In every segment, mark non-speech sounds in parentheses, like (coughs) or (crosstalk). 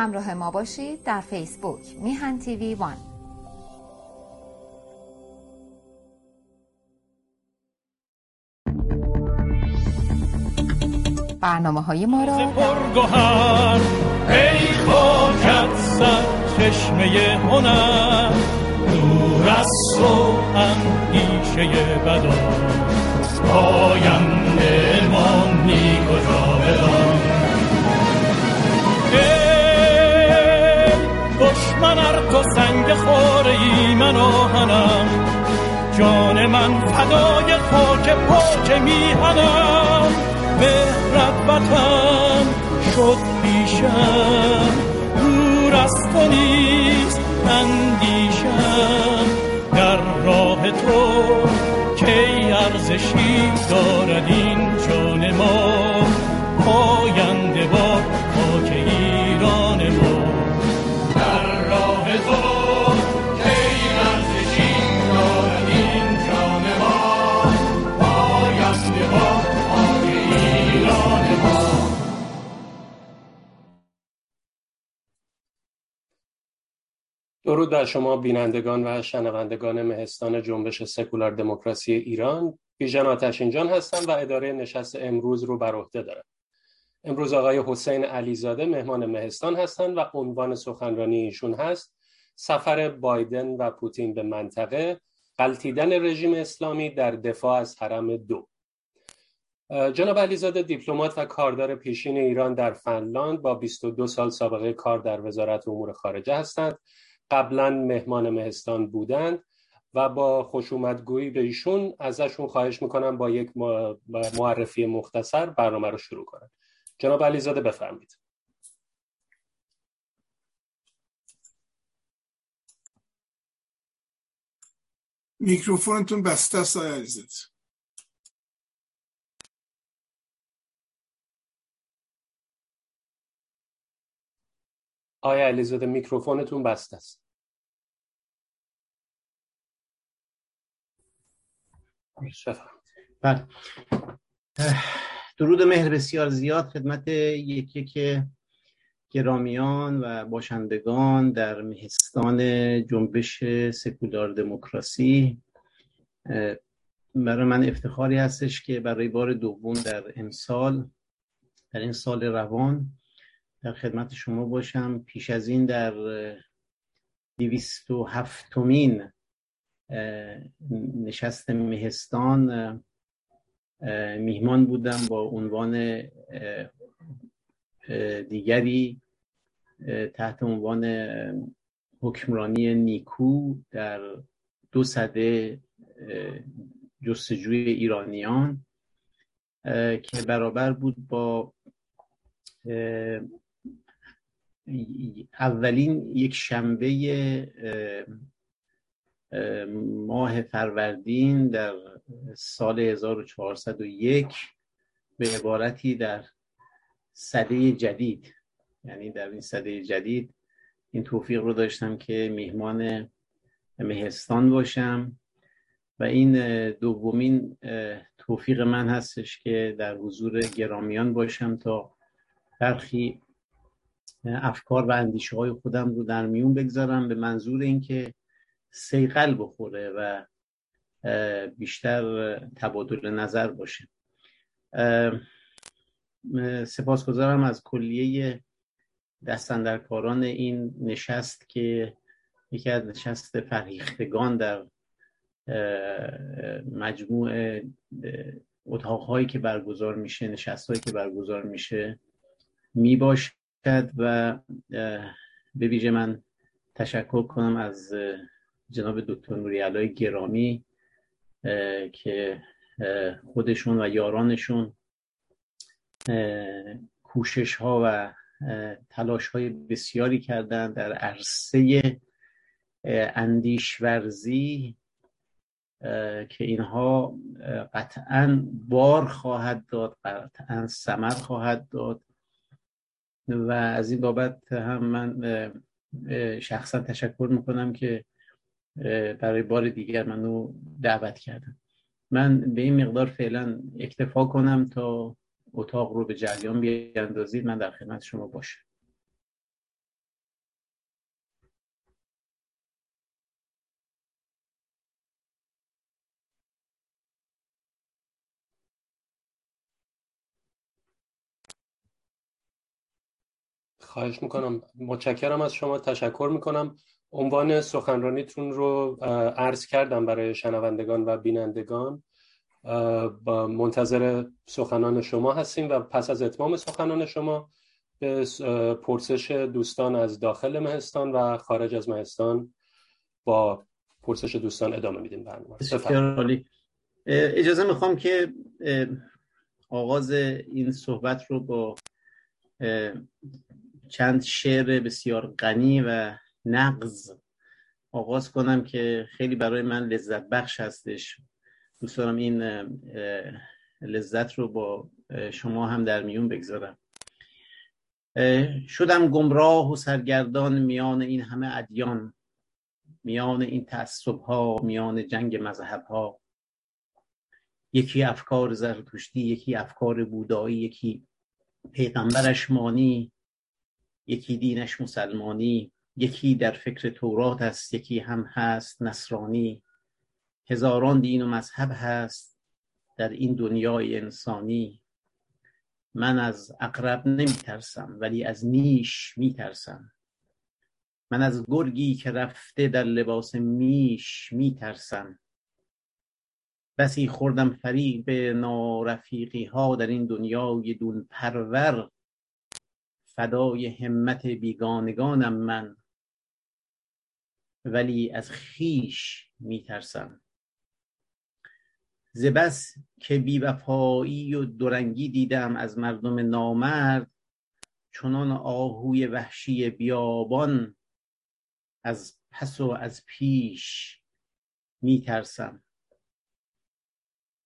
همراه ما باشید در فیسبوک میهن تیوی وان. برنامه های ما را ای خاکت سر چشمه هنر دور از تو اندیشه بدا پاینده مانی کجا بدان دشمن ار تو سنگ خوره ای من آهنم. جان من فدای خاک پاک میهنم. مهرت وطن شد پیشم. دور از تو نیست اندیشم. در راه تو کی ارزشی دارد این جان ما؟ پاینده درود بر شما بینندگان و شنوندگان مهستان جنبش سکولار دموکراسی ایران بیژن آتشینجان هستم و اداره نشست امروز رو بر عهده دارم. امروز آقای حسین علیزاده مهمان مهستان هستند و عنوان سخنرانی ایشون هست سفر بایدن و پوتین به منطقه قلتیدن رژیم اسلامی در دفاع از حرم دو. جناب علیزاده دیپلمات و کاردار پیشین ایران در فنلاند با 22 سال سابقه کار در وزارت امور خارجه هستند. قبلا مهمان مهستان بودند و با خوشومدگویی به ایشون ازشون خواهش می‌کنم با یک معرفی مختصر برنامه رو شروع کنند جناب علیزاده بفرمید میکروفونتون بسته است آقای علیزاده. آیا علیزاده میکروفونتون بسته است. بله. درود مهر بسیار زیاد خدمت یکی که گرامیان و باشندگان در مهستان جنبش سکولار دموکراسی. برای من افتخاری هستش که برای بار دوم در امسال در این سال روان در خدمت شما باشم. پیش از این در دیویست و هفتمین نشست مهستان میهمان بودم با عنوان دیگری تحت عنوان حکمرانی نیکو در دو صده جستجوی ایرانیان که برابر بود با اولین یک شنبه ماه فروردین در سال 1401 به عبارتی در صده جدید یعنی در این صده جدید این توفیق رو داشتم که میهمان مهستان باشم و این دومین توفیق من هستش که در حضور گرامیان باشم تا برخی افکار و اندیشه های خودم رو در میون بگذارم به منظور اینکه سیقل بخوره و بیشتر تبادل نظر باشه. سپاسگزارم از کلیه دستندرکاران این نشست که یکی از نشست فرهیختگان در مجموع اتاقهایی که برگزار میشه نشست که برگزار میشه می باشد و به ویژه من تشکر کنم از جناب دکتر نوری گرامی که خودشون و یارانشون کوشش ها و تلاش های بسیاری کردن در عرصه اندیشورزی که اینها قطعا بار خواهد داد قطعا سمر خواهد داد و از این بابت هم من شخصا تشکر می‌کنم که برای بار دیگر منو دعوت کردم من به این مقدار فعلا اکتفا کنم تا اتاق رو به جریان بیاندازید من در خدمت شما باشم. خواهش می‌کنم. متشکرم از شما. تشکر می‌کنم. عنوان سخنرانیتون رو عرض کردم برای شنوندگان و بینندگان. با منتظر سخنان شما هستیم و پس از اتمام سخنان شما به پرسش دوستان از داخل مهستان و خارج از مهستان با پرسش دوستان ادامه میدیم برنامه. اجازه می‌خوام که آغاز این صحبت رو با چند شعر بسیار غنی و نقض آغاز کنم که خیلی برای من لذت بخش هستش. دوست دارم این لذت رو با شما هم در میون بگذارم. شدم گمراه و سرگردان میان این همه ادیان میان این تعصب ها میان جنگ مذهب ها یکی افکار زرتشتی یکی افکار بودایی یکی پیغمبرش مانی. یکی دینش مسلمانی یکی در فکر تورات است یکی هم هست نصرانی. هزاران دین و مذهب هست در این دنیای انسانی. من از اقرب نمی ترسم ولی از نیش می ترسم من از گرگی که رفته در لباس میش می ترسم بسی خوردم فریب نارفیقی ها در این دنیای دون پرور فدای همت بیگانگانم من. ولی از خیش میترسم. ز بس که بیوفایی و درنگی دیدم از مردم نامرد چنان آهوی وحشی بیابان از پس و از پیش میترسم.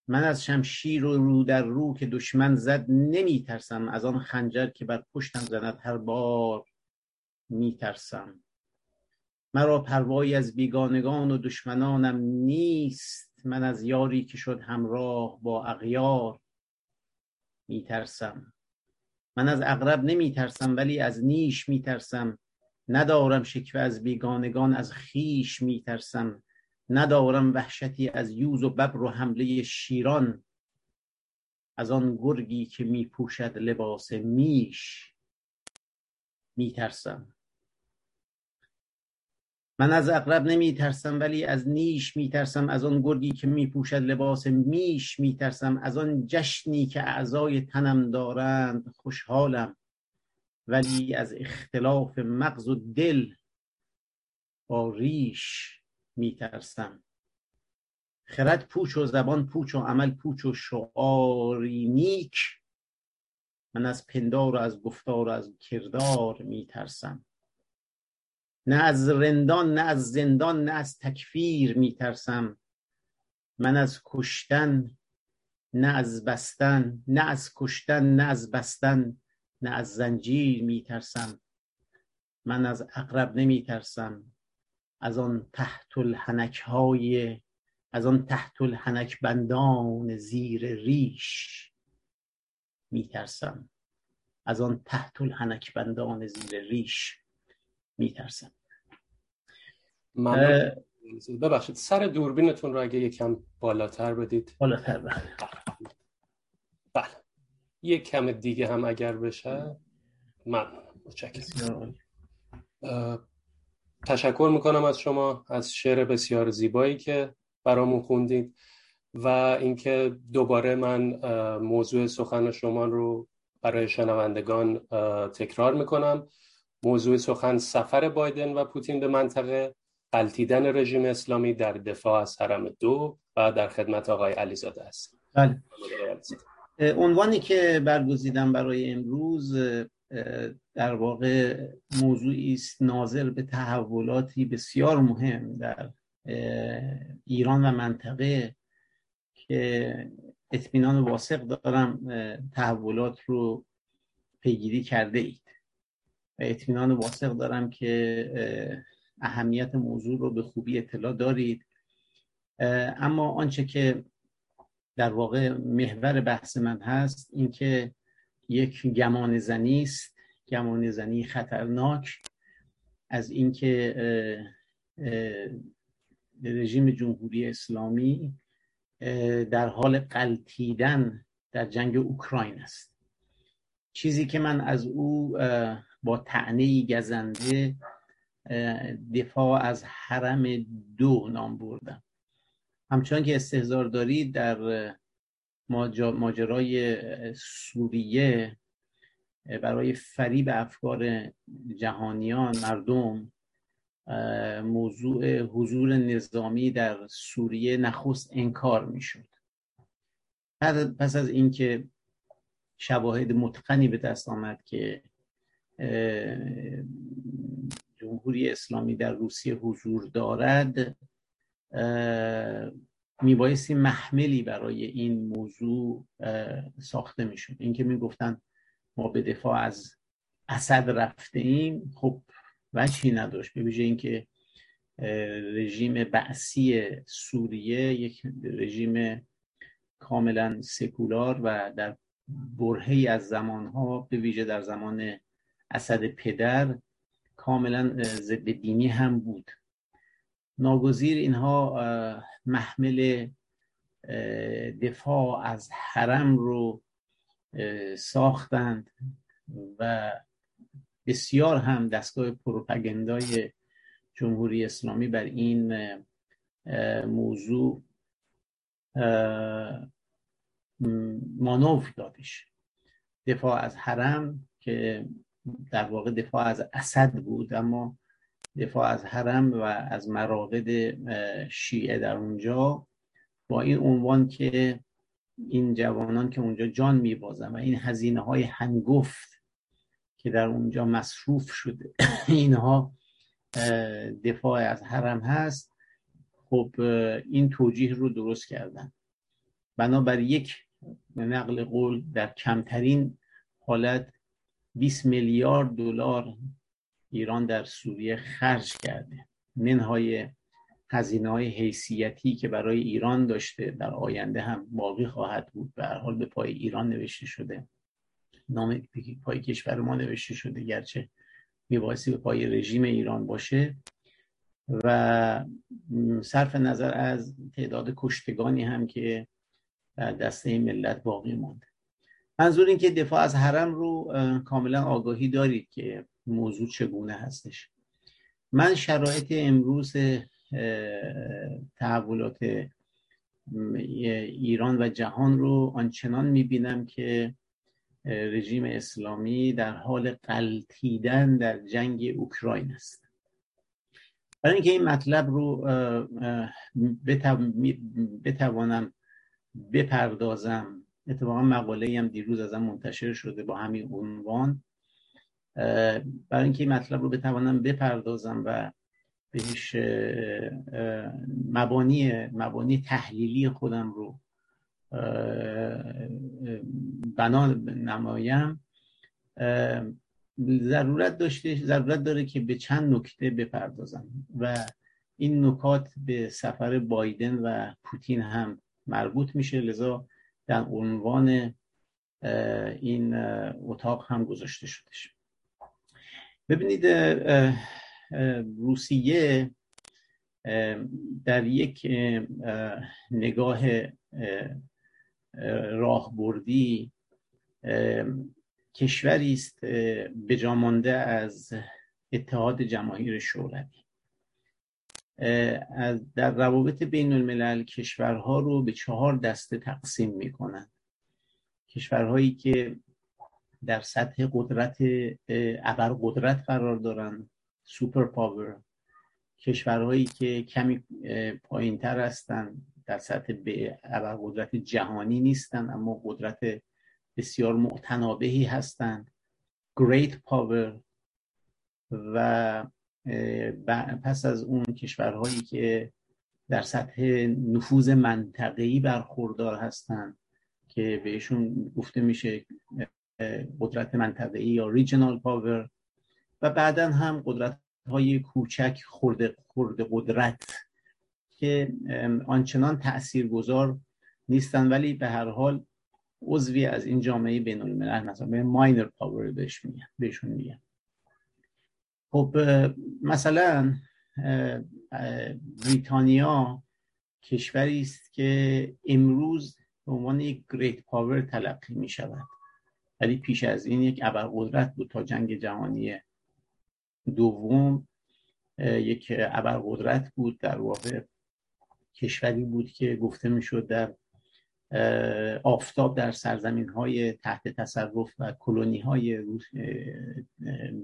من از شمشیر و رو در رو که دشمن زد نمی ترسم از آن خنجر که بر پشتم زند هر بار می ترسم مرا پروایی از بیگانگان و دشمنانم نیست. من از یاری که شد همراه با اغیار می ترسم من از اغرب نمی ترسم ولی از نیش می ترسم ندارم شکوه از بیگانگان از خیش می ترسم ندارم وحشتی از یوز و ببر و حمله شیران. از آن گرگی که می پوشد لباس میش می ترسم من از اقرب نمی ترسم ولی از نیش می ترسم از آن گرگی که می پوشد لباس میش می ترسم از آن جشنی که اعضای تنم دارند خوشحالم. ولی از اختلاف مغز و دل با ریش میترسم. خرد پوچ و زبان پوچ و عمل پوچ و شعاری نیک. من از پندار و از گفتار و از کردار میترسم. نه از رندان نه از زندان نه از تکفیر میترسم. من از کشتن نه از بستن نه از کشتن نه از بستن نه از زنجیر میترسم. من از اقرب نمیترسم. از آن تحت الحنک های از آن تحت الحنک بندان زیر ریش میترسم. از آن تحت الحنک بندان زیر ریش میترسم. ببخشید سر دوربینتون رو اگه یکم بالاتر بدید. بالاتر بله. بله. یک کم دیگه هم اگر بشه. ممنونم متشکرم. تشکر می‌کنم از شما از شعر بسیار زیبایی که برامون خوندید و اینکه دوباره من موضوع سخن شما رو برای شنوندگان تکرار می‌کنم. موضوع سخن سفر بایدن و پوتین به منطقه قلتیدن رژیم اسلامی در دفاع از حرم دو و در خدمت آقای علیزاده است. بله. عنوانی که برگزیدم برای امروز در واقع موضوعی است ناظر به تحولاتی بسیار مهم در ایران و منطقه که اطمینان واسق دارم تحولات رو پیگیری کرده اید. و اطمینان واسق دارم که اهمیت موضوع رو به خوبی اطلاع دارید. اما آنچه که در واقع محور بحث من هست اینکه یک گمان زنی است. گمان زنی خطرناک از اینکه رژیم جمهوری اسلامی در حال قلتیدن در جنگ اوکراین است. چیزی که من از او با تعنی گزنده دفاع از حرم دو نام بردم. همچنان که استهزار دارید در ماجرای سوریه برای فریب افکار جهانیان مردم موضوع حضور نظامی در سوریه نخست انکار می‌شد. پس از اینکه شواهد متقنی به دست آمد که جمهوری اسلامی در روسیه حضور دارد میبایستی محملی برای این موضوع ساخته می‌شد. اینکه می‌گفتن ما به دفاع از اسد رفته ایم خب وجهی نداشت. به ویژه اینکه رژیم بعثی سوریه یک رژیم کاملا سکولار و در برهی از زمانها به ویژه در زمان اسد پدر کاملا ضد دینی هم بود. ناگزیر اینها محمل دفاع از حرم رو ساختند و بسیار هم دستگاه پروپاگندای جمهوری اسلامی بر این موضوع مانور دادش. دفاع از حرم که در واقع دفاع از اسد بود اما دفاع از حرم و از مراقد شیعه در اونجا با این عنوان که این جوانان که اونجا جان میبازن و این هزینه های هنگفت که در اونجا مصروف شده (clears throat) اینها دفاع از حرم هست. خب این توجیه رو درست کردن. بنابر یک نقل قول در کمترین حالت 20 میلیارد دلار ایران در سوریه خرج کرده. منهای هزینه های حیثیتی که برای ایران داشته در آینده هم باقی خواهد بود. به هر حال به پای ایران نوشته شده. نام پای کشور ما نوشته شده گرچه میبایستی به پای رژیم ایران باشه. و صرف نظر از تعداد کشتگانی هم که در دسته ملت باقی مانده منظور این که دفاع از حرم رو کاملا آگاهی دارید که موضوع چگونه هستش. من شرایط امروز تحولات ایران و جهان رو آنچنان می‌بینم که رژیم اسلامی در حال قلتیدن در جنگ اوکراین است. برای اینکه این مطلب رو بتوانم بپردازم اتفاقا مقاله هم دیروز ازم منتشر شده با همین عنوان برای اینکه این مطلب رو بتوانم بپردازم و بهش مبانی مبانی تحلیلی خودم رو بنا نمایم. ضرورت داشته ضرورت داره که به چند نکته بپردازم و این نکات به سفر بایدن و پوتین هم مربوط میشه. لذا در عنوان این اتاق هم گذاشته شدش ببینید روسیه در یک نگاه راهبردی کشوری است بجامانده از اتحاد جماهیر شوروی. در روابط بین الملل کشورها رو به چهار دسته تقسیم می‌کنن کشورهایی که در سطح قدرت قدرت قرار دارن سوپر پاور. کشورهایی که کمی پایین تر هستن در سطح به قدرت جهانی نیستن اما قدرت بسیار معتنابهی هستند great power و پس از اون کشورهایی که در سطح نفوذ منطقه‌ای برخوردار هستند که بهشون گفته میشه قدرت منطقه‌ای یا ریجنال پاور و بعدا هم قدرت های کوچک خورده, خورده قدرت که آنچنان تاثیرگذار نیستن ولی به هر حال عضوی از این جامعه بین الملل مثلا به ماینر پاور بهش میگن بهشون میگن. خب مثلا بریتانیا کشوری است که امروز به عنوان یک گریت پاور تلقی می شود ولی پیش از این یک ابرقدرت بود تا جنگ جهانی دوم یک ابرقدرت بود در واقع کشوری بود که گفته می‌شد در آفتاب در سرزمین های تحت تصرف و کلونی های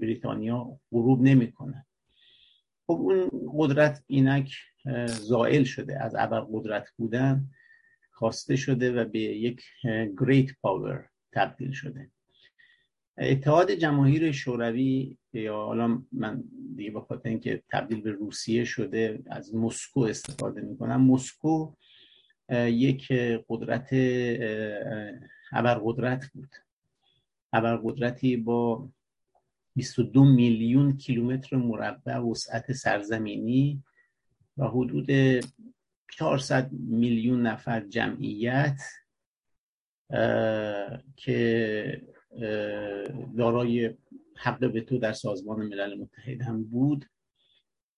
بریتانیا غروب نمی‌کنه خب اون قدرت اینک زائل شده. از ابر قدرت بودن خواسته شده و به یک گریت پاور تبدیل شده. اتحاد جماهیر شوروی یا حالا من دیگه با خاطر اینکه تبدیل به روسیه شده از مسکو استفاده می‌کنم مسکو یک قدرت ابرقدرت بود. ابرقدرتی با 22 میلیون کیلومتر مربع وسعت سرزمینی و حدود 400 میلیون نفر جمعیت که دارای حق تو در سازمان ملل متحد هم بود.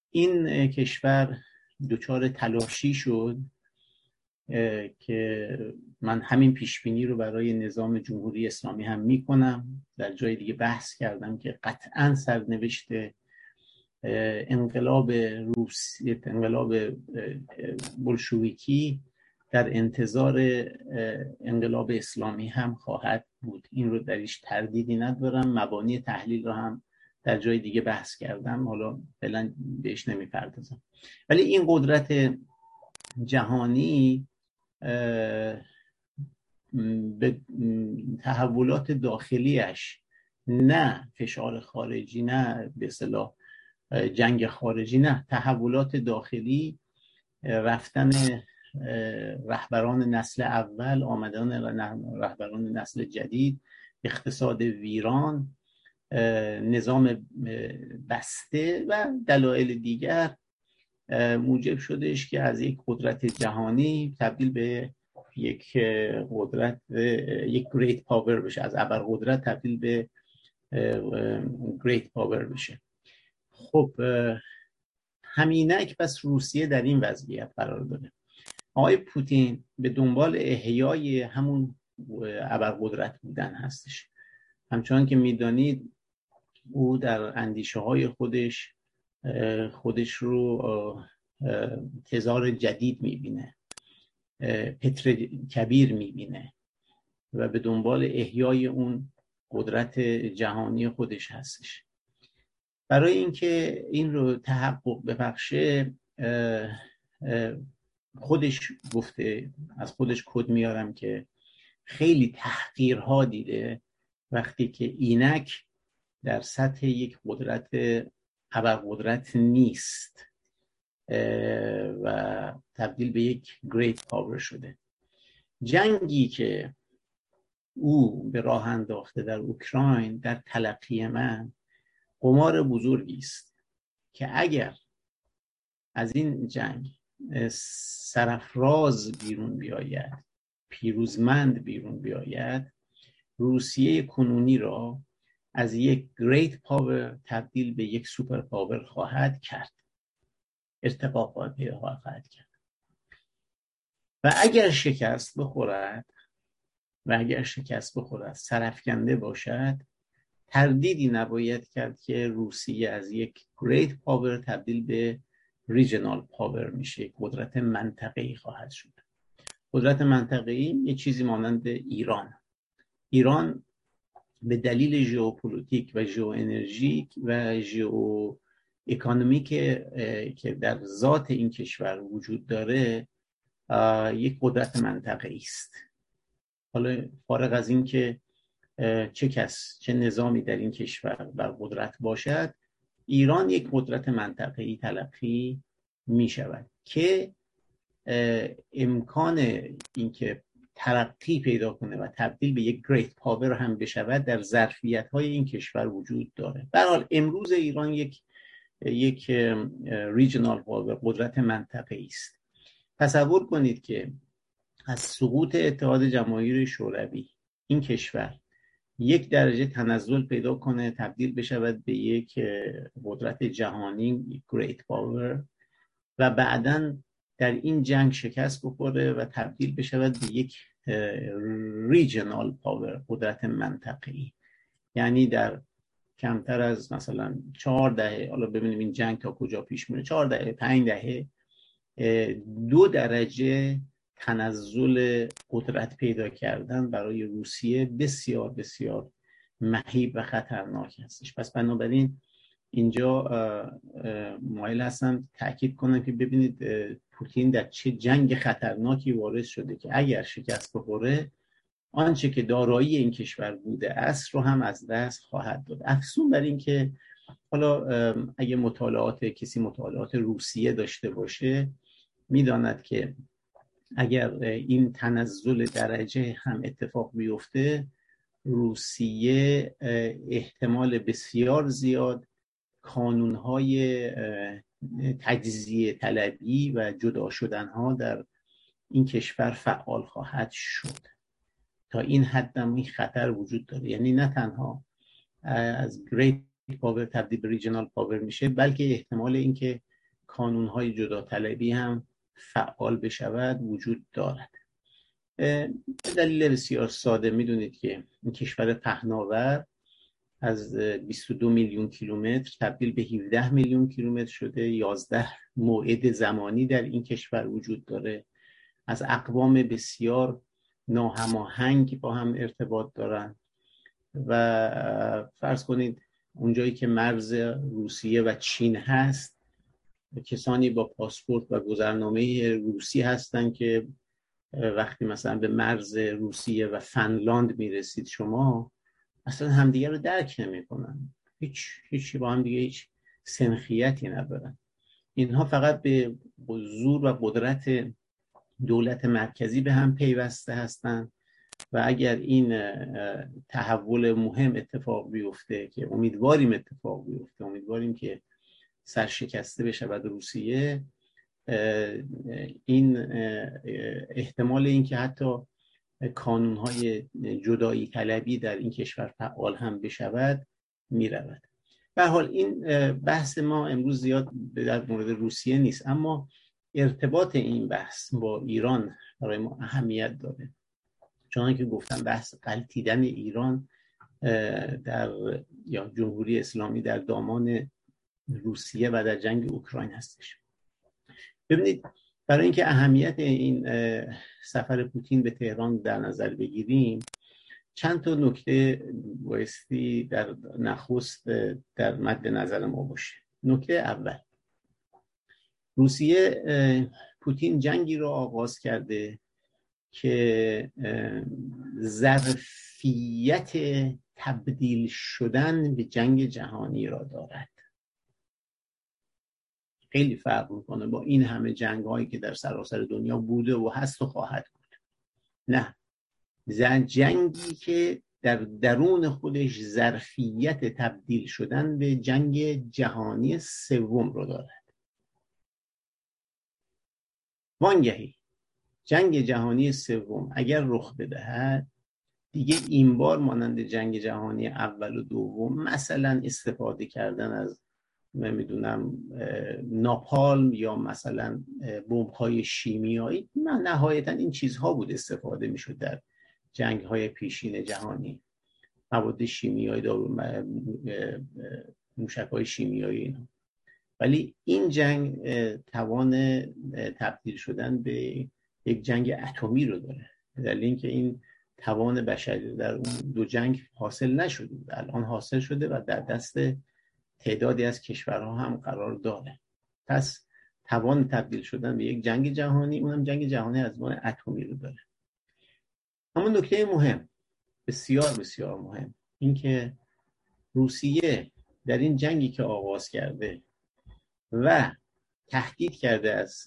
این کشور دچار تلاشی شد که من همین پیشبینی رو برای نظام جمهوری اسلامی هم می‌کنم. در جای دیگه بحث کردم که قطعا سرنوشت انقلاب روسی انقلاب بلشویکی در انتظار انقلاب اسلامی هم خواهد بود. این رو درش تردیدی ندارم. مبانی تحلیل رو هم در جای دیگه بحث کردم. حالا فعلا بهش نمی‌پردازم. ولی این قدرت جهانی به تحولات داخلیش نه فشار خارجی نه به صلاح جنگ خارجی نه تحولات داخلی رفتن رهبران نسل اول آمدن رهبران نسل جدید اقتصاد ویران نظام بسته و دلایل دیگر موجب شدش که از یک قدرت جهانی تبدیل به یک قدرت یک great power بشه از ابر قدرت تبدیل به great power بشه. خب هم‌اینک پس روسیه در این وضعیت قرار داره. آقای پوتین به دنبال احیای همون ابرقدرت بودن هستش. همچنان که می‌دانید او در اندیشه های خودش خودش رو تزار جدید می‌بینه پتر کبیر می‌بینه و به دنبال احیای اون قدرت جهانی خودش هستش. برای اینکه این رو تحقق ببخشه خودش گفته از خودش کد میارم که خیلی تحقیرها دیده وقتی که اینک در سطح یک قدرت قدرت نیست و تبدیل به یک گریت پاور شده. جنگی که او به راه انداخته در اوکراین در تلقی من قمار بزرگی است که اگر از این جنگ سرفراز بیرون بیاید پیروزمند بیرون بیاید. روسیه کنونی را از یک great power تبدیل به یک super power خواهد کرد. ارتقا خواهد کرد. و اگر شکست بخورد و اگر شکست بخورد سرافکنده باشد تردیدی نباید کرد که روسیه از یک great power تبدیل به regional power میشه قدرت منطقه‌ای خواهد شد. قدرت منطقه‌ای یه چیزی مانند ایران. ایران به دلیل ژئوپلیتیک و ژئوانرژیک و geo-economic که در ذات این کشور وجود داره یک قدرت منطقه است. حالا فارغ از اینکه چه کس چه نظامی در این کشور بر قدرت باشد ایران یک قدرت منطقه‌ای تلقی می شود که امکان اینکه ترقی پیدا کنه و تبدیل به یک great power هم بشود در ظرفیت های این کشور وجود داره. به هر حال امروز ایران یک یک regional power قدرت منطقه است. تصور کنید که از سقوط اتحاد جماهیر شوروی این کشور یک درجه تنزل پیدا کنه تبدیل بشود به یک قدرت جهانی great power و بعدا در این جنگ شکست بخوره و تبدیل بشود به یک ریجنال پاور قدرت منطقی. یعنی در کمتر از مثلا چهار دهه حالا ببینیم این جنگ تا کجا پیش میره چهار دهه پنج دهه دو درجه تنزل قدرت پیدا کردن برای روسیه بسیار بسیار مهیب و خطرناک هستش. پس بنابراین اینجا مایل هستم تاکید کنم که ببینید پوتین در چه جنگ خطرناکی وارد شده که اگر شکست بخوره آنچه که دارایی این کشور بوده است رو هم از دست خواهد داد. افسون بر این که حالا اگه مطالعات کسی مطالعات روسیه داشته باشه می‌داند که اگر این تنزل درجه هم اتفاق بیفته روسیه احتمال بسیار زیاد کانونهای تجزیه طلبی و جدا شدن ها در این کشور فعال خواهد شد. تا این حد این خطر وجود داره. یعنی نه تنها از گریت پاور تبدیل به ریجنال پاور میشه بلکه احتمال اینکه کانون های جدا طلبی هم فعال بشود وجود دارد. دلیل بسیار ساده. می‌دونید که این کشور پهناور از 22 میلیون کیلومتر تبدیل به 17 میلیون کیلومتر شده. 11 موعد زمانی در این کشور وجود داره. از اقوام بسیار ناهماهنگ با هم ارتباط دارن. و فرض کنید اونجایی که مرز روسیه و چین هست کسانی با پاسپورت و گذرنامه روسی هستند که وقتی مثلا به مرز روسیه و فنلاند می‌رسید شما اصلا همدیگه رو درک نمی‌کنن. هیچ هیچی با هم دیگه هیچ سنخیتی ندارن. اینها فقط به زور و قدرت دولت مرکزی به هم پیوسته هستند و اگر این تحول مهم اتفاق بیفته که امیدواریم اتفاق بیفته امیدواریم که سرشکسته بشود روسیه این احتمال اینکه حتی کانون های جدایی طلبی در این کشور فعال هم بشود می رود به حال این بحث ما امروز زیاد در مورد روسیه نیست اما ارتباط این بحث با ایران برای ما اهمیت داره. چون که گفتم بحث قلتیدن ایران در یا جمهوری اسلامی در دامان روسیه و در جنگ اوکراین هستش. ببینید برای اینکه اهمیت این سفر پوتین به تهران در نظر بگیریم چند تا نکته بایستی در نخست در مد نظر ما باشه. نکته اول. روسیه پوتین جنگی را آغاز کرده که ظرفیت تبدیل شدن به جنگ جهانی را دارد. خیلی فرق می‌کنه با این همه جنگ هایی که در سراسر دنیا بوده و هست و خواهد بود. نه. زن جنگی که در درون خودش ظرفیت تبدیل شدن به جنگ جهانی سوم رو دارد. وانگهی. جنگ جهانی سوم اگر رخ بدهد دیگه این بار مانند جنگ جهانی اول و دوم مثلا استفاده کردن از نمی‌دونم ناپالم یا مثلا بمب های شیمیایی نه نهایتا این چیزها بود استفاده می‌شد در جنگ های پیشین جهانی. مواد شیمیایی دارو موشک های شیمیایی اینا. ولی این جنگ توان تبدیل شدن به یک جنگ اتمی رو داره. دلیل اینکه این توان بشری در اون دو جنگ حاصل نشده الان حاصل شده و در دست تعدادی از کشورها هم قرار داره. پس توان تبدیل شدن به یک جنگ جهانی اونم جنگ جهانی از نوع اتمی رو داره. اما نکته مهم بسیار بسیار مهم اینکه روسیه در این جنگی که آغاز کرده و تهدید کرده از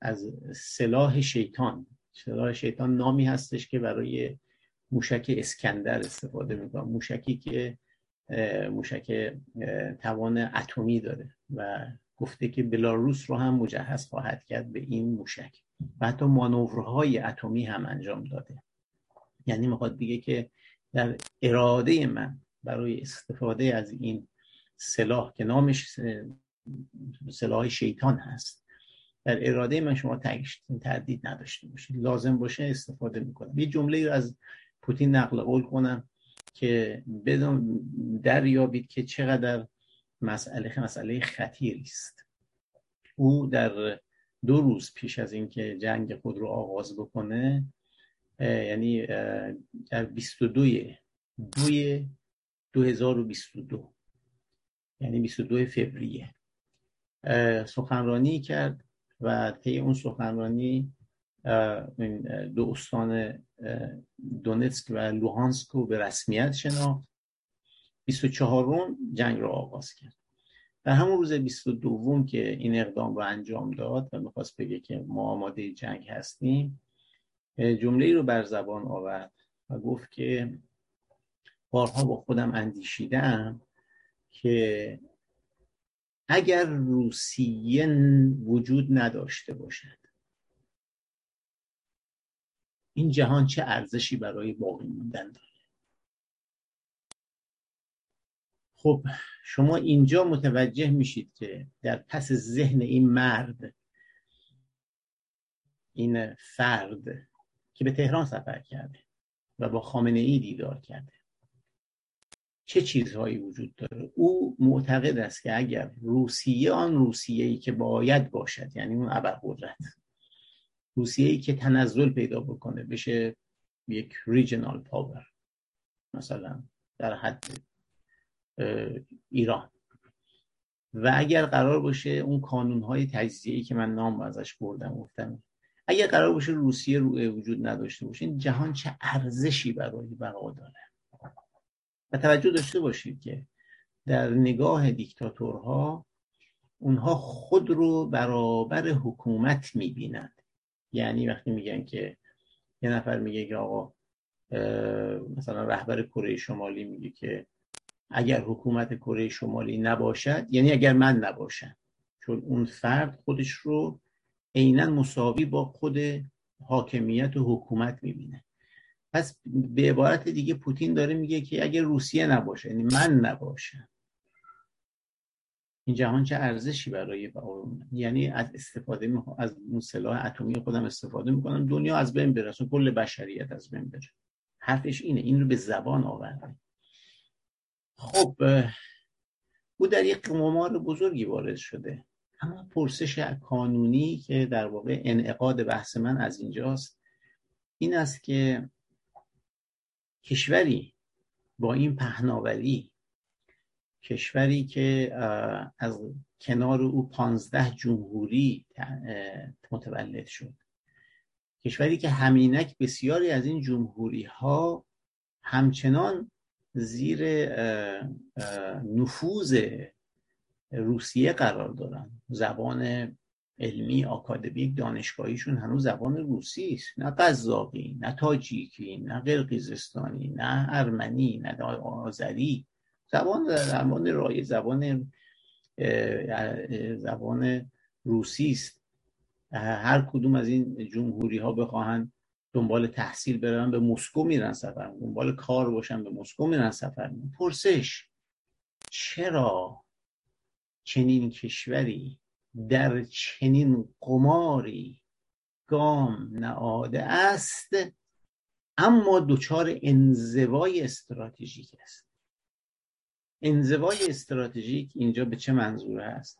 از سلاح شیطان سلاح شیطان نامی هستش که برای موشک اسکندر استفاده می‌کنه موشکی که موشک توان اتمی داره و گفته که بلاروس رو هم مجهز خواهد کرد به این موشک و حتی مانورهای اتمی هم انجام داده. یعنی می‌خواد بگه که در اراده من برای استفاده از این سلاح که نامش سلاح شیطان هست در اراده من شما تردید نداشته باشید. لازم باشه استفاده می‌کنم. یه جمله رو از پوتین نقل قول کنم. که بدون دریابید که چقدر مسئله مسئله خطیری است. او در دو روز پیش از اینکه جنگ خود رو آغاز بکنه یعنی در 22 دوی 2022 یعنی 22 فوریه سخنرانی کرد و طی اون سخنرانی دو استان دونتسک و لوهانسک رو به رسمیت شناخت. 24 جنگ رو آغاز کرد. در همون روز 22 که این اقدام رو انجام داد و می‌خواست بگه که ما آماده جنگ هستیم جمله رو بر زبان آورد و گفت که بارها با خودم اندیشیدم که اگر روسیه وجود نداشته باشد این جهان چه ارزشی برای باقی موندن داره؟ خب شما اینجا متوجه میشید که در پس ذهن این مرد این فرد که به تهران سفر کرده و با خامنه ای دیدار کرده چه چیزهایی وجود داره؟ او معتقد است که اگر روسیه آن روسیه ای که باید باشد یعنی اون ابرقدرت روسیه ای که تنزل پیدا بکنه بشه یک ریجنال پاور مثلا در حد ایران. و اگر قرار باشه اون کانون های تجزیه‌ای که من نام ازش بردم گفتم اگر قرار باشه روسیه روی وجود نداشته باشه این جهان چه ارزشی برای بقا داره؟ و توجه داشته باشید که در نگاه دیکتاتورها اونها خود رو برابر حکومت می‌بینند یعنی وقتی میگن که یه نفر میگه که آقا مثلا رهبر کره شمالی میگه که اگر حکومت کره شمالی نباشد یعنی اگر من نباشم چون اون فرد خودش رو عینا مساوی با خود حاکمیت و حکومت می‌بینه. پس به عبارت دیگه پوتین داره میگه که اگر روسیه نباشه یعنی من نباشم این جهان چه ارزشی برای یعنی از استفاده از اون سلاح اتمی خودم استفاده می‌کنم دنیا از بین بره کل بشریت از بین بره. حرفش اینه این رو به زبان آورده خب او در یک قمار بزرگی وارد شده. اما پرسش کانونی که در واقع انعقاد بحث من از اینجاست این است که کشوری با این پهناوری کشوری که از کنار او پانزده جمهوری متولد شد. کشوری که همینک بسیاری از این جمهوری ها همچنان زیر نفوذ روسیه قرار دارن. زبان علمی آکادمیک دانشگاهیشون هنوز زبان روسی است. نه قزاقی نه تاجیکی نه قرقیزستانی نه ارمنی نه آذری زبان زبان رای زبان زبان روسی است. هر کدوم از این جمهوری ها بخواهند دنبال تحصیل برن به مسکو میرن سفر دنبال کار باشن به مسکو میرن سفر. پرسش چرا چنین کشوری در چنین قماری گام نهاده است اما دچار انزوای استراتژیک است؟ انزوای استراتژیک اینجا به چه منظور است؟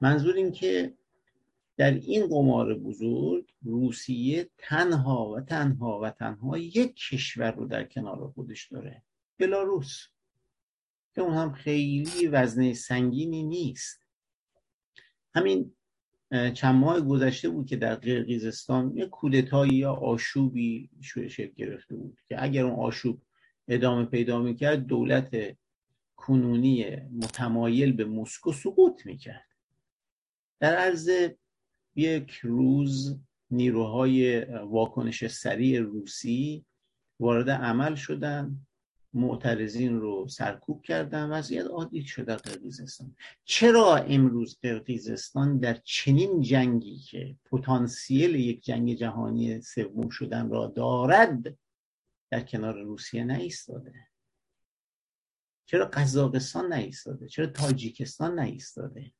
منظور این که در این قمار بزرگ روسیه تنها و تنها و تنها یک کشور رو در کنار خودش داره بلاروس که اون هم خیلی وزنه سنگینی نیست. همین چند ماه گذشته بود که در قرقیزستان یک کودتایی یا آشوبی شکل گرفته بود که اگر اون آشوب ادامه پیدا می‌کرد دولت کنونی متمایل به مسکو سقوط می‌کرد. در عرض یک روز نیروهای واکنش سریع روسی وارد عمل شدن معترضین رو سرکوب کردن وضعیت عادی شده قرقیزستان. چرا امروز قرقیزستان در چنین جنگی که پتانسیل یک جنگ جهانی سوم شدن را دارد در کنار روسیه نایستاده چرا قزاقستان نایستاده چرا تاجیکستان نایستاده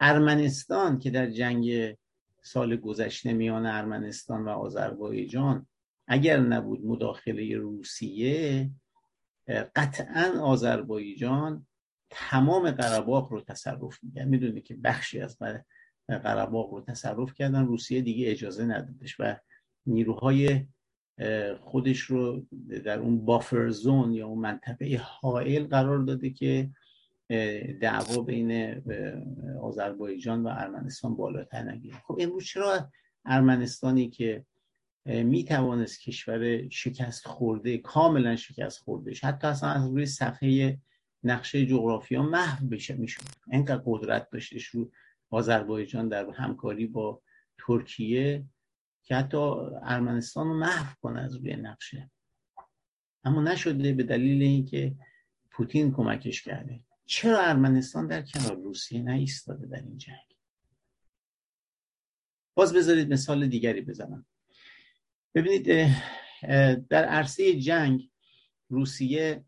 ارمنستان که در جنگ سال گذشته میان ارمنستان و آذربایجان اگر نبود مداخله روسیه قطعا آذربایجان تمام قرباق رو تصرف میگن می‌دونی که بخشی از قرباق رو تصرف کردن روسیه دیگه اجازه ندادش و نیروهای خودش رو در اون بافر زون یا اون منطقه حائل قرار داده که دعوا بین آذربایجان و ارمنستان بالاتر نگیره. خب امروز چرا ارمنستانی که می توانست کشور شکست خورده کاملا شکست خورده حتی اصلا از روی صفحه نقشه جغرافیا محو بشه می‌شد. اینقدر قدرت داشتش رو آذربایجان در همکاری با ترکیه. که حتی ارمنستان رو محو کنه از روی نقشه. اما نشده به دلیل اینکه پوتین کمکش کرده. چرا ارمنستان در کنار روسیه نایستاده در این جنگ؟ باز بذارید مثال دیگری بزنم. ببینید در عرصه جنگ روسیه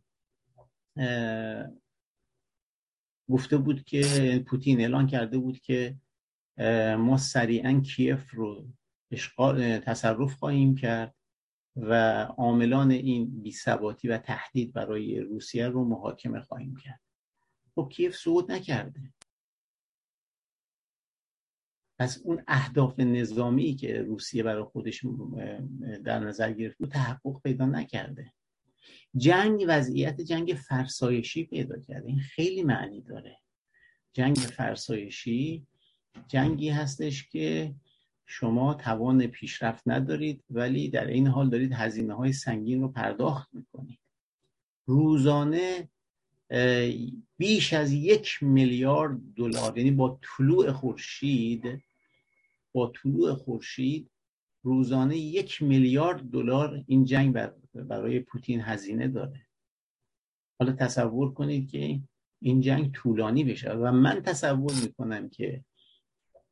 گفته بود که پوتین اعلان کرده بود که ما سریعا کیف رو اشغال تصرف خواهیم کرد و عاملان این بیثباتی و تهدید برای روسیه رو محاکمه خواهیم کرد. خب کیف صعود نکرده. پس اون اهداف نظامی که روسیه برای خودش در نظر گرفت بود تحقق پیدا نکرده. جنگ وضعیت جنگ فرسایشی پیدا کرده. این خیلی معنی داره. جنگ فرسایشی جنگی هستش که شما توان پیشرفت ندارید ولی در این حال دارید هزینه های سنگین رو پرداخت می‌کنید. روزانه بیش از یک میلیارد دلار یعنی با طلوع خورشید با طلوع خورشید روزانه یک میلیارد دلار این جنگ برای پوتین هزینه داره. حالا تصور کنید که این جنگ طولانی بشه و من تصور می‌کنم که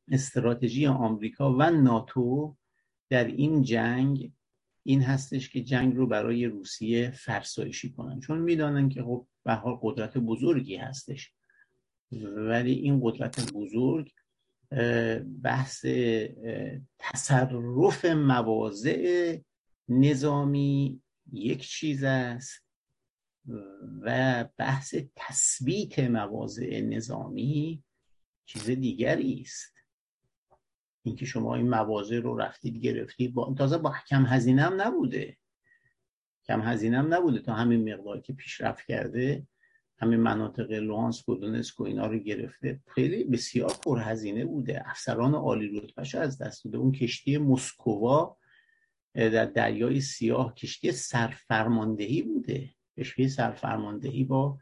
استراتژی آمریکا و ناتو در این جنگ این هستش که جنگ رو برای روسیه فرسایشی کنن. چون می‌دانن که خب به حال قدرت بزرگی هستش. ولی این قدرت بزرگ بحث تصرف مواضع نظامی یک چیز است و بحث تثبیت مواضع نظامی چیز دیگری است. اینکه شما این مواضع رو رفتید گرفتید. با تازه با کم هزینه هم نبوده. کم هزینه هم نبوده. تا همین مقدار که پیشرفت کرده همین مناطق لوانسک و دونسک و اینا رو گرفته. خیلی بسیار پرهزینه بوده. افسران عالی رتبهش از دست داده. اون کشتی مسکووا در دریای سیاه کشتی سرفرماندهی بوده. کشتی سرفرماندهی با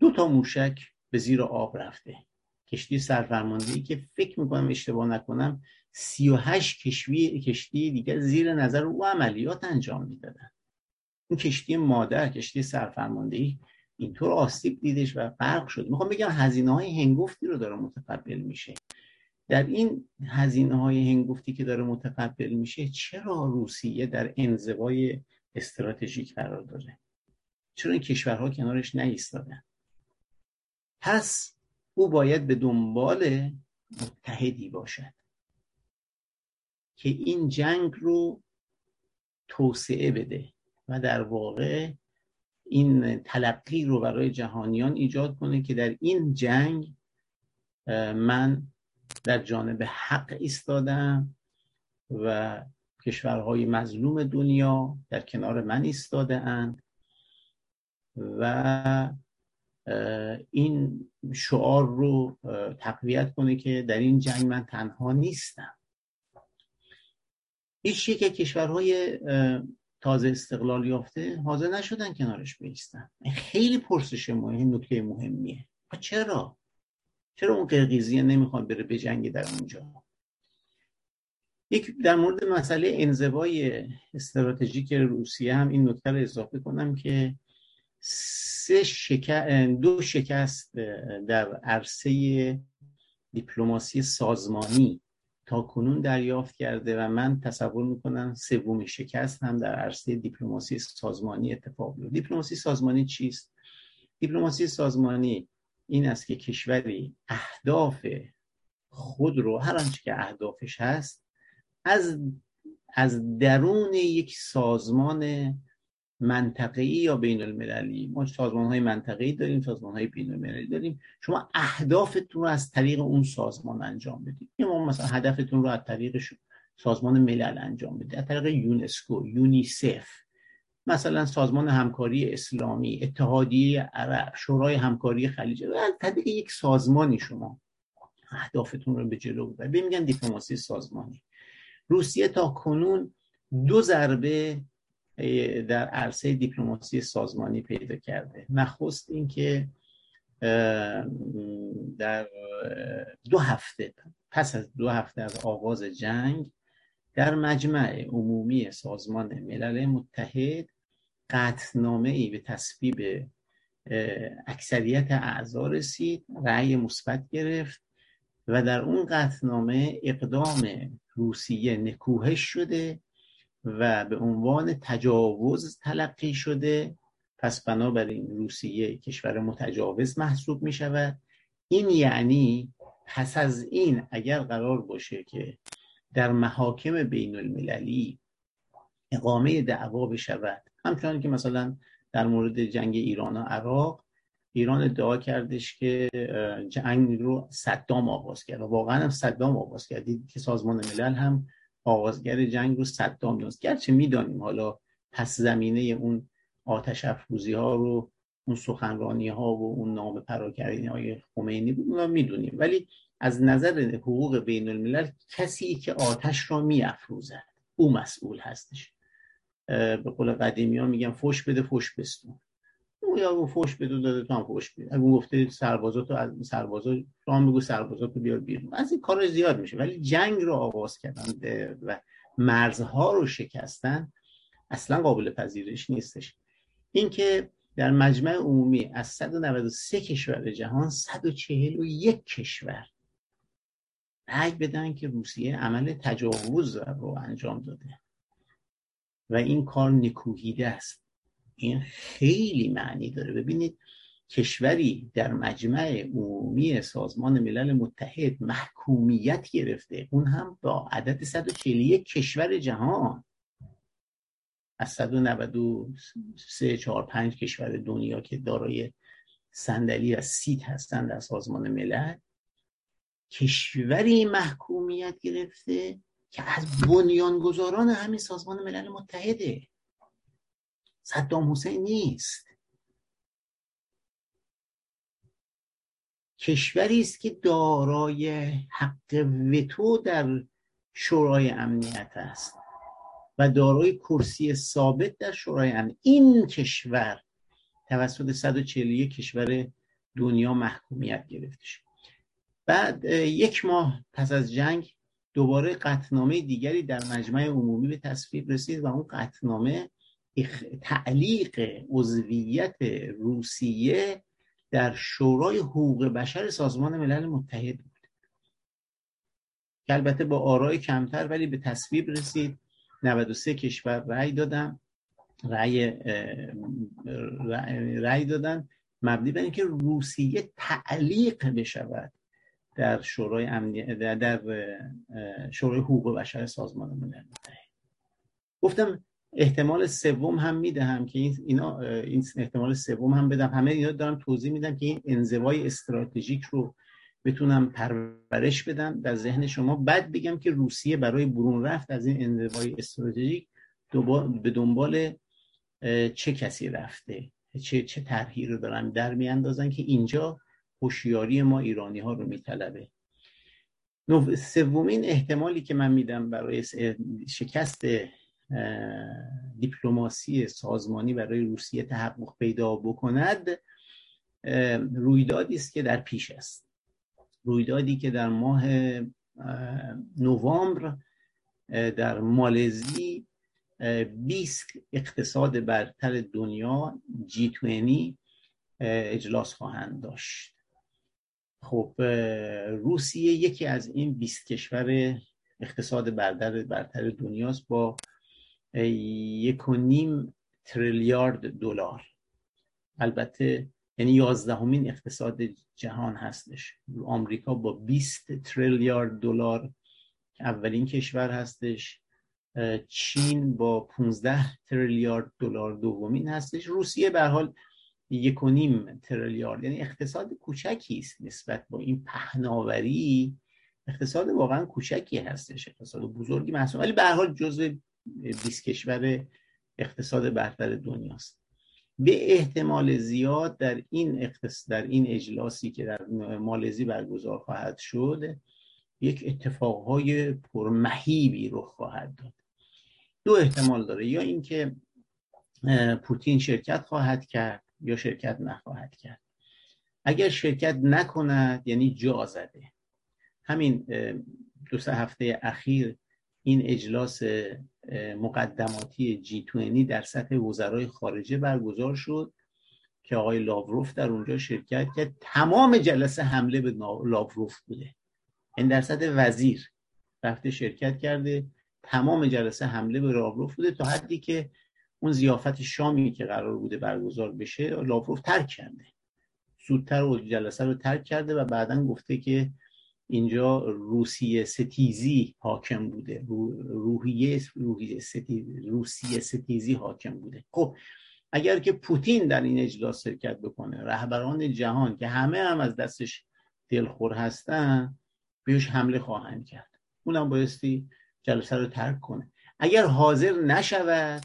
دو تا موشک به زیر آب رفته. کشتی سرفرماندهی که فکر می‌کنم اشتباه نکنم 38 کشتی کشتی دیگه زیر نظر او عملیات انجام می‌دادن. اون کشتی مادر کشتی سرفرماندهی اینطور آسیب دیدش و غرق شد. می‌خوام بگم هزینه های هنگفتی رو داره متقبل میشه. در این هزینه های هنگفتی که داره متقبل میشه چرا روسیه در انزوای استراتژیک قرار داره؟ چرا این کشورها کنارش نیستادن؟ پس او باید به دنبال متحدی باشد که این جنگ رو توسعه بده و در واقع این تلقی رو برای جهانیان ایجاد کنه که در این جنگ من در جانب حق ایستادم و کشورهای مظلوم دنیا در کنار من ایستاده اند و این شعار رو تقویت کنه که در این جنگ من تنها نیستم. هیچ یک کشورهای تازه استقلال یافته حاضر نشدن کنارش بیستن خیلی پرسش مهم نکته مهمیه. چرا؟ چرا اون قرقیزیه نمی‌خواد بره به جنگ در اونجا؟ یک در مورد مسئله انزوای استراتژیک روسیه هم این نکته رو اضافه کنم که سه دو شکست در عرصه دیپلماسی سازمانی تا کنون دریافت کرده و من تصور می‌کنم سومین شکست هم در عرصه دیپلماسی سازمانی اتفاق بیفته. دیپلماسی سازمانی چیست؟ دیپلماسی سازمانی این است که کشوری اهداف خود رو هر آنچه که اهدافش هست از از درون یک سازمان منطقه‌ای یا بین المللی ما سازمان های منطقه‌ای داریم سازمان های بین المللی داریم. شما اهدافتون رو از طریق اون سازمان انجام بدید. ما مثلا هدفتون رو از طریق سازمان ملل انجام بدید. از طریق یونسکو یونیسف. مثلا سازمان همکاری اسلامی اتحادیه عرب شورای همکاری خلیج. از طریق یک سازمانی شما اهدافتون رو به جلو ببرید میگن دیپلماسی سازمانی. روسیه تا کنون دو ضربه در عرصه دیپلماسی سازمانی پیدا کرده. نخست اینکه در دو هفته پس از دو هفته از آغاز جنگ در مجمع عمومی سازمان ملل متحد قطنامه ای به تصویب اکثریت اعضا رسید رأی مثبت گرفت و در اون قطنامه اقدام روسیه نکوهش شده و به عنوان تجاوز تلقی شده پس بنابراین روسیه کشور متجاوز محسوب می شود این یعنی پس از این اگر قرار باشه که در محاکم بین المللی اقامه دعوا بشود همچنان که مثلا در مورد جنگ ایران و عراق ایران ادعا کردش که جنگ رو صدام آغاز کرد و واقعا هم صدام آغاز کرد. که سازمان ملل هم آغازگر جنگ رو صدام دونست گرچه می‌دانیم حالا پس زمینه اون آتش افروزی ها رو اون سخنرانی ها و اون نام پراکنی های خمینی بود ما می‌دونیم. ولی از نظر حقوق بین الملل کسی که آتش را می افروزد او مسئول هستش. به قول قدیمی ها میگن فش بده فش بستون. او یا فش بده داده تو هم فش بده. اگه گفته سربازاتو از سربازا تو هم بگو سربازاتو بیار بیرون. از این کار زیاد میشه. ولی جنگ رو آغاز کردن و مرزها رو شکستن اصلا قابل پذیرش نیستش. اینکه در مجمع عمومی از 193 کشور جهان 141 کشور رأی بدن که روسیه عمل تجاوز رو انجام داده. و این کار نکوهیده است. این خیلی معنی داره. ببینید کشوری در مجمع عمومی سازمان ملل متحد محکومیت گرفته. اون هم با عدد 141 کشور جهان. از 193 4 5 کشور دنیا که دارای صندلی و سیت هستند در سازمان ملل کشوری محکومیت گرفته که از بنیانگذاران همین سازمان ملل متحده. صدام حسین نیست. کشوری است که دارای حق وتو در شورای امنیت است و دارای کرسی ثابت در شورای امنیت این کشور توسط 141 کشور دنیا محکومیت گرفته شد بعد یک ماه پس از جنگ دوباره قطنامه دیگری در مجمع عمومی به تصویب رسید و اون قطنامه تعلیق عضویت روسیه در شورای حقوق بشر سازمان ملل متحد بود. که البته با آرای کمتر ولی به تصویب رسید. 93 کشور رأی دادن. رأی رأی دادن. مبنی بر اینکه روسیه تعلیق بشود در شورای امنی در, شورای حقوق بشر سازمان ملل متحد. گفتم احتمال سوم هم می‌دهم که این اینا این احتمال سوم هم بدم. همه اینا دارم توضیح میدم که این انزوای استراتژیک رو بتونم پرورش بدم در ذهن شما. بعد بگم که روسیه برای برون رفت از این انزوای استراتژیک به دنبال چه کسی رفته؟ چه چه طرحی رو دارن در میاندازن که اینجا هوشیاری ما ایرانی ها رو میطلبه. سومین احتمالی که من میدم برای شکست دیپلماسی سازمانی برای روسیه تحقق پیدا بکند رویدادی است که در پیش است. رویدادی که در ماه نوامبر در مالزی 20 اقتصاد برتر دنیا جی 20 اجلاس خواهند داشت. خب روسیه یکی از این 20 کشور اقتصاد برتر برتر دنیاست با یک و نیم تریلیارد دلار. البته یعنی یازدهمین اقتصاد جهان هستش. آمریکا با 20 تریلیارد دلار اولین کشور هستش. چین با 15 تریلیارد دلار دومین هستش. روسیه به حال یک و نیم تریلیارد. یعنی اقتصاد کوچکی است نسبت با این پهناوری. اقتصاد واقعا کوچکی هستش. اقتصاد بزرگی محسوب. ولی به حال جزو 20 کشور اقتصاد برتر دنیاست. به احتمال زیاد در این اقتص... در این اجلاسی که در مالزی برگزار خواهد شد یک اتفاقهای پرمهیبی رخ خواهد داد. دو احتمال داره. یا اینکه پوتین شرکت خواهد کرد یا شرکت نخواهد کرد. اگر شرکت نکند یعنی جا زده. همین دو سه هفته اخیر این اجلاس مقدماتی جی 20 در سطح وزرای خارجه برگزار شد که آقای لاوروف در اونجا شرکت کرد. تمام جلسه حمله به لاوروف بوده. این در سطح وزیر رفته شرکت کرده. تمام جلسه حمله به لاوروف بوده تا حدی که اون زیافت شامی که قرار بوده برگزار بشه لاوروف ترک کرده. زودتر جلسه رو ترک کرده و بعدا گفته که اینجا روسیه ستیزی حاکم بوده. روحیه روحیه ستیزی روسیه ستیزی حاکم بوده. خب اگر که پوتین در این اجلاس شرکت بکنه رهبران جهان که همه هم از دستش دلخور هستن بهش حمله خواهند کرد. اونم بایستی جلسه رو ترک کنه. اگر حاضر نشود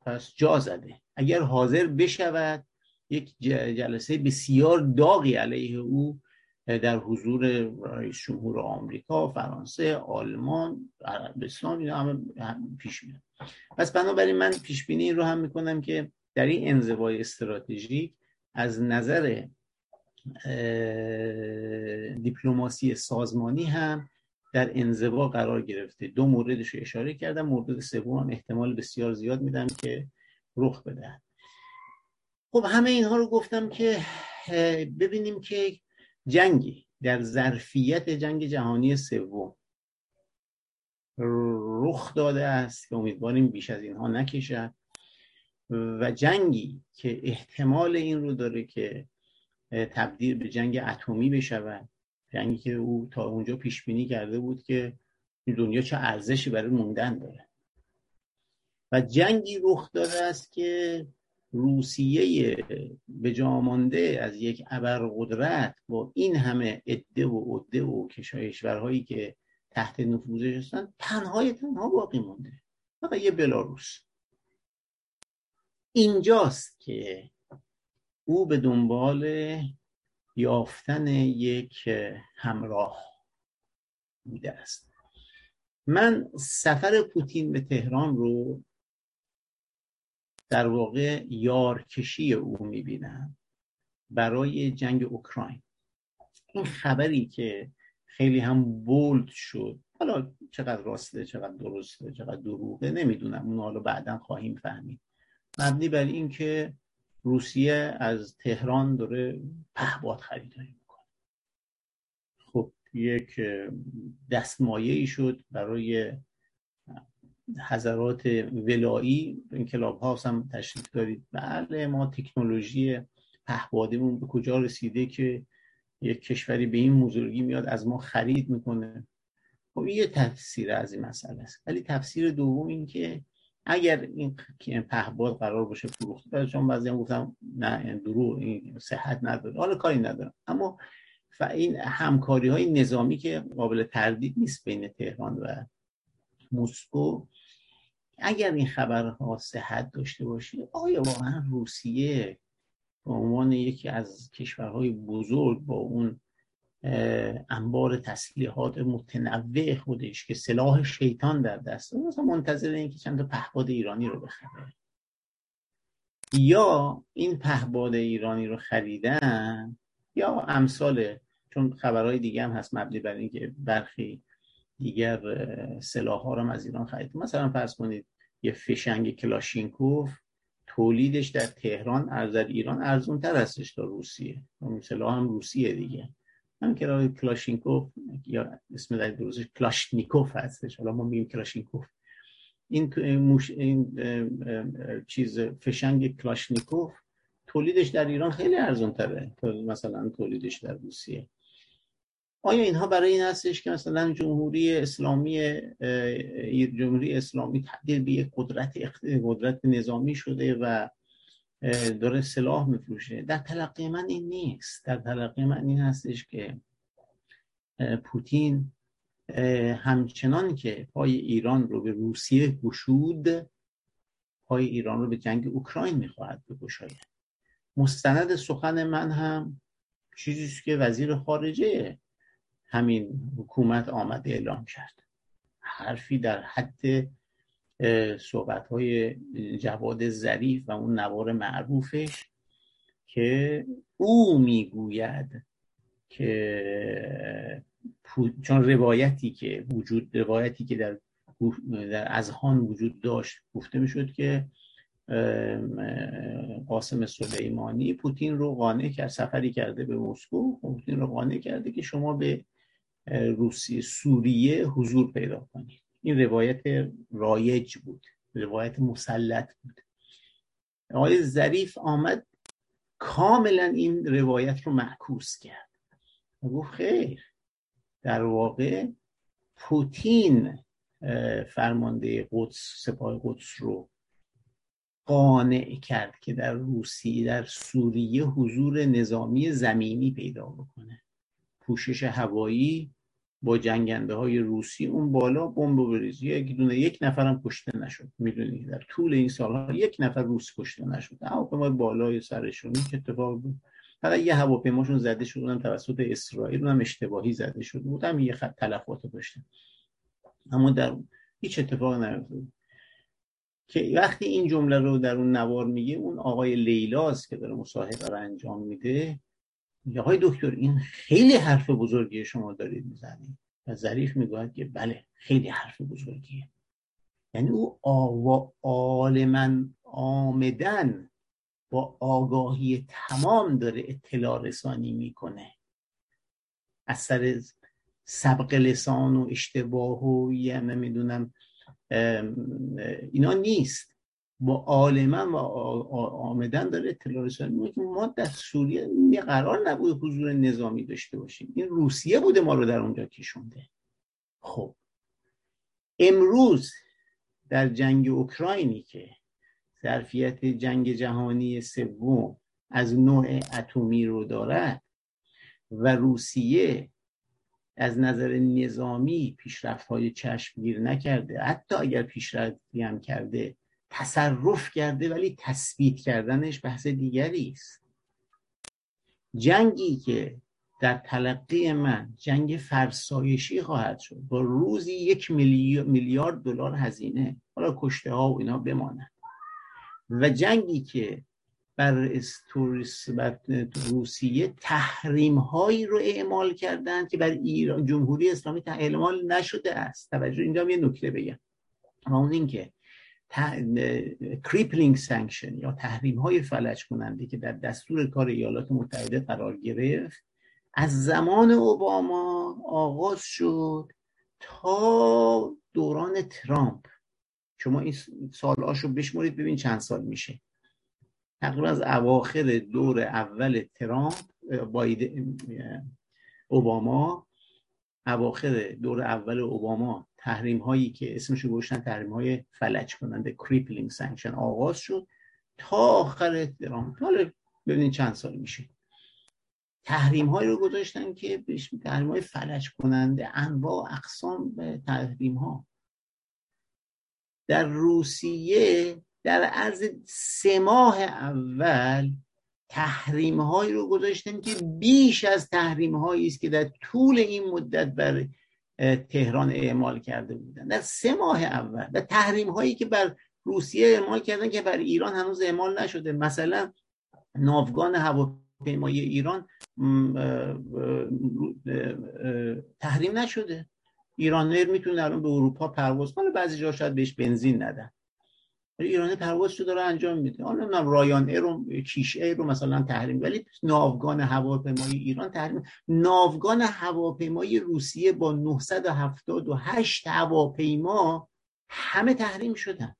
پس جا زده. اگر حاضر بشود یک جلسه بسیار داغی علیه او در حضور رئیس جمهور آمریکا فرانسه آلمان عربستان اینا همه پیش میاد. پس بنابراین من پیش بینی رو هم می‌کنم که در این انزوای استراتژیک از نظر دیپلماسی سازمانی هم در انزوا قرار گرفته. دو موردش رو اشاره کردم. مورد سوم هم احتمال بسیار زیاد میدم که رخ بده خب همه اینها رو گفتم که ببینیم که جنگی در ظرفیت جنگ جهانی سوم. رخ داده است که امیدواریم بیش از اینها نکشد و جنگی که احتمال این رو داره که تبدیل به جنگ اتمی بشود. جنگی که او تا اونجا پیش بینی کرده بود که دنیا چه ارزشی برای موندن داره. و جنگی رخ داده است که روسیه به جامانده از یک ابرقدرت با این همه عده و عده و کشورهایی که تحت نفوذش هستن تنهای تنها باقی مونده فقط یه بلاروس. اینجاست که او به دنبال یافتن یک همراه بوده است. من سفر پوتین به تهران رو در واقع یارکشی او می‌بینم برای جنگ اوکراین. این خبری که خیلی هم بولد شد. حالا چقدر راسته چقدر درسته چقدر دروغه نمی‌دونم. اون حالا بعدا خواهیم فهمید. مبنی بر اینکه روسیه از تهران داره پهباد خریداری می‌کنه. خب یک دستمایه ای شد برای حضرات ولایی این کلاب هاوس هم تشریف دارید. بله ما تکنولوژی پهبادیمون به کجا رسیده که یک کشوری به این بزرگی میاد از ما خرید می‌کنه؟ خب یه تفسیر از این مسئله است. ولی تفسیر دوم این که اگر این پهباد قرار باشه فروخته چون بعضی هم گفتم نه درو این صحت نداره. حالا کاری ندارم. اما این همکاری های نظامی که قابل تردید نیست بین تهران و مسکو اگر این خبرها صحت داشته باشه آیا واقعا روسیه به عنوان یکی از کشورهای بزرگ با اون انبار تسلیحات متنوع خودش که سلاح شیطان در دست مثلا منتظر این که چند تا پهباد ایرانی رو بخره؟ یا این پهپاد ایرانی رو خریدن یا امثال چون خبرهای دیگه هم هست مبنی بر اینکه برخی دیگر سلاح ها رو از ایران خرید مثلا فرض کنید یه فشنگ کلاشینکوف تولیدش در تهران از ایران ارزون تر هستش تا روسیه. اون سلاح هم روسیه دیگه. هم که کلاشینکوف یا اسم در درستش کلاشنیکوف هستش. حالا ما میگیم کلاشینکوف. این, موش، این چیز فشنگ کلاشنیکوف تولیدش در ایران خیلی ارزون تره مثلا تولیدش در روسیه. آیا اینها برای این هستش که مثلا جمهوری اسلامی جمهوری اسلامی تبدیل به یک قدرت قدرت نظامی شده و داره سلاح میفروشه؟ در تلقی من این نیست. در تلقی من این هستش که پوتین همچنان که پای ایران رو به روسیه گشود پای ایران رو به جنگ اوکراین می‌خواهد بگشاید. مستند سخن من هم چیزی که وزیر خارجه همین حکومت آمده اعلام کرد. حرفی در حد صحبت های جواد ظریف و اون نوار معروفش که او می‌گوید که چون روایتی که وجود روایتی که در در اذهان وجود داشت گفته می‌شد که قاسم سلیمانی پوتین رو قانع کرد سفری کرده به مسکو پوتین رو قانع کرده که شما به روسیه سوریه حضور پیدا کنید این روایت رایج بود. روایت مسلط بود. آقای ظریف آمد کاملا این روایت رو معکوس کرد. گفت خیر. در واقع پوتین فرمانده قدس سپاه قدس رو قانع کرد که در روسیه در سوریه حضور نظامی زمینی پیدا بکنه. پوشش هوایی با جنگنده های روسی اون بالا بمب بریزی. یک دونه یک نفرم کشته نشد می‌دونی؟ در طول این سالها یک نفر روس کشته نشد. هواپیمای بالای سرشون که اتفاق بود. فقط یه هواپیماشون زده شد اونم توسط اسرائیل اونم اشتباهی زده شد بود. هم یه خط تلفات داشته اما در هیچ اتفاق نیفتاد. که وقتی این جمله رو در اون نوار میگه اون آقای لیلاست که داره مصاحبه رو انجام میده آقای دکتر این خیلی حرف بزرگی شما دارید می‌زنید. و ظریف می‌گوید که بله خیلی حرف بزرگیه. یعنی او آوا عالما آمدن با آگاهی تمام داره اطلاع رسانی می‌کنه. از سر سبق لسان و اشتباه و یه نمی‌دونم اینا نیست. با عالما و آمدن داره اطلاع رسانی که ما در سوریه یه قرار نبود حضور نظامی داشته باشیم. این روسیه بوده ما رو در اونجا کشونده. خب. امروز در جنگ اوکراینی که ظرفیت جنگ جهانی سوم از نوع اتمی رو دارد و روسیه از نظر نظامی پیشرفت های چشمگیر نکرده حتی اگر پیشرفتی هم کرده تصرف کرده ولی تثبیت کردنش بحث دیگری است. جنگی که در تلقی من جنگ فرسایشی خواهد شد. با روزی یک میلیارد دلار هزینه. حالا کشته ها و اینا بمانند. و جنگی که بر استوریس روسیه تحریم هایی رو اعمال کردن که بر ایران جمهوری اسلامی اعمال نشده است. توجه اینجا یه نکته بگم. و اون اینکه crippling sanction یا تحریم های فلج کننده که در دستور کار ایالات متحده قرار گرفت از زمان اوباما آغاز شد تا دوران ترامپ. شما این سالهاش رو بشمارید ببین چند سال میشه. تقریبا از اواخر دور اول ترامپ باید اوباما اواخر دور اول اوباما تحریم هایی که اسمش رو گذاشتن تحریم های فلج کننده crippling sanction آغاز شد تا آخر ترامپ حالا ببینید چند سال میشه. تحریم هایی رو گذاشتن که بهش تحریم های فلج کننده انواع اقسام تحریم ها در روسیه در عرض سه ماه اول تحریم هایی رو گذاشتن که بیش از تحریم هایی است که در طول این مدت بر تهران اعمال کرده بودن. در سه ماه اول. و تحریم هایی که بر روسیه اعمال کردن که بر ایران هنوز اعمال نشده. مثلا ناوگان هواپیمایی ایران تحریم نشده. ایران می‌تونه الان به اروپا پرواز کنه بعضی جا شاید بهش بنزین ندن. ایران پروازشو داره انجام میده. حالا نمی‌دونم رایان ایر رو کیش ایر رو مثلا تحریم ولی ناوگان هواپیمایی ایران تحریم. ناوگان هواپیمایی روسیه با 978 هواپیما همه تحریم شدن.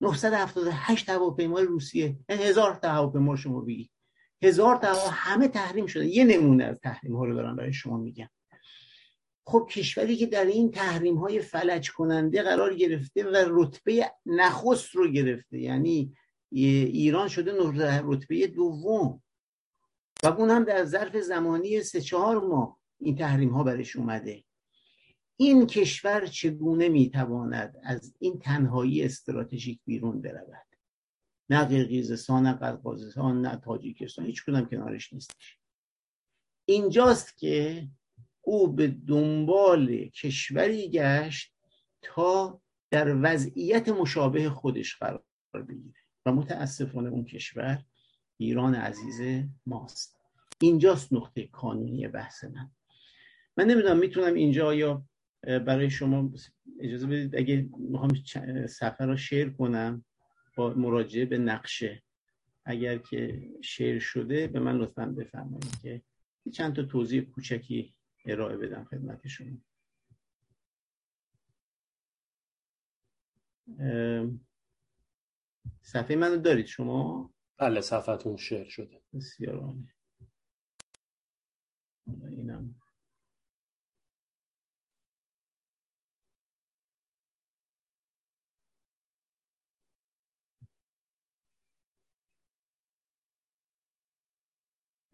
978 هواپیمای روسیه. یعنی هزار تا هواپیما شما بگید هزار تا همه تحریم شده یه نمونه از تحریم ها رو دارم برای شما میگم خب کشوری که در این تحریم های فلج کننده قرار گرفته و رتبه نخست رو گرفته یعنی ایران شده رتبه دوم. و اون هم در ظرف زمانی سه چهار ماه این تحریم ها برش اومده. این کشور چگونه می‌تواند از این تنهایی استراتژیک بیرون برود؟ نه قرقیزستان نه قرقازستان نه تاجیکستان هیچ کدام کنارش نیستش. اینجاست که او به دنبال کشوری گشت تا در وضعیت مشابه خودش قرار بگیره و متاسفانه اون کشور ایران عزیز ماست. اینجاست نقطه کانونی بحث من. من نمی‌دونم می‌تونم اینجا یا برای شما اجازه بدید اگه می‌خوام سفر رو شیر کنم با مراجعه به نقشه. اگر که شیر شده به من لطفا بفرمایید که چند تا توضیح کوچکی ارائه بدم خدمت شما صفحه منو دارید شما؟ بله صفحتون شیر شده. بسیار عالی. اینم.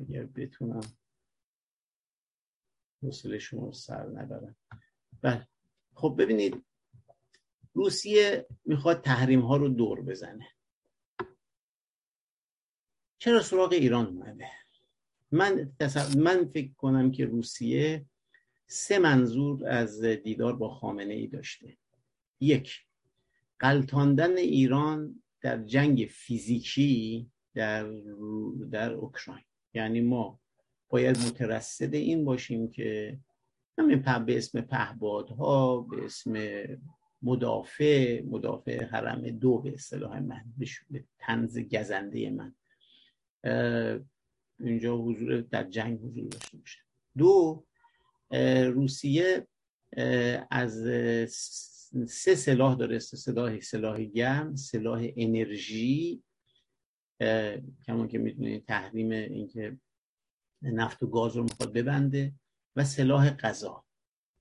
اگر بتونم. حوصله شما رو سر نبرم بله. خب ببینید روسیه می‌خواد تحریم ها رو دور بزنه. چرا سراغ ایران اومده؟ من, من فکر کنم که روسیه سه منظور از دیدار با خامنه ای داشته. یک قلتاندن ایران در جنگ فیزیکی در, در اوکراین. یعنی ما باید مترصد این باشیم که همین به اسم پهبادها به اسم مدافع مدافع حرم دو به اصطلاح من به تنز گزنده من. اینجا حضور در جنگ حضور داشته باشه دو روسیه از سه سلاح داره. سلاح سلاح گرم سلاح انرژی کمان که می‌دونید تحریم اینکه نفت و گاز رو می‌خواد ببنده و سلاح غذا.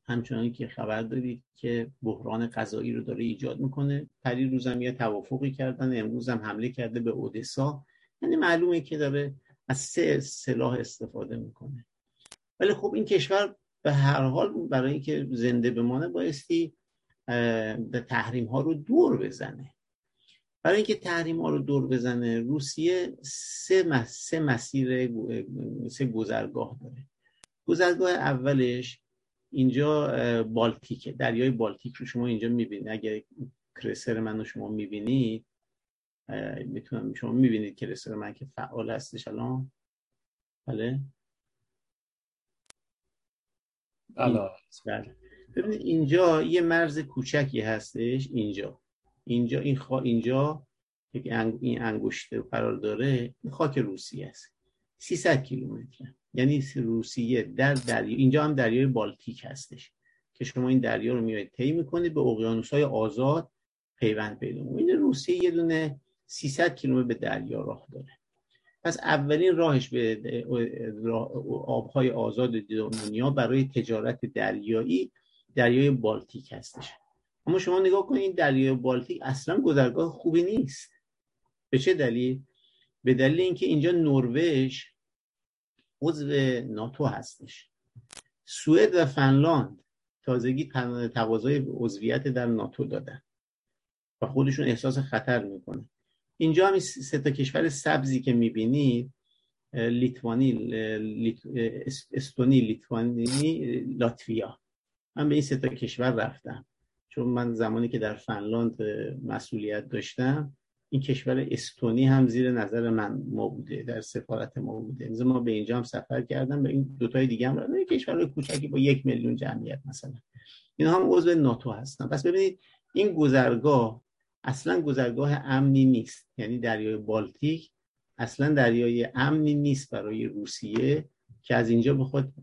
همچنانی که خبر دارید که بحران غذایی رو داره ایجاد می‌کنه. پری روزم یه توافقی کردن امروز هم حمله کرده به اودسا. یعنی معلومه که داره از سه سلاح استفاده می‌کنه. ولی خب این کشور به هر حال برای اینکه زنده بمانه بایستی به تحریم ها رو دور بزنه. برای اینکه تحریم ها رو دور بزنه روسیه سه, سه مسیر سه گذرگاه داره. گذرگاه اولش اینجا بالتیکه. دریای بالتیک رو شما اینجا می‌بینید اگر کرسر من رو شما می‌بینید می‌تونم شما می‌بینید کرسر من که فعال هستش الان. بله, بله. ببینید اینجا یه مرز کوچکی هستش اینجا. اینجا این خوا... اینجا این انگشته قرار داره این خاک روسیه است. 300 کیلومتر یعنی روسیه در دریا اینجا هم دریای بالتیک هستش که شما این دریا رو میایید طی می‌کنید به اقیانوس های آزاد پیوند پیدا این روسیه یه دونه 300 کیلومتر به دریا راه داره. پس اولین راهش به آبهای آزاد دنیا برای تجارت دریایی دریای بالتیک هستش. اما شما نگاه کنید دریای بالتیک اصلا گذرگاه خوبی نیست. به چه دلیل؟ به دلیل اینکه اینجا نروژ عضو ناتو هستش. سوئد و فنلاند تازگی تقاضای عضویت در ناتو دادن و خودشون احساس خطر می‌کنه اینجا هم سه تا کشور سبزی که می‌بینید لیتوانی لیت... استونی لیتوانی لاتویا من به این سه تا کشور رفتم. چون من زمانی که در فنلاند مسئولیت داشتم این کشور استونی هم زیر نظر من ما بوده در سفارت ما بوده. ما به اینجا هم سفر کردم به این دوتای دیگه هم رفتم. کشور کوچکی با یک میلیون جمعیت مثلا. این هم عضو ناتو هستن. پس ببینید این گذرگاه اصلا گذرگاه امنی نیست. یعنی دریای بالتیک اصلا دریای امنی نیست برای روسیه. که از اینجا بخواد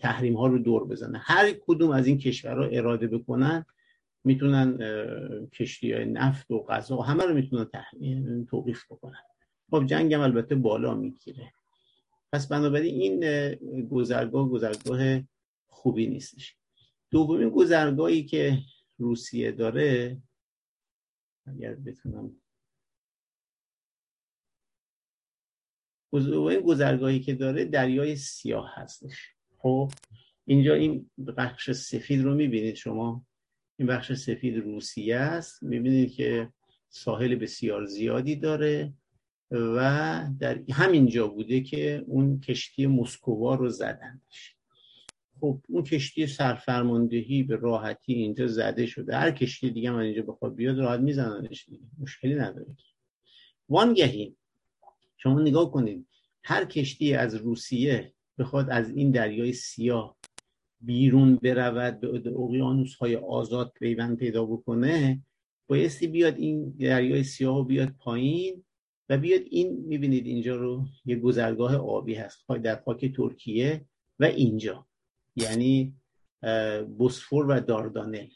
تحریم ها رو دور بزنه. هر کدوم از این کشورها اراده بکنن می‌تونن کشتی های نفت و غذا همه رو می‌تونن توقیف بکنن. خب جنگ هم البته بالا می‌گیره. پس بنابراین این گذرگاه گذرگاه خوبی نیستش. دومین گذرگاهی که روسیه داره اگر بتونم گذرگاهی که داره دریای سیاه هستش. خب اینجا این بخش سفید رو می‌بینید شما. این بخش سفید روسیه است. می‌بینید که ساحل بسیار زیادی داره و در همینجا بوده که اون کشتی مسکووا رو زدندش خب اون کشتی سرفرماندهی به راحتی اینجا زده شده. هر کشتی دیگه من اینجا بخواد بیاد راحت میزننش دیگه. مشکلی نداره وانگهی شما نگاه کنید هر کشتی از روسیه بخواد از این دریای سیاه بیرون برود به اقیانوس های آزاد پیوند پیدا بکنه بایستی بیاد این دریای سیاه رو بیاد پایین و بیاد این می‌بینید اینجا رو یه گذرگاه آبی هست در خاک ترکیه و اینجا یعنی بوسفور و داردانل.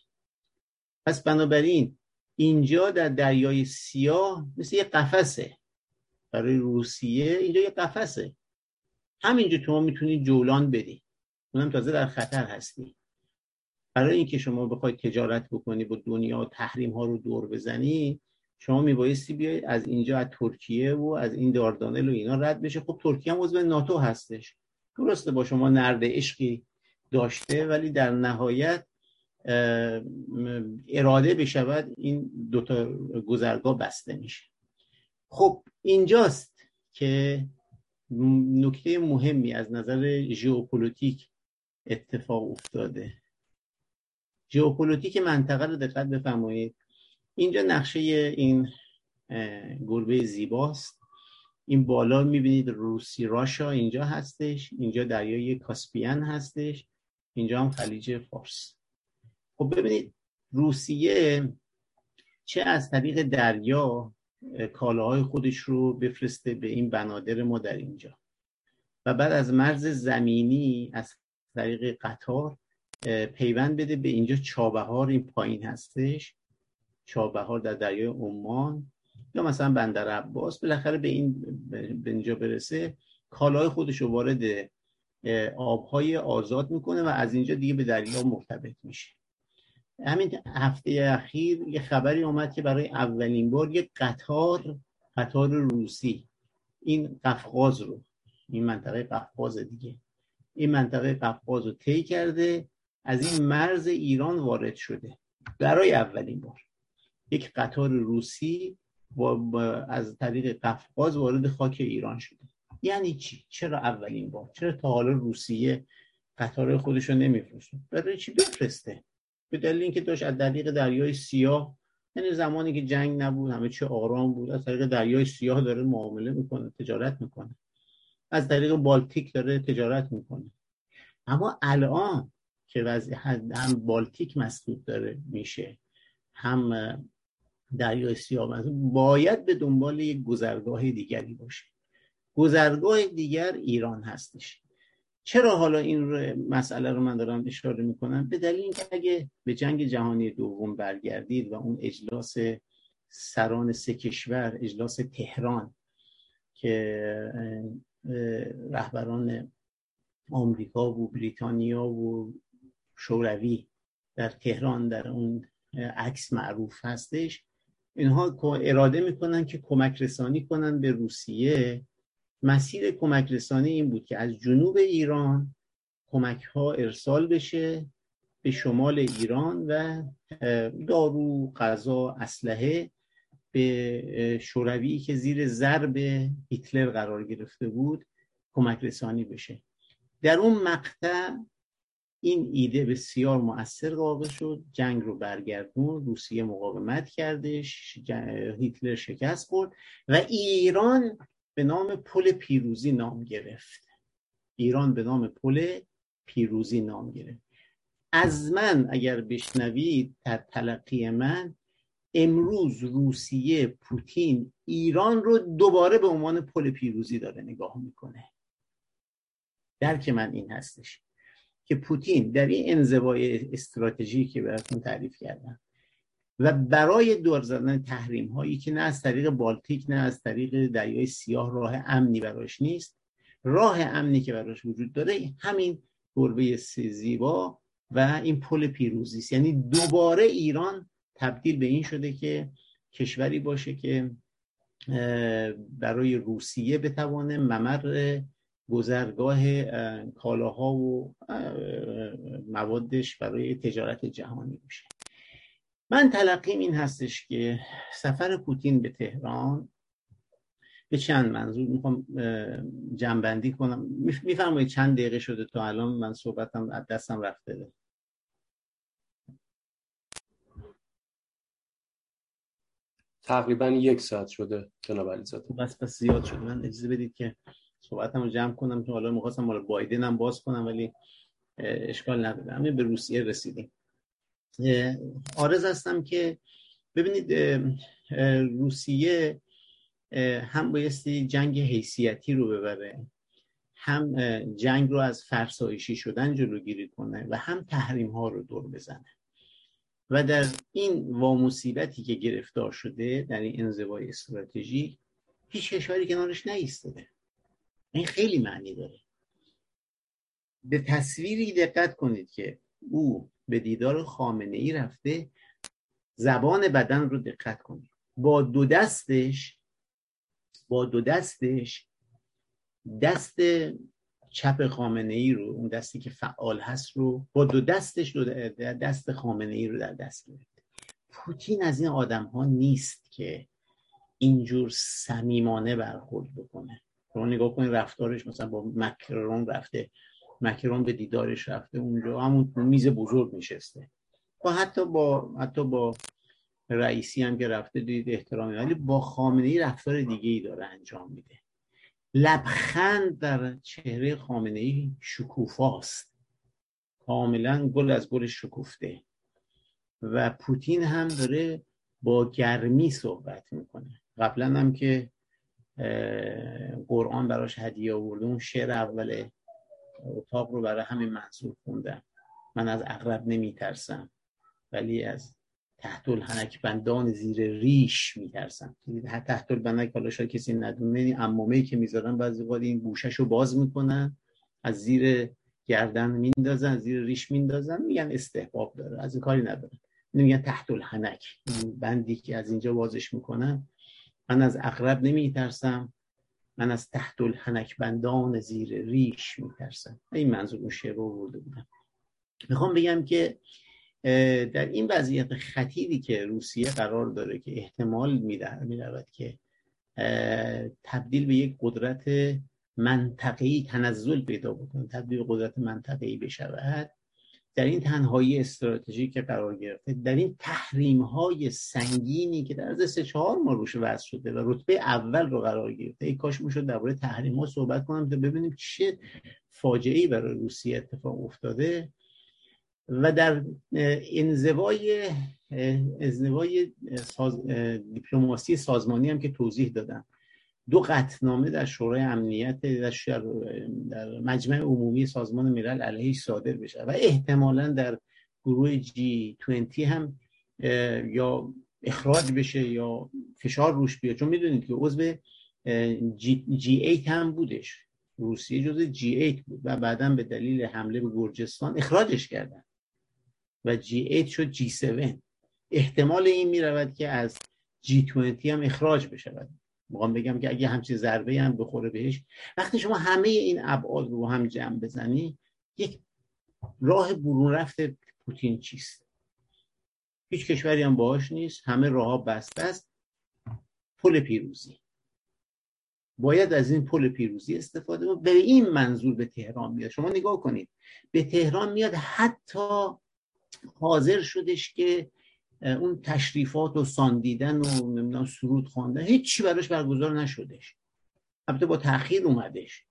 پس بنابراین اینجا در دریای سیاه مثل یه قفسه. برای روسیه اینجا یه قفسه. همینجا تو می‌تونی جولان بدی. اونم تازه در خطر هستی. برای اینکه شما بخواید تجارت بکنی با دنیا تحریم ها رو دور بزنی شما میبایستی بیاید از اینجا از ترکیه و از این داردانل و اینا رد بشه خب ترکیه هم عضو ناتو هستش. درسته با شما نرد عشقی داشته ولی در نهایت اراده بشود این دوتا گذرگاه بسته میشه. خب اینجاست که نکته مهمی از نظر ژئوپلیتیک اتفاق افتاده. ژئوپلیتیک منطقه رو دقت بفرمایید. اینجا نقشه این گربه زیباست. این بالا می‌بینید روسیه Russia اینجا هستش اینجا دریای Caspian هستش اینجا هم خلیج فارس. خب ببینید روسیه چه از طریق دریا کالاهای خودش رو بفرسته به این بنادر ما در اینجا. و بعد از مرز زمینی از طریق قطار پیوند بده به اینجا چابهار. این پایین هستش. چابهار در دریای عمان. یا مثلا بندر عباس. بالاخره به این به اینجا برسه. کالای خودش رو وارد آبهای آزاد می‌کنه و از اینجا دیگه به دریا مرتبط میشه. همین هفته اخیر یه خبری اومد که برای اولین بار یه قطار قطار روسی. این قفقاز رو. این منطقه قفقاز دیگه. این منطقه قفقاز رو طی کرده. از این مرز ایران وارد شده. برای اولین بار. یک قطار روسی از طریق قفقاز وارد خاک ایران شده. یعنی چی؟ چرا اولین بار؟ چرا تا حالا روسیه قطار خودش رو نمیفرسته برای چی بفرسته؟ به دلیل اینکه داشت از طریق دریای سیاه یعنی زمانی که جنگ نبود همه چی آرام بود از طریق دریای سیاه داره معامله می‌کنه تجارت می‌کنه. از طریق بالتیک داره تجارت می‌کنه. اما الان که وضع هم بالتیک مسدود داره میشه هم دریای سیاه باید به دنبال یک گذرگاه دیگری باشه. گذرگاه دیگر ایران هستش. چرا حالا این مسئله رو من دارم اشاره می‌کنم؟ به دلیل اینکه اگه به جنگ جهانی دوم برگردید و اون اجلاس سران سه کشور اجلاس تهران که رهبران آمریکا و بریتانیا و شوروی در تهران در اون عکس معروف هستش اینها اراده می‌کنن که کمک رسانی کنن به روسیه مسیر کمک رسانی این بود که از جنوب ایران کمک ها ارسال بشه به شمال ایران و دارو، غذا، اسلحه به شوروی که زیر ضرب هیتلر قرار گرفته بود کمک رسانی بشه. در اون مقطع این ایده بسیار مؤثر واقع شد. جنگ رو برگردون روسیه مقاومت کردش هیتلر شکست خورد و ایران به نام پل پیروزی نام گرفت. ایران به نام پل پیروزی نام گرفت. از من اگر بشنوید در تلقی من امروز روسیه پوتین ایران رو دوباره به عنوان پل پیروزی داره نگاه می‌کنه. درک من این هستش که پوتین در این انزوای استراتژی که براتون تعریف کردم. و برای دور زدن تحریم هایی که نه از طریق بالتیک نه از طریق دریای سیاه راه امنی براش نیست راه امنی که براش وجود داره همین گربه زیبا و این پل پیروزی است. یعنی دوباره ایران تبدیل به این شده که کشوری باشه که برای روسیه بتوانه ممر گذرگاه کالاها و موادش برای تجارت جهانی باشه. من تلقیم این هستش که سفر پوتین به تهران به چند منظور می‌خوام جنبندی کنم. میفرمایید چند دقیقه شده تا الان من صحبتم از دستم رفته. تقریبا یک ساعت شده جناب علیزاده. بس بس زیاد شده. من اجازه بدید که صحبتم رو جمع کنم که حالا می‌خواستم مال بایدن هم باز کنم ولی اشکال نداره. همین به روسیه رسیدیم. آرز هستم که ببینید روسیه هم بایستی جنگ حیثیتی رو ببره هم جنگ رو از فرسایشی شدن جلوگیری کنه و هم تحریم ها رو دور بزنه. و در این وامصیبتی که گرفتار شده در این انزوای استراتژیک هیچ کشوری کنارش نیستده این خیلی معنی داره. به تصویری دقت کنید که او به دیدار خامنه ای رفته زبان بدن رو دقت کنید با دو دستش با دو دستش دست چپ خامنه ای رو اون دستی که فعال هست رو با دو دستش دو دست خامنه ای رو در دست گرفته پوتین از این آدم ها نیست که اینجور صمیمانه برخورد بکنه. شما نگاه کنید رفتارش مثلا با مکرون رفته. مکرون به دیدارش رفته اونجا. همون میز بزرگ نشسته. و حتی با حتی با رئیسی هم که رفته دید احترامی. ولی با خامنه ای رفتار دیگه ای داره انجام میده. لبخند در چهره خامنه ای شکوفاست. کاملا گل از گل شکوفته و پوتین هم داره با گرمی صحبت می‌کنه. قبلا هم که قرآن براش هدیه آورده. اون شعر اول اتاق رو برای همین منصور خوندم. من از اغرب نمیترسم ولی از تحت الحنک بندان زیر ریش میترسم. تحت البنک حالا شاید کسی ندونه این امامه که می‌ذارن بعضی وقت این گوشش رو باز می‌کنن از زیر گردن میندازن از زیر ریش میندازن میگن استحباب داره از این کاری نداره میگن تحت الحنک بندی که از اینجا بازش می‌کنن. من از اقرب نمیترسم. من از تحت الحنک بندان زیر ریش میترسم. این منظور اون شعر رو بودم. می‌خوام بگم که در این وضعیت خطیری که روسیه قرار داره که احتمال می‌رود که تبدیل به یک قدرت منطقه‌ای تنزل پیدا بکنه تبدیل به قدرت منطقه‌ای بشود در این تنهایی استراتژیک که قرار گرفته در این تحریم های سنگینی که در از سه چهار ماه روش وضع شده و رتبه اول رو قرار گرفته ای کاش می‌شد درباره تحریم ها صحبت کنم تا ببینیم چه فاجعه ای برای روسیه اتفاق افتاده و در انزوای ازنوای ساز... دیپلماسی سازمانی هم که توضیح دادم. دو قطنامه در شورای امنیت در, در مجمع عمومی سازمان ملل علیه صادر بشه و احتمالا در گروه جی 20 هم یا اخراج بشه یا فشار روش بیاد. چون می‌دونید که عضو جی, جی 8 هم بودش. روسیه جز جی 8 بود و بعدا به دلیل حمله به گرجستان اخراجش کردن. و جی 8 شد جی 7 احتمال این می رود که از جی 20 هم اخراج بشود می‌خوام بگم که اگه همچین ضربه هم بخوره بهش وقتی شما همه این ابعاد رو هم جمع بزنی یک راه برون رفت پوتین چیست؟ هیچ کشوری هم باش نیست همه راه بسته است. پل پیروزی. باید از این پل پیروزی استفاده و به این منظور به تهران میاد. شما نگاه کنید. به تهران میاد حتی حاضر شدش که اون تشریفات و ساندیدن و نمی‌دونم سرود خواندن هیچی براش برگزار نشدش. البته با تاخیر اومدش.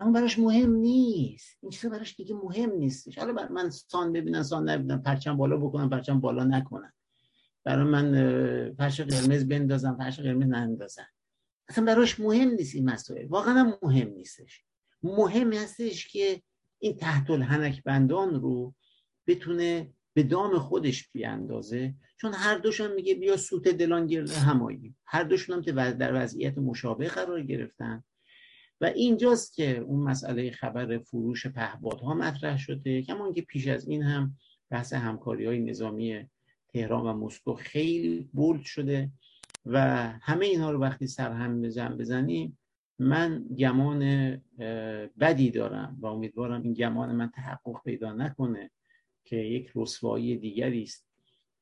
اما براش مهم نیست. این چیزا براش دیگه مهم نیستش. حالا بر من سان ببینن سان نبینن پرچم بالا بکنم پرچم بالا نکنن. برای من پرچم قرمز بندازم پرچم قرمز نندازم اصلا براش مهم نیست این مسائل. واقعا مهم نیستش. مهم هستش که این تحت الحنک بندان رو بتونه به دام خودش بیاندازه چون هر دوشون میگه بیا سوت دلان گرده همایی. هر دوشون هم که در وضعیت مشابه قرار گرفتن. و اینجاست که اون مسئله خبر فروش پهبادها مطرح شده. کمان که پیش از این هم بحث همکاری های نظامی تهران و مسکو خیلی بولد شده. و همه اینها رو وقتی سرهم بزن بزنیم من گمان بدی دارم و امیدوارم این گمان من تحقق پیدا نکنه. که یک رسوایی دیگری است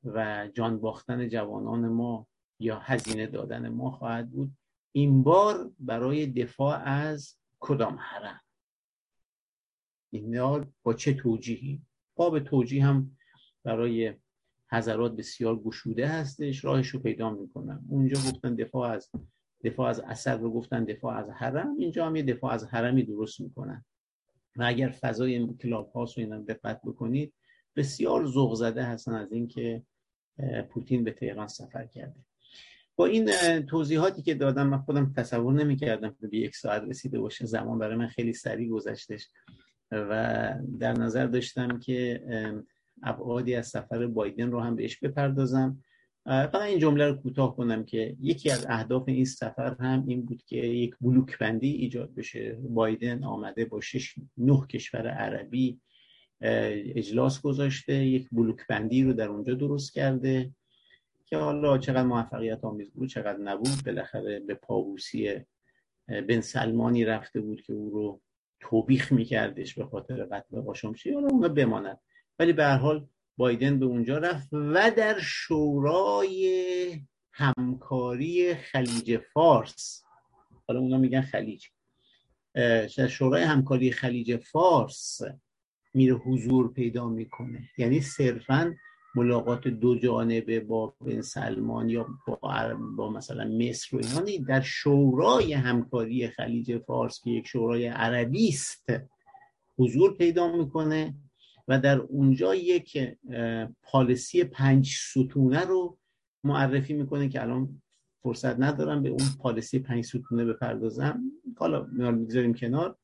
و جان باختن جوانان ما یا هزینه دادن ما خواهد بود. این بار برای دفاع از کدام حرم؟ این با چه توجیهی؟ باب توجیه هم برای حضرات بسیار گشوده هستش. راهش رو پیدا می‌کنم. اونجا گفتن دفاع از دفاع از اسد رو گفتن دفاع از حرم. اینجا هم یه دفاع از حرمی درست می‌کنن. و اگر فضای کلاب هاست رو اینا دقت بکنید بسیار ذوق زده هستن از اینکه پوتین به تهران سفر کرده. با این توضیحاتی که دادم من خودم تصور نمی‌کردم که به یک ساعت رسیده باشه. زمان برای من خیلی سریع گذشتش و در نظر داشتم که ابعادی از سفر بایدن رو هم بهش بپردازم. فقط این جمله رو کوتاه کنم که یکی از اهداف این سفر هم این بود که یک بلوک بندی ایجاد بشه. بایدن آمده با شش نه کشور عربی اجلاس گذاشته یک بلوک بندی رو در اونجا درست کرده که حالا چقدر موفقیت آمیز بود چقدر نبود. بالاخره به پاووسی بن سلمانی رفته بود که او رو توبیخ میکردش به خاطر قتل قاشمچی حالا اون بماند ولی به هر حال بایدن به اونجا رفت و در شورای همکاری خلیج فارس. حالا اونا میگن خلیج. شورای همکاری خلیج فارس میره حضور پیدا می‌کنه. یعنی صرفا ملاقات دو جانبه با بن سلمان یا با, با مثلا مصر و اینا در شورای همکاری خلیج فارس که یک شورای عربی است حضور پیدا می‌کنه و در اونجا یک پالیسی پنج ستونه رو معرفی می‌کنه که الان فرصت ندارم به اون پالیسی پنج ستونه بپردازم. حالا می‌ذاریم کنار.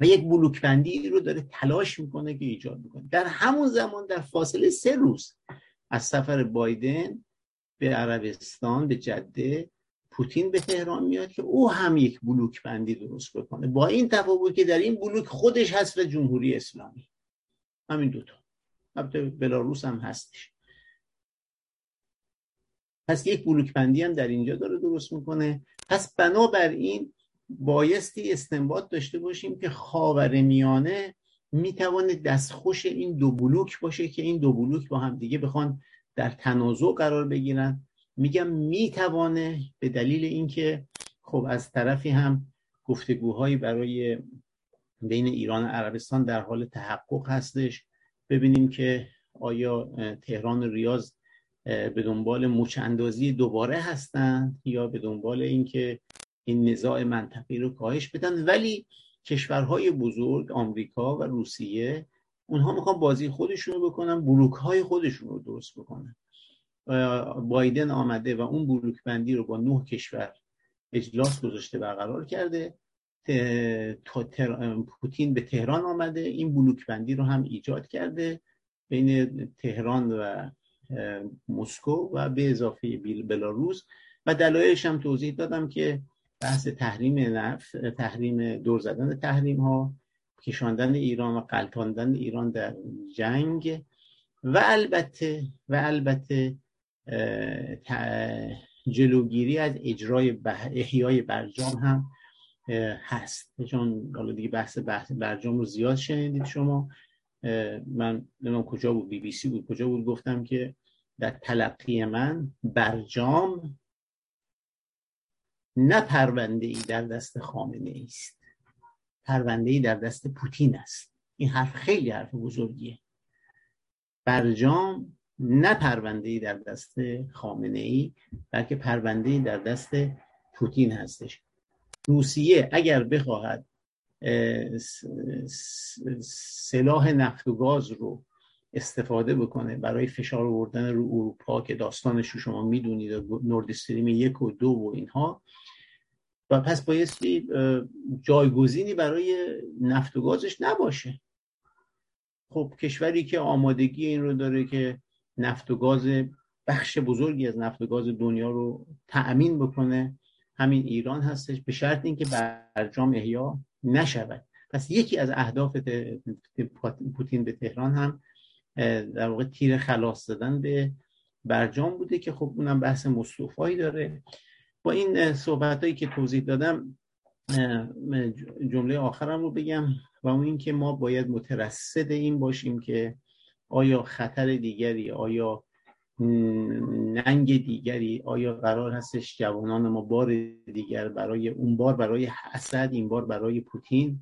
و یک بلوک بندی رو داره تلاش می‌کنه که ایجاد می‌کنه در همون زمان در فاصله سه روز از سفر بایدن به عربستان به جده پوتین به تهران میاد که او هم یک بلوک بندی درست بکنه. با این تفاوت که در این بلوک خودش هست و جمهوری اسلامی. همین دوتا البته بلاروس هم هستش. پس یک بلوک بندی هم در اینجا داره درست می‌کنه. پس بنابراین بایستی استنباط داشته باشیم که خاور میانه می‌توانه دستخوش این دو بلوک باشه که این دو بلوک با هم دیگه بخوان در تنازع قرار بگیرن. میگم می‌توانه به دلیل اینکه خب از طرفی هم گفتگوهایی برای بین ایران و عربستان در حال تحقق هستش. ببینیم که آیا تهران و ریاض به دنبال مچ اندازی دوباره هستند یا به دنبال اینکه این نزاع منطقی رو کاهش بدن. ولی کشورهای بزرگ آمریکا و روسیه اونها می‌خوان بازی خودشون رو بکنن بلوک های خودشون رو درست بکنن. بایدن آمده و اون بلوک بندی رو با نه کشور اجلاس گذاشته برقرار کرده. پوتین به تهران آمده. این بلوک بندی رو هم ایجاد کرده بین تهران و مسکو و به اضافه بلاروس. و دلایلش هم توضیح دادم که بحث تحریم نفت تحریم دور زدن تحریم ها کشاندن ایران و قلتاندن ایران در جنگ و البته و البته جلوگیری از اجرای احیای برجام هم هست. چون حالا دیگه بحث بحث برجام رو زیاد شنیدید شما. من نمیم کجا بود بی بی سی بود کجا بود؟ گفتم که در تلقی من برجام نه پرونده ای در دست خامنه است. پرونده ای در دست پوتین است. این حرف خیلی حرف بزرگیه. برجام نه پرونده ای در دست خامنه ای بلکه پرونده ای در دست پوتین هستش. روسیه اگر بخواهد سلاح نفت و گاز رو استفاده بکنه برای فشار آوردن رو اروپا که داستانش رو شما می‌دونید نورد استریم یک و دو و اینها. و پس بایستی جایگزینی برای نفت و گازش نباشه. خب کشوری که آمادگی این رو داره که نفت و گاز بخش بزرگی از نفت و گاز دنیا رو تأمین بکنه همین ایران هستش به شرط اینکه برجام احیا نشود. پس یکی از اهداف پوتین به تهران هم در واقع تیر خلاص زدن به برجام بوده که خب اونم بحث مصطفایی داره. با این صحبت هایی که توضیح دادم جمله آخرم رو بگم و اون اینکه ما باید مترصد این باشیم که آیا خطر دیگری آیا ننگ دیگری آیا قرار هستش جوانان ما بار دیگر برای اون بار برای حسد این بار برای پوتین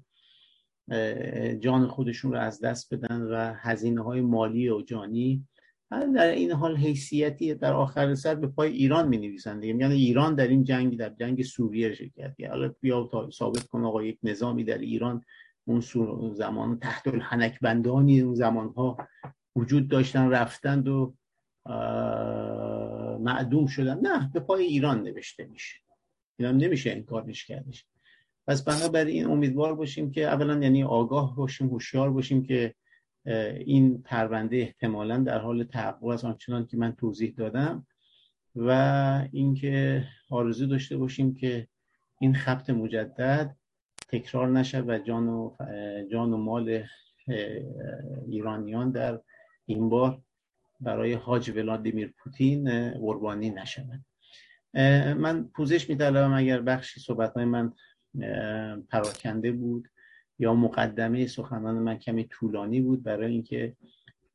جان خودشون رو از دست بدن و هزینه های مالی و جانی در این حال حیثیتی در آخر سر به پای ایران می نویسند یعنی ایران در این جنگ در جنگ سوریه شرکت کرد. حالا بیا تا ثابت کن آقا یک نظامی در ایران اون زمان تحت الحنک بندانی اون زمان ها وجود داشتن رفتند و معدوم شدن. نه به پای ایران نوشته میشه. ایران نمیشه انکارش کردش. پس بنابراین امیدوار باشیم که اولا یعنی آگاه باشیم هوشیار باشیم که این پرونده احتمالا در حال تحقق است آنچنان که من توضیح دادم. و اینکه آرزو داشته باشیم که این خبت مجدد تکرار نشه و جان و, جان و مال ایرانیان در این بار برای حاج ولادیمیر پوتین قربانی نشود من پوزش میطلبم اگر بخشی صحبت من پراکنده بود یا مقدمه سخنان من کمی طولانی بود برای اینکه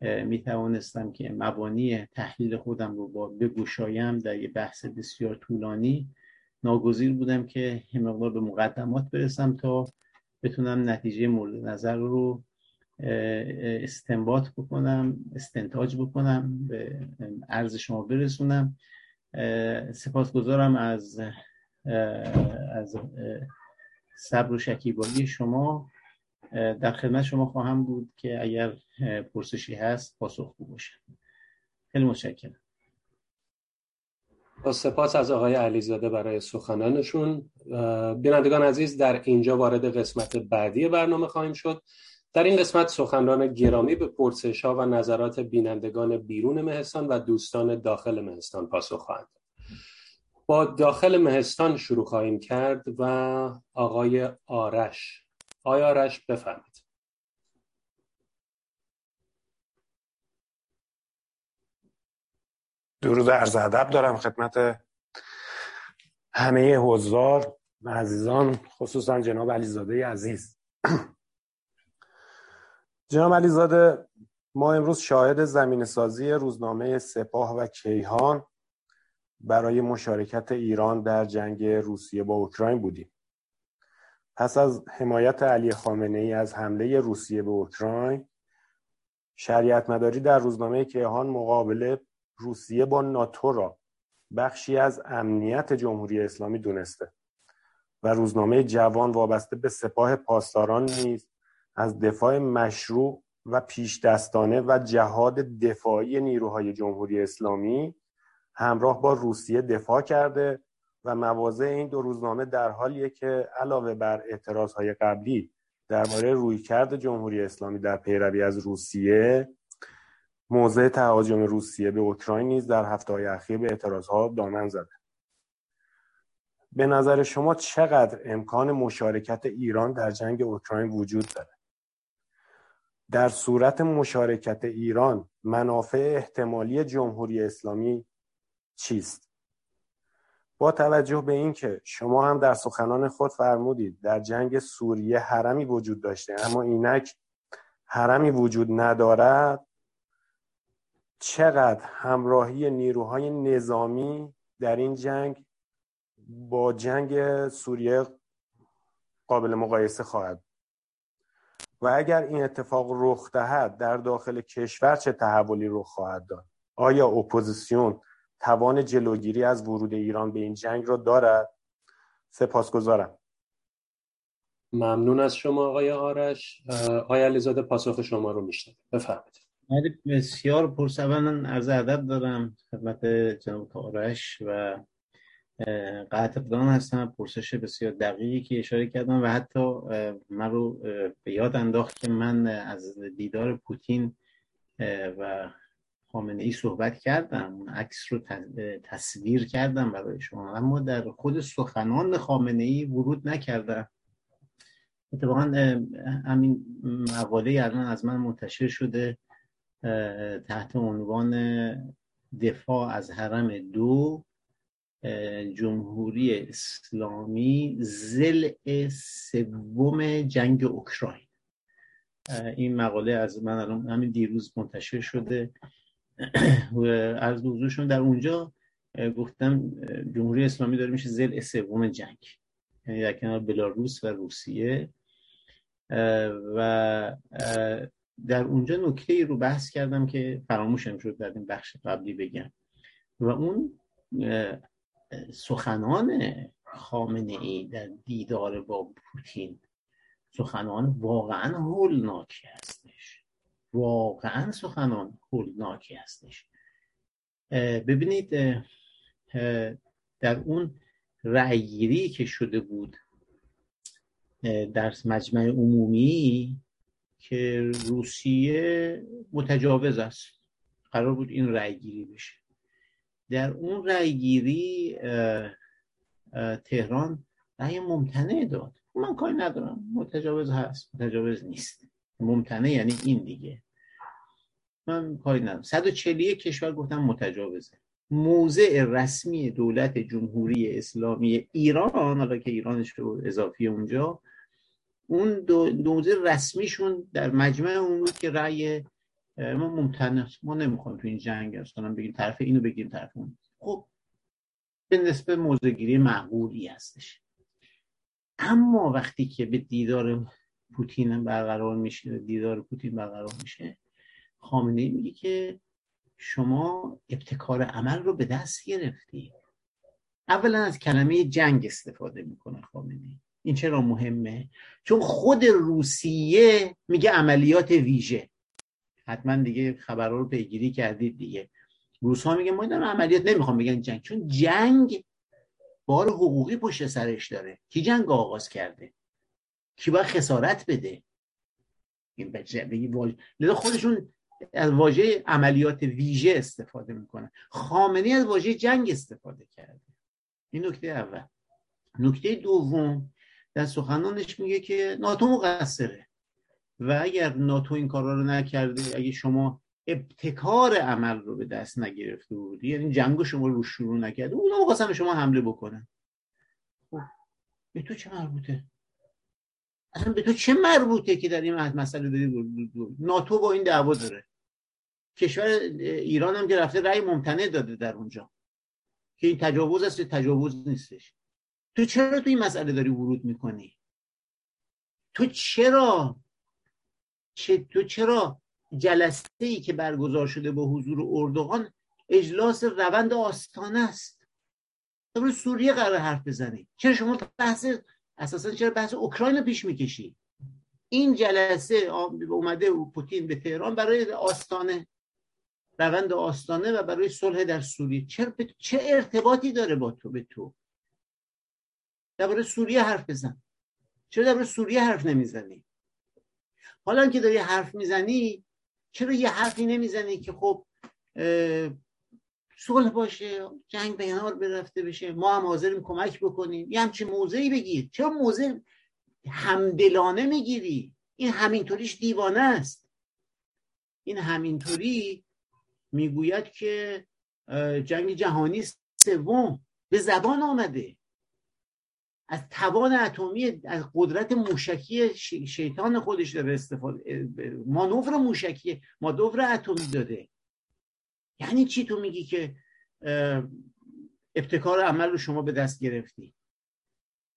می توانستم که مبانی تحلیل خودم رو با بگوشایم در یه بحث بسیار طولانی ناگزیر بودم که مقدار به مقدمات برسم تا بتونم نتیجه مورد نظر رو استنباط بکنم استنتاج بکنم به عرض شما برسونم. سپاسگزارم از از صبر و شکیبایی شما در خدمت شما خواهم بود که اگر پرسشی هست پاسخگو باشم خیلی متشکرم. با سپاس از آقای علیزاده برای سخنانشون. بینندگان عزیز در اینجا وارد قسمت بعدی برنامه خواهیم شد. در این قسمت سخنران گرامی به پرسش ها و نظرات بینندگان بیرون مهستان و دوستان داخل مهستان پاسخ خواهند با داخل مهستان شروع خواهیم کرد و آقای آرش. آقای آرش بفرمید درود عرض ادب دارم خدمت همه حضار و عزیزان خصوصا جناب علیزاده عزیز. (clears throat) جناب علیزاده ما امروز شاهد زمین سازی روزنامه سپاه و کیهان برای مشارکت ایران در جنگ روسیه با اوکراین بودیم. پس از حمایت علی خامنه ای از حمله روسیه به اوکراین شریعت مداری در روزنامه کیهان مقابله روسیه با ناتو را بخشی از امنیت جمهوری اسلامی دونسته و روزنامه جوان وابسته به سپاه پاسداران نیز از دفاع مشروع و پیش دستانه و جهاد دفاعی نیروهای جمهوری اسلامی همراه با روسیه دفاع کرده و مواضع این دو روزنامه در حالیه که علاوه بر اعتراضهای قبلی درباره رویکرد جمهوری اسلامی در پیروی از روسیه موضع تهاجم روسیه به اوکراین نیز در هفته های اخیر به اعتراضها دامن زده. به نظر شما چقدر امکان مشارکت ایران در جنگ اوکراین وجود داره؟ در صورت مشارکت ایران منافع احتمالی جمهوری اسلامی چیست؟ با توجه به اینکه شما هم در سخنان خود فرمودید در جنگ سوریه حرمی وجود داشته اما اینک حرمی وجود ندارد چقدر همراهی نیروهای نظامی در این جنگ با جنگ سوریه قابل مقایسه خواهد و اگر این اتفاق رخ دهد در داخل کشور چه تحولی رخ خواهد داد؟ آیا اپوزیسیون توان جلوگیری از ورود ایران به این جنگ را دارد؟ سپاسگزارم. ممنون از شما آقای آرش. آقای علیزاده پاسخ شما رو میشنم بفرمایید. بله، بسیار پرسوانا عرض ادب دارم خدمت جناب آرش و قدردان هستم. پرسش بسیار دقیقی که اشاره کردم و حتی من رو به یاد انداخت که من از دیدار پوتین و خامنه ای صحبت کردم اون عکس رو تصویر کردم برای شما. اما در خود سخنان خامنه ای ورود نکردم. اتفاقا همین مقاله الان از من منتشر شده تحت عنوان دفاع از حرم دو جمهوری اسلامی زل سوم جنگ اوکراین. این مقاله از من الان همین دیروز منتشر شده. از حضورشون در اونجا گفتم جمهوری اسلامی داره میشه زل سوم جنگ یعنی در کنار بلاروس و روسیه. و در اونجا نکته ای رو بحث کردم که فراموشم شد در این بخش قبلی بگم. و اون سخنان خامنه ای در دیدار با پوتین سخنان واقعا هولناکی هستش واقعا سخنان هولناکی هستش. ببینید در اون رأیگیری که شده بود در مجمع عمومی که روسیه متجاوز است. قرار بود این رأیگیری بشه. در اون رأیگیری تهران رأی ممتنع داد. من کاری ندارم. متجاوز هست متجاوز نیست. ممتنع یعنی این دیگه. من کاری ندارم. 141 کشور گفتم متجاوزه. موضع رسمی دولت جمهوری اسلامی ایران حالا که ایرانش رو اضافی اونجا اون دو رسمیشون در مجمع اون بود که رأی ما ممتنع ما نمی‌خوایم تو این جنگ اصلا بگیم طرف اینو بگیم طرف اون. خب به نسبت موضعگیری معقولی هستش. اما وقتی که به دیدار پوتین برقرار میشه دیدار پوتین برقرار میشه خامنه میگه که شما ابتکار عمل رو به دست گرفتی. اولا از کلمه جنگ استفاده می‌کنه خامنه این چرا مهمه؟ چون خود روسیه میگه عملیات ویژه. حتما دیگه خبرها رو پیگیری کردید دیگه. روس ها میگه ما دارم عملیات نمی‌خوام بگن جنگ چون جنگ بار حقوقی پشت سرش داره. کی جنگ آغاز کرده؟ کی باید خسارت بده؟ این بگی لذا خودشون از واژه عملیات ویژه استفاده می‌کنن خامنه از واژه جنگ استفاده کرده. این نکته اول. نکته دوم در سخنانش میگه که ناتو مقصره. و اگر ناتو این کارا رو نکرده اگه شما ابتکار عمل رو به دست نگرفته بودی یعنی جنگ شما رو شروع نکرده اونا می‌خواستن شما حمله بکنن. خب به تو چه مربوطه؟ اصلا به تو چه مربوطه که در این مسئله داری ناتو با این دعوا داره؟ کشور ایران هم که رفته رأی ممتنع داده در اونجا. که این تجاوز است تجاوز نیستش. تو چرا تو این مسئله داری ورود می‌کنی؟ تو چرا چه تو چرا جلسه ای که برگزار شده با حضور اردوغان اجلاس روند آستانه است؟ تو سوریه قرار حرف بزنی. چرا شما بحث اساسا چرا بحث اوکراین رو پیش می‌کشی؟ این جلسه اومده پوتین به تهران برای آستانه روند آستانه و برای صلح در سوریه. چرا چه ارتباطی داره با تو به تو؟ درباره سوریه حرف بزن. چرا درباره سوریه حرف نمی‌زنی؟ حالا که داری حرف می‌زنی چرا یه حرفی نمی‌زنی که خب صلح باشه جنگ به کنار برفته بشه ما هم حاضریم کمک بکنیم. یه همچین موضعی بگیر. چرا موضع همدلانه می‌گیری؟ این همینطوریش دیوانه است. این همینطوری می‌گوید که جنگ جهانی سوم به زبان آمده. از توان اتمی از قدرت موشکی شیطان خودش داره استفاده مانور موشکی مانور اتمی داده یعنی چی تو میگی که ابتکار عمل رو شما به دست گرفتی؟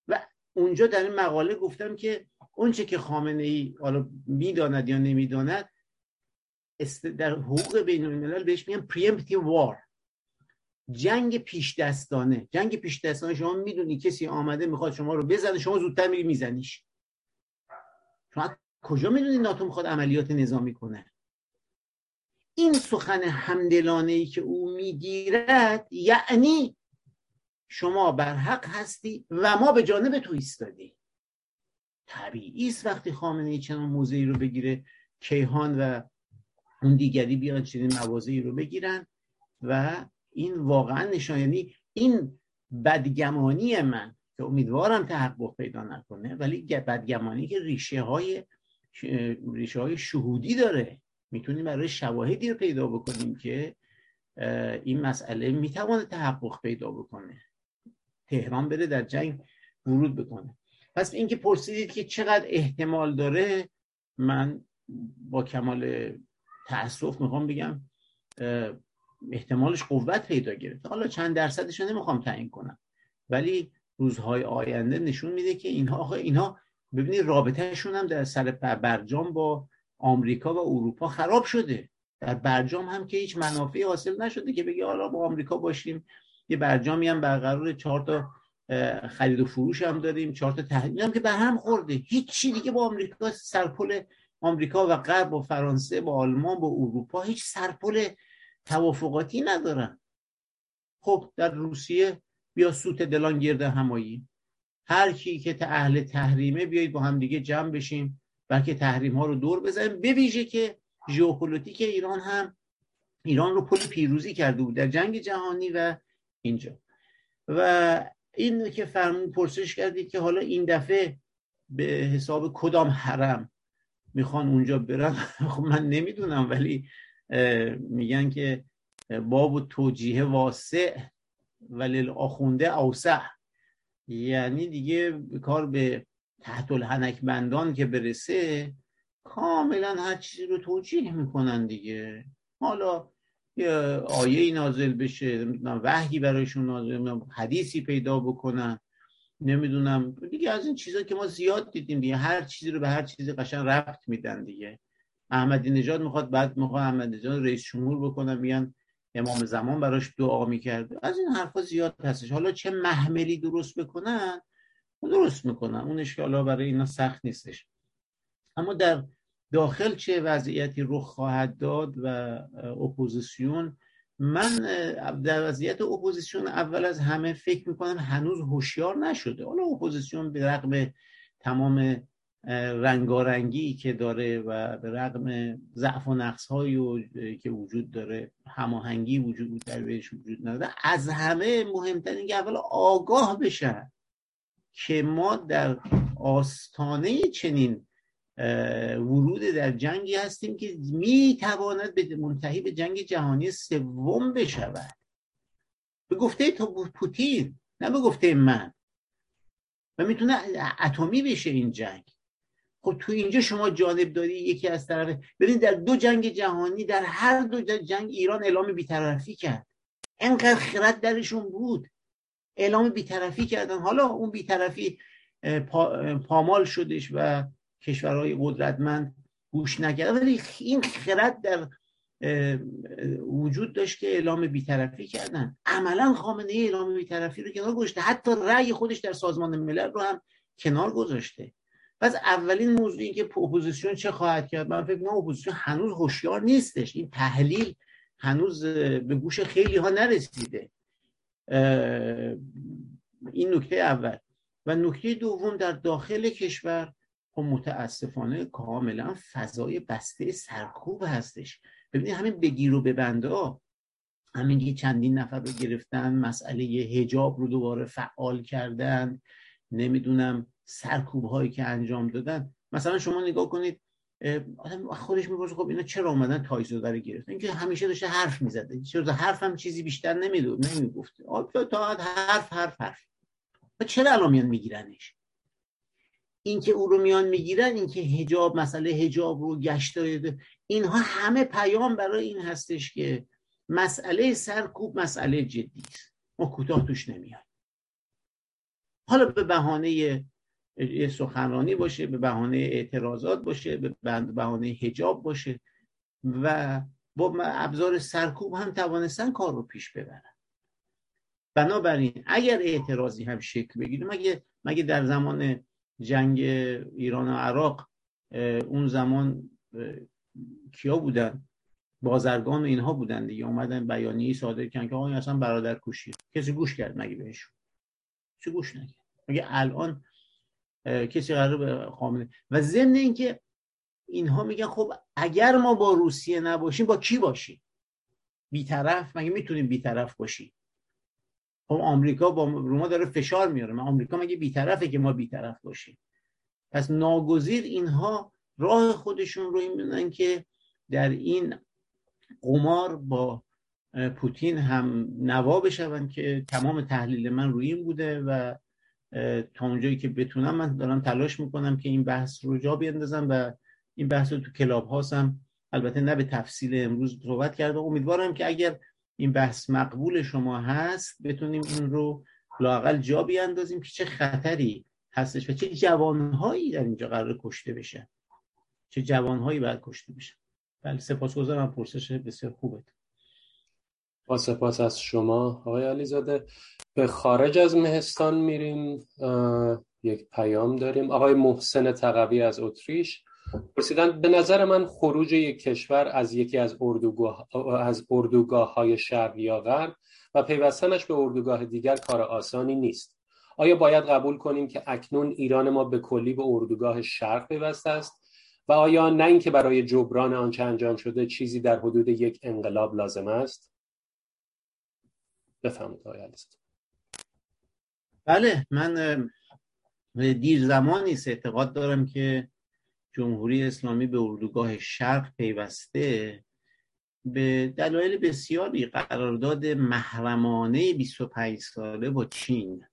و اونجا در این مقاله گفتم که اونچه که خامنه ای حالا می‌داند یا نمی‌داند در حقوق بین الملل بهش میگن preemptive war. جنگ پیش دستانه جنگ پیش دستانه شما می‌دونی کسی آمده می‌خواد شما رو بزنه شما زودتر میری میزنیش. شما کجا می‌دونی ناتو می‌خواد عملیات نظامی کنه؟ این سخن همدلانه ای که او می‌گیرد یعنی شما بر حق هستی و ما به جانب تو ایستادی طبیعی است وقتی خامنه ای چنان موضعی رو بگیره کیهان و اون دیگری بیان چنین موازی رو بگیرن و این واقعا نشان یعنی این بدگمانی من که امیدوارم تحقق پیدا نکنه ولی بدگمانی که ریشه های ریشه های شهودی داره. می‌تونیم برای شواهدی رو پیدا بکنیم که این مسئله می‌توانه تحقق پیدا بکنه. تهران بره در جنگ ورود بکنه. پس اینکه پرسیدید که چقدر احتمال داره من با کمال تاسف می‌خوام بگم احتمالش قوت پیدا گرفته. حالا چند درصدش نمی‌خوام تعیین کنم. ولی روزهای آینده نشون میده که اینها اینها ببینید رابطهشون هم در سر برجام با آمریکا و اروپا خراب شده. در برجام هم که هیچ منافعی حاصل نشده که بگی حالا با آمریکا باشیم. یه برجامی هم برقرار چهار تا خرید و فروش هم داریم. چهار تا تحلیل هم که بر هم خورده. هیچ دیگه با آمریکا سرپل آمریکا و غرب با فرانسه با آلمان با اروپا هیچ سرپل توافقاتی ندارن. خب در روسیه بیا سوته دلان گرد هم آییم. هر کی که اهل تحریمه بیایید با هم دیگه جمع بشیم. بلکه تحریم ها رو دور بزنیم. بویژه که ژئوپلیتیک ایران هم ایران رو پل پیروزی کرده بود در جنگ جهانی و اینجا. و این که فرمودین پرسش کردید که حالا این دفعه به حساب کدام حرم می‌خوان اونجا برن؟ (laughs) خب من نمی‌دونم ولی میگن که باب و توجیه واسع ولی آخونده اوسع. یعنی دیگه کار به تحت الحنک بندان که برسه کاملا هر چیزی رو توجیه می‌کنن دیگه. حالا یه آیه نازل بشه نمی‌دونم وحی برایشون نازل حدیثی پیدا بکنن نمی‌دونم. دیگه از این چیزا که ما زیاد دیدیم دیگه هر چیزی رو به هر چیزی قشن رفت میدن دیگه. احمدی نژاد می‌خواد بعد می‌خواد احمدی نژاد رئیس جمهور بکنن میگن امام زمان براش دعا می‌کرد. از این حرفا زیاد هستش. حالا چه محملی درست بکنن؟ درست می‌کنن اون اشکالا برای اینا سخت نیستش. اما در داخل چه وضعیتی رخ خواهد داد و اپوزیسیون؟ من در وضعیت اپوزیسیون اول از همه فکر می‌کنم هنوز هوشیار نشده. حالا اپوزیسیون به رغم تمام رنگارنگی که داره و به رغم ضعف و نقص هایی که وجود داره هماهنگی وجود در بهش وجود نداره از همه مهمتر اینکه اول آگاه بشن. که ما در آستانه چنین ورود در جنگی هستیم که می تواند به منتهی به جنگ جهانی سوم بشود. به گفته تو پوتین نه به گفته من. و می‌تونه اتمی بشه این جنگ. خب تو اینجا شما جانب داری یکی از طرف. ببین در دو جنگ جهانی در هر دو جنگ ایران اعلام بیطرفی کرد. انقدر خرد درشون بود. اعلام بیطرفی کردن. حالا اون بیطرفی پامال شدش و کشورهای قدرتمند گوش نکردن ولی این خرد در وجود داشت که اعلام بیطرفی کردن. عملا خامنه ای اعلام بیطرفی رو کنار گذاشته. حتی رأی خودش در سازمان ملل رو هم کنار گذاشته. پس اولین موضوع این که اپوزیسیون چه خواهد کرد؟ من فکر کنم اپوزیسیون هنوز هوشیار نیستش. این تحلیل هنوز به گوش خیلی ها نرسیده. این نکته اول. و نکته دوم در داخل کشور خب متاسفانه کاملا فضای بسته سرکوب هستش. ببینید همین بگیر و ببندها همین که چندین نفر رو گرفتن مسئله حجاب رو دوباره فعال کردن نمی‌دونم سرکوب هایی که انجام دادن. مثلا شما نگاه کنید آدم خودش می‌پرسه خب اینا چرا اومدن تایزاده رو گرفتن؟ اینکه همیشه داشته حرف می‌زده. چرا حرف هم چیزی بیشتر نمیدو نمی‌گفته. تا حرف حرف حرف. و چرا الان میان میگیرنش؟ اینکه او رو میان می‌گیرن اینکه هجاب مسئله هجاب رو گشت اینها همه پیام برای این هستش که مسئله سرکوب مسئله جدی است. ما کوتاه توش نمیاد حالا به بهانه سخنرانی باشه به بهانه اعتراضات باشه به بهانه هجاب باشه و با ابزار سرکوب هم توانستن کار رو پیش ببرن. بنابراین اگر اعتراضی هم شکل بگیره مگه مگه در زمان جنگ ایران و عراق اون زمان کیا بودن؟ بازرگان و اینها بودن دیگه. اومدن بیانیه صادر کردن که آقا اصلا برادر کشی کسی گوش کرد مگه بهشون؟ چه گوش نکرد. مگه الان کسی قرار به خامنه. و ضمن اینکه اینها میگن خب اگر ما با روسیه نباشیم با کی باشیم؟ بیطرف؟ مگه می‌تونیم بیطرف باشیم؟ خب آمریکا با روما داره فشار میاره. من آمریکا مگه بیطرفه که ما بیطرف باشیم؟ پس ناگزیر اینها راه خودشون رو این که در این قمار با پوتین هم نوا بشون که تمام تحلیل من روی این بوده و تا اونجایی که بتونم من دارم تلاش می‌کنم که این بحث رو جا بیندازم و این بحث رو تو کلاب هاستم البته نه به تفصیل امروز صحبت کرده امیدوارم که اگر این بحث مقبول شما هست بتونیم این رو لاقل جا بیاندازیم که چه خطری هستش و چه جوانهایی در اینجا قرار کشته بشه. چه جوانهایی باید کشته بشه. بله سپاسگزارم. پرسش بسیار خوبه با سپاس از شما آقای علیزاده. به خارج از مهستان میریم یک پیام داریم. آقای محسن تقوی از اتریش پرسیدن به نظر من خروج یک کشور از یکی از اردوگاه, از اردوگاه های شرق یا غرب و پیوستنش به اردوگاه دیگر کار آسانی نیست. آیا باید قبول کنیم که اکنون ایران ما به کلی به اردوگاه شرق پیوسته است؟ و آیا نه اینکه برای جبران آنچه انجام شده چیزی در حدود یک انقلاب لازم است؟ بفهمید آقای بله من دیر زمانی اعتقاد دارم که جمهوری اسلامی به اردوگاه شرق پیوسته به دلایل بسیاری قرارداد محرمانه 25 ساله با چین.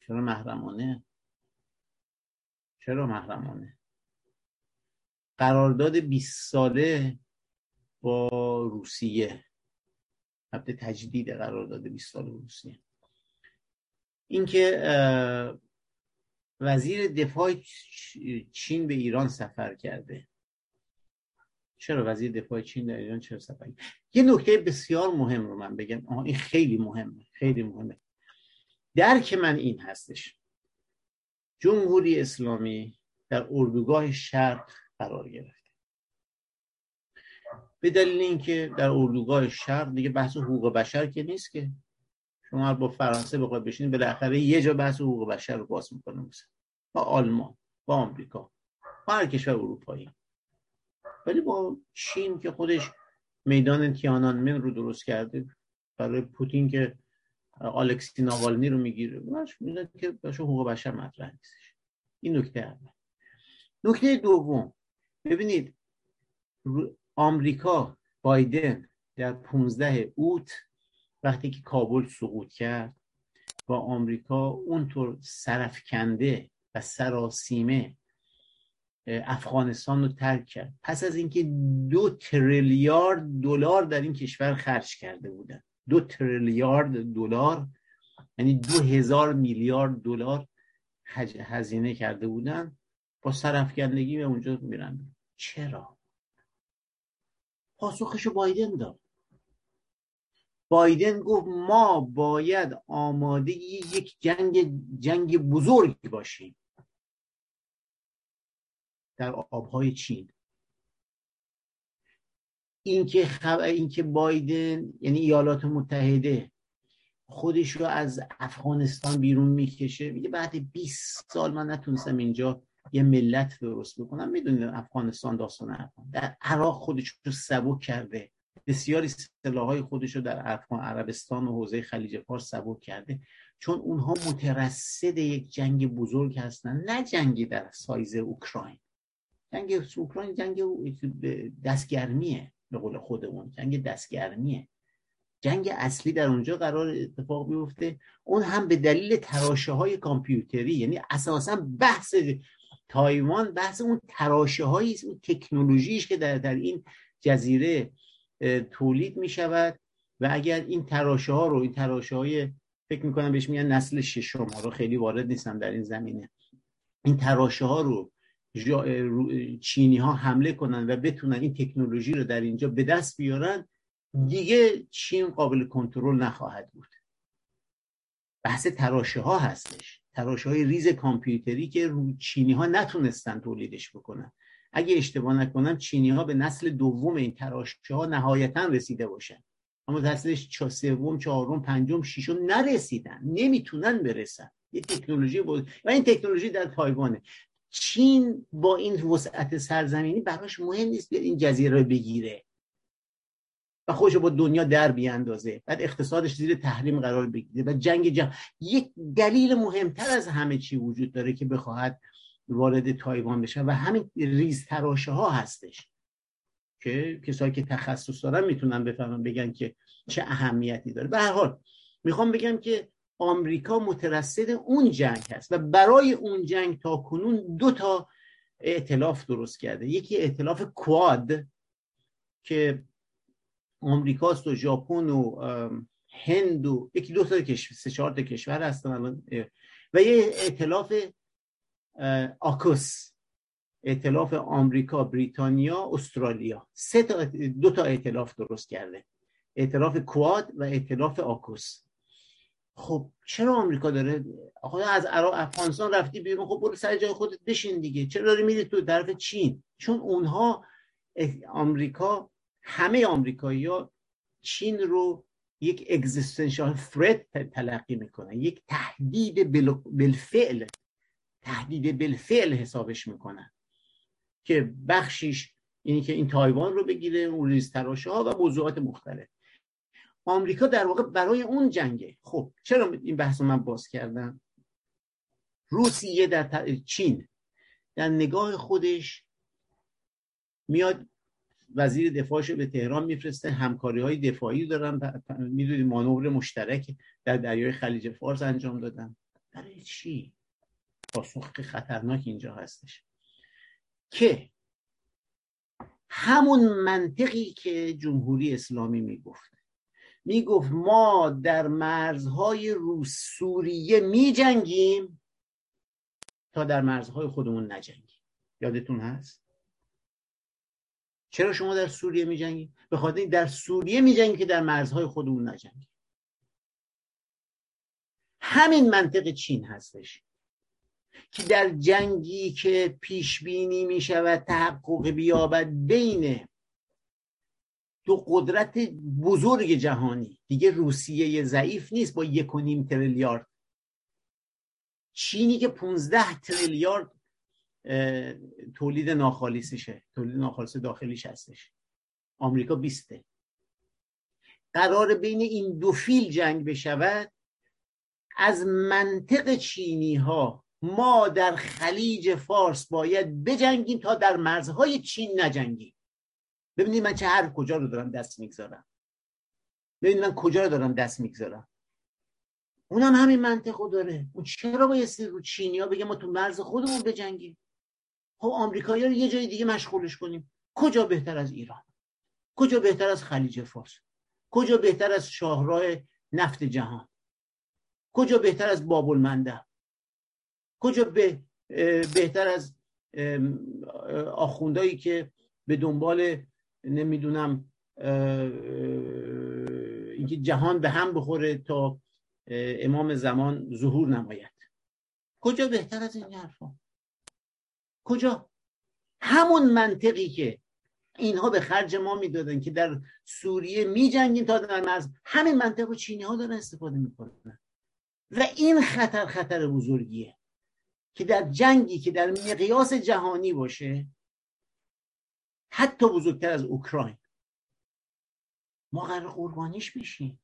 چرا محرمانه؟ چرا محرمانه؟ قرارداد 20 ساله با روسیه. البته تجدید قرارداد 20 ساله روسیه. اینکه وزیر دفاع چین به ایران سفر کرده. چرا وزیر دفاع چین در ایران چرا سفر یه نکته بسیار مهم رو من بگم. آه این خیلی مهمه خیلی مهمه. درک من این هستش. جمهوری اسلامی در اردوگاه شرق قرار گرفته به دلیل اینکه در اردوگاه شرق دیگه بحث حقوق بشر که نیست که. شما با فرانسه بخواید بشینید بالاخره یه جا بحث حقوق بشر رو باز می‌کنه مثلا. با آلمان با آمریکا با هر کشور اروپایی. ولی با چین که خودش میدان تیانانمن رو درست کرده برای پوتین که آلکسی ناوالنی رو می‌گیره می‌دونه که باشه حقوق بشر مطرح نیستش. این نکته اول. نکته دوم. ببینید آمریکا بایدن در 15 اوت وقتی که کابل سقوط کرد با آمریکا اونطور سرفکنده و سراسیمه افغانستان رو ترک کرد. پس از اینکه دو تریلیارد دلار در این کشور خرج کرده بودن. دو تریلیارد دلار یعنی دو هزار میلیارد دلار هزینه کرده بودن. با سرفکندگی به اونجا میرن. چرا؟ پاسخشو بایدن داد. بایدن گفت ما باید آماده یک جنگ جنگ بزرگ باشیم. در آبهای چین. اینکه خب... اینکه بایدن یعنی ایالات متحده خودش رو از افغانستان بیرون می‌کشه میگه بعد 20 سال من نتونستم اینجا یه ملت درست بکنم می‌دونید افغانستان داستان افغان. در عراق خودش رو سبک کرده. بسیاری سلاحهای خودش رو در افغان عربستان و حوزه خلیج فارس سبک کرده. چون اونها مترصد یک جنگ بزرگ هستن نه جنگی در سایز اوکراین. جنگ اوکراین جنگ دستگرمیه به قول خودمون. جنگ دستگرمیه. جنگ اصلی در اونجا قرار اتفاق بیفته اون هم به دلیل تراشه های کامپیوتری یعنی اساسا بحث تایوان بحث اون تراشه های اون تکنولوژیش که در, در این جزیره تولید می شود و اگر این تراشه ها رو این تراشه های فکر می‌کنم بهش میگن نسل ششم رو خیلی وارد نیستم در این زمینه. این تراشه ها رو چینی ها حمله کنن و بتونن این تکنولوژی رو در اینجا به دست بیارن دیگه چین قابل کنترل نخواهد بود. بحث تراشه ها هستش. تراشه های ریز کامپیوتری که چینی ها نتونستن تولیدش بکنن. اگه اشتباه نکنم چینی ها به نسل دوم این تراشه ها نهایتا رسیده باشن. اما تحصیلش سوم چهارم پنجم ششم نرسیدن. نمی‌تونن برسن. یه تکنولوژی بود. و این تکنولوژی در تایوانه. چین با این وسعت سرزمینی براش مهم نیست این جزیره رو بگیره. و خودش با دنیا در بیاندازه. بعد اقتصادش زیر تحریم قرار بگیره. و جنگ جهان. یک دلیل مهمتر از همه چی وجود داره که بخواهد وارد تایوان بشه. و همین ریز تراشه ها هستش. که کسایی که تخصص دارن می‌تونن بفهمن بگن که چه اهمیتی داره. به هر حال می‌خوام بگم که آمریکا مترصد اون جنگ هست. و برای اون جنگ تا کنون دو تا ائتلاف درست کرده. یکی ائتلاف کواد که آمریکاست و ژاپن و هند و یکی دو تا سه چهار تا کشور هستن و یه ائتلاف آکوس ائتلاف آمریکا بریتانیا استرالیا. سه تا دو تا ائتلاف درست کرده. ائتلاف کواد و ائتلاف آکوس. خب چرا آمریکا داره؟ آقا از عراق افغانستان رفتی بیرون خب برو سر جای خودت بشین دیگه. چرا داری میری تو طرف چین؟ چون اونها آمریکا همه آمریکایی ها چین رو یک اگزیستنشال فرد تلقی می‌کنن. یک تهدید بالفعل تهدید بالفعل حسابش می‌کنن که بخشیش اینی که این تایوان رو بگیره اون ریز تراشه ها و موضوعات مختلف. آمریکا در واقع برای اون جنگه. خب چرا این بحث رو من باز کردم؟ روسیه در چین در نگاه خودش میاد وزیر دفاعش به تهران میفرسته. همکاری های دفاعی دارن می‌دونید مانور مشترک در دریای خلیج فارس انجام دادن. برای چی؟ پاسخ خطرناک اینجا هستش. که همون منطقی که جمهوری اسلامی می‌گفت. می‌گفت ما در مرزهای روس سوریه میجنگیم تا در مرزهای خودمون نجنگیم. یادتون هست؟ چرا شما در سوریه میجنگید؟ به خاطر در سوریه میجنگید که در مرزهای خودمون نجنگیم همین منطق چین هستش. که در جنگی که پیش بینی می شود تحقق بیابد بین دو قدرت بزرگ جهانی دیگه روسیه ضعیف نیست با یک و نیم تریلیارد. چینی که 15 تریلیارد تولید ناخالیسشه تولید ناخالص داخلیش هستش. آمریکا بیسته. قرار بین این دو فیل جنگ بشود از منطق چینی ها ما در خلیج فارس باید بجنگیم تا در مرزهای چین نجنگیم. ببینید من چه هر کجا رو دارم دست می‌گذارم. ببینید من کجا رو دارم دست می‌گذارم. اونم همین منطقو داره. اون چرا بایستی رو چینی ها بگه ما تو مرز خودمون بجنگیم؟ خب آمریکایی رو یه جای دیگه مشغولش کنیم. کجا بهتر از ایران؟ کجا بهتر از خلیج فارس؟ کجا بهتر از شاهراه نفت جهان؟ کجا بهتر از باب المنده؟ کجا به بهتر از آخوندایی که به دنبال نمی‌دونم اینکه جهان به هم بخوره تا امام زمان ظهور نماید. کجا بهتر از این حرفا؟ کجا؟ همون منطقی که اینها به خرج ما می‌دادن که در سوریه میجنگیم تا در مرز. همین منطق رو چینی ها دارن استفاده می‌کنن. و این خطر خطر بزرگیه که در جنگی که در مقیاس جهانی باشه حتی بزرگتر از اوکراین. ما قرار قربانیش بشیم.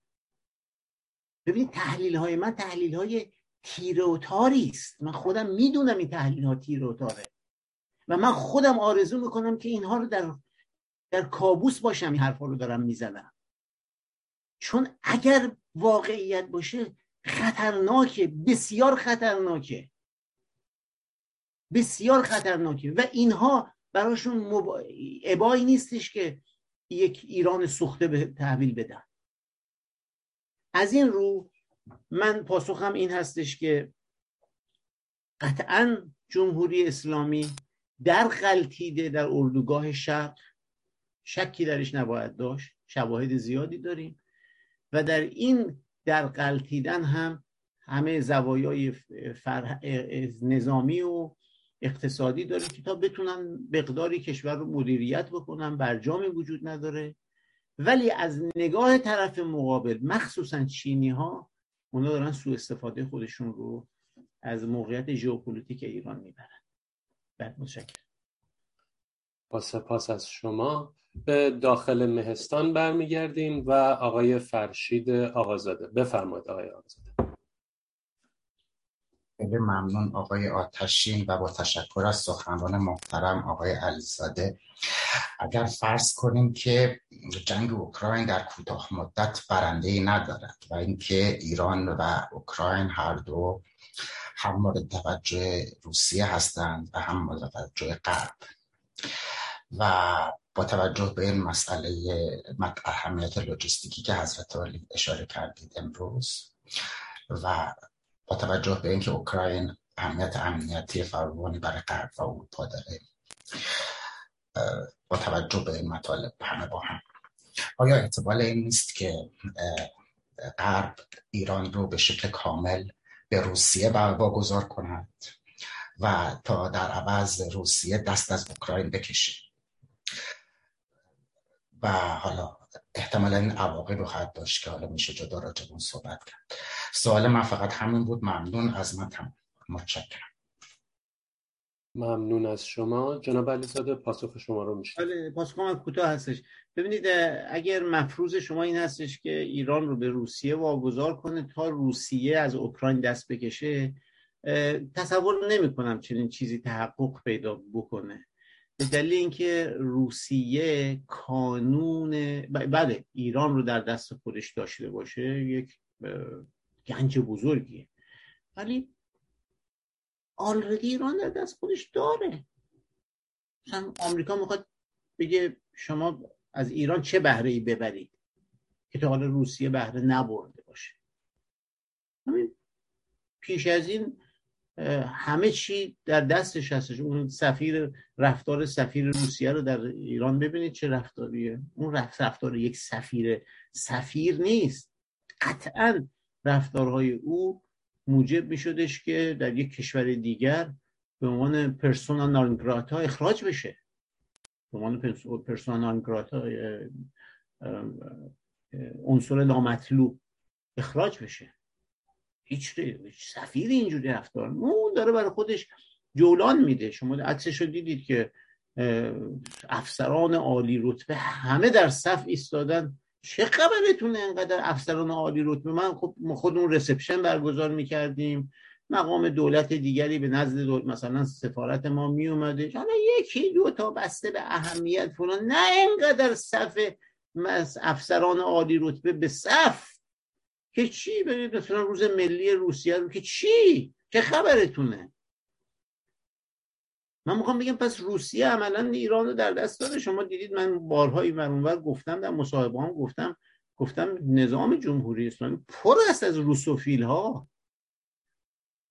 ببینید تحلیل های من تحلیل های تیره و تاری است من خودم می‌دونم این تحلیل ها تیره و تاره و من خودم آرزو می‌کنم که اینها رو در در کابوس باشم این حرفا رو دارم می‌زنم. چون اگر واقعیت باشه خطرناکه بسیار خطرناکه. بسیار خطرناکه. و اینها براشون مب... عبایی نیستش که یک ایران سوخته به تحویل بدن. از این رو من پاسخم این هستش که قطعا جمهوری اسلامی در غلطیده در اردوگاه شرق شکی درش نباید داشت شواهد زیادی داریم. و در این در غلطیدن هم همه زوایای نظامی و اقتصادی داره که تا بتونن مقداری کشور رو مدیریت بکنن برجامی وجود نداره. ولی از نگاه طرف مقابل مخصوصا چینی ها اونا دارن سوء استفاده خودشون رو از موقعیت ژئوپلیتیک ایران می‌برن. بعد متشکرم. با سپاس از شما. به داخل مهستان برمیگردیم و آقای فرشید آقازاده. بفرمایید آقای آقازاده. خیلی ممنون آقای آتشین و با تشکر از سخنران محترم آقای علیزاده. اگر فرض کنیم که جنگ اوکراین در کوتاه مدت برنده ای ندارد و اینکه ایران و اوکراین هر دو هم مورد توجه روسیه هستند و هم مورد توجه غرب. و با توجه به این مسئله اهمیت لوجستیکی که حضرت علی اشاره کردید امروز و با توجه به اینکه اوکراین اهمیت امنیتی فراوانی برای غرب و اروپا داره با توجه به این مطالب همه با هم. آیا احتمال این نیست که غرب ایران رو به شکل کامل به روسیه واگذار کند و تا در عوض روسیه دست از اوکراین بکشه. و حالا احتمالا این عواقب رو خواهد داشت که حالا میشه جدا راجع اون صحبت کرد. سوال من فقط همین بود. ممنون. از من تمام. متشکرم. ممنون از شما. جناب علیزاده پاسخ شما رو میشه بله پاسخ من کوتاه هستش. ببینید اگر مفروض شما این هستش که ایران رو به روسیه واگذار کنه تا روسیه از اوکراین دست بکشه تصور نمی کنم چنین چیزی تحقق پیدا بکنه. به دلیل اینکه روسیه کانون بله ایران رو در دست خودش داشته باشه یک گنج بزرگیه. ولی آلردی ایران در دست خودش داره. مثلا آمریکا می‌خواد بگه شما از ایران چه بهره ای ببرید که تا حالا روسیه بهره نبرده باشه. همین پیش از این همه چی در دستش هستش. اون سفیر رفتار سفیر روسیه رو در ایران ببینید چه رفتاریه. اون رفتار یک سفیر سفیر نیست. قطعا رفتارهای او موجب می شدش که در یک کشور دیگر به عنوان پرسونا نانگراتا اخراج بشه. به عنوان پرسونا نانگراتا عنصر نامطلوب اخراج بشه. هیچ سفیر اینجوری رفتار اون داره برای خودش جولان میده. شما عکسش رو دیدید که افسران عالی رتبه همه در صف ایستادن. چه خبرتونه انقدر افسران عالی رتبه؟ من خب خودمون رسپشن برگزار می‌کردیم. مقام دولت دیگری به نزد دولت مثلا سفارت ما می اومده حالا یکی دو تا بسته به اهمیت فلان. نه انقدر صف افسران عالی رتبه به صف. که چی؟ برید مثلا روز ملی روسیه رو که چی؟ چه خبرتونه؟ من می‌خوام بگم پس روسیه عملا ایران رو در دست داره شما دیدید من بارهایی مرونور گفتم در مصاحبه هم گفتم گفتم نظام جمهوری اسلامی پر است از روسوفیل ها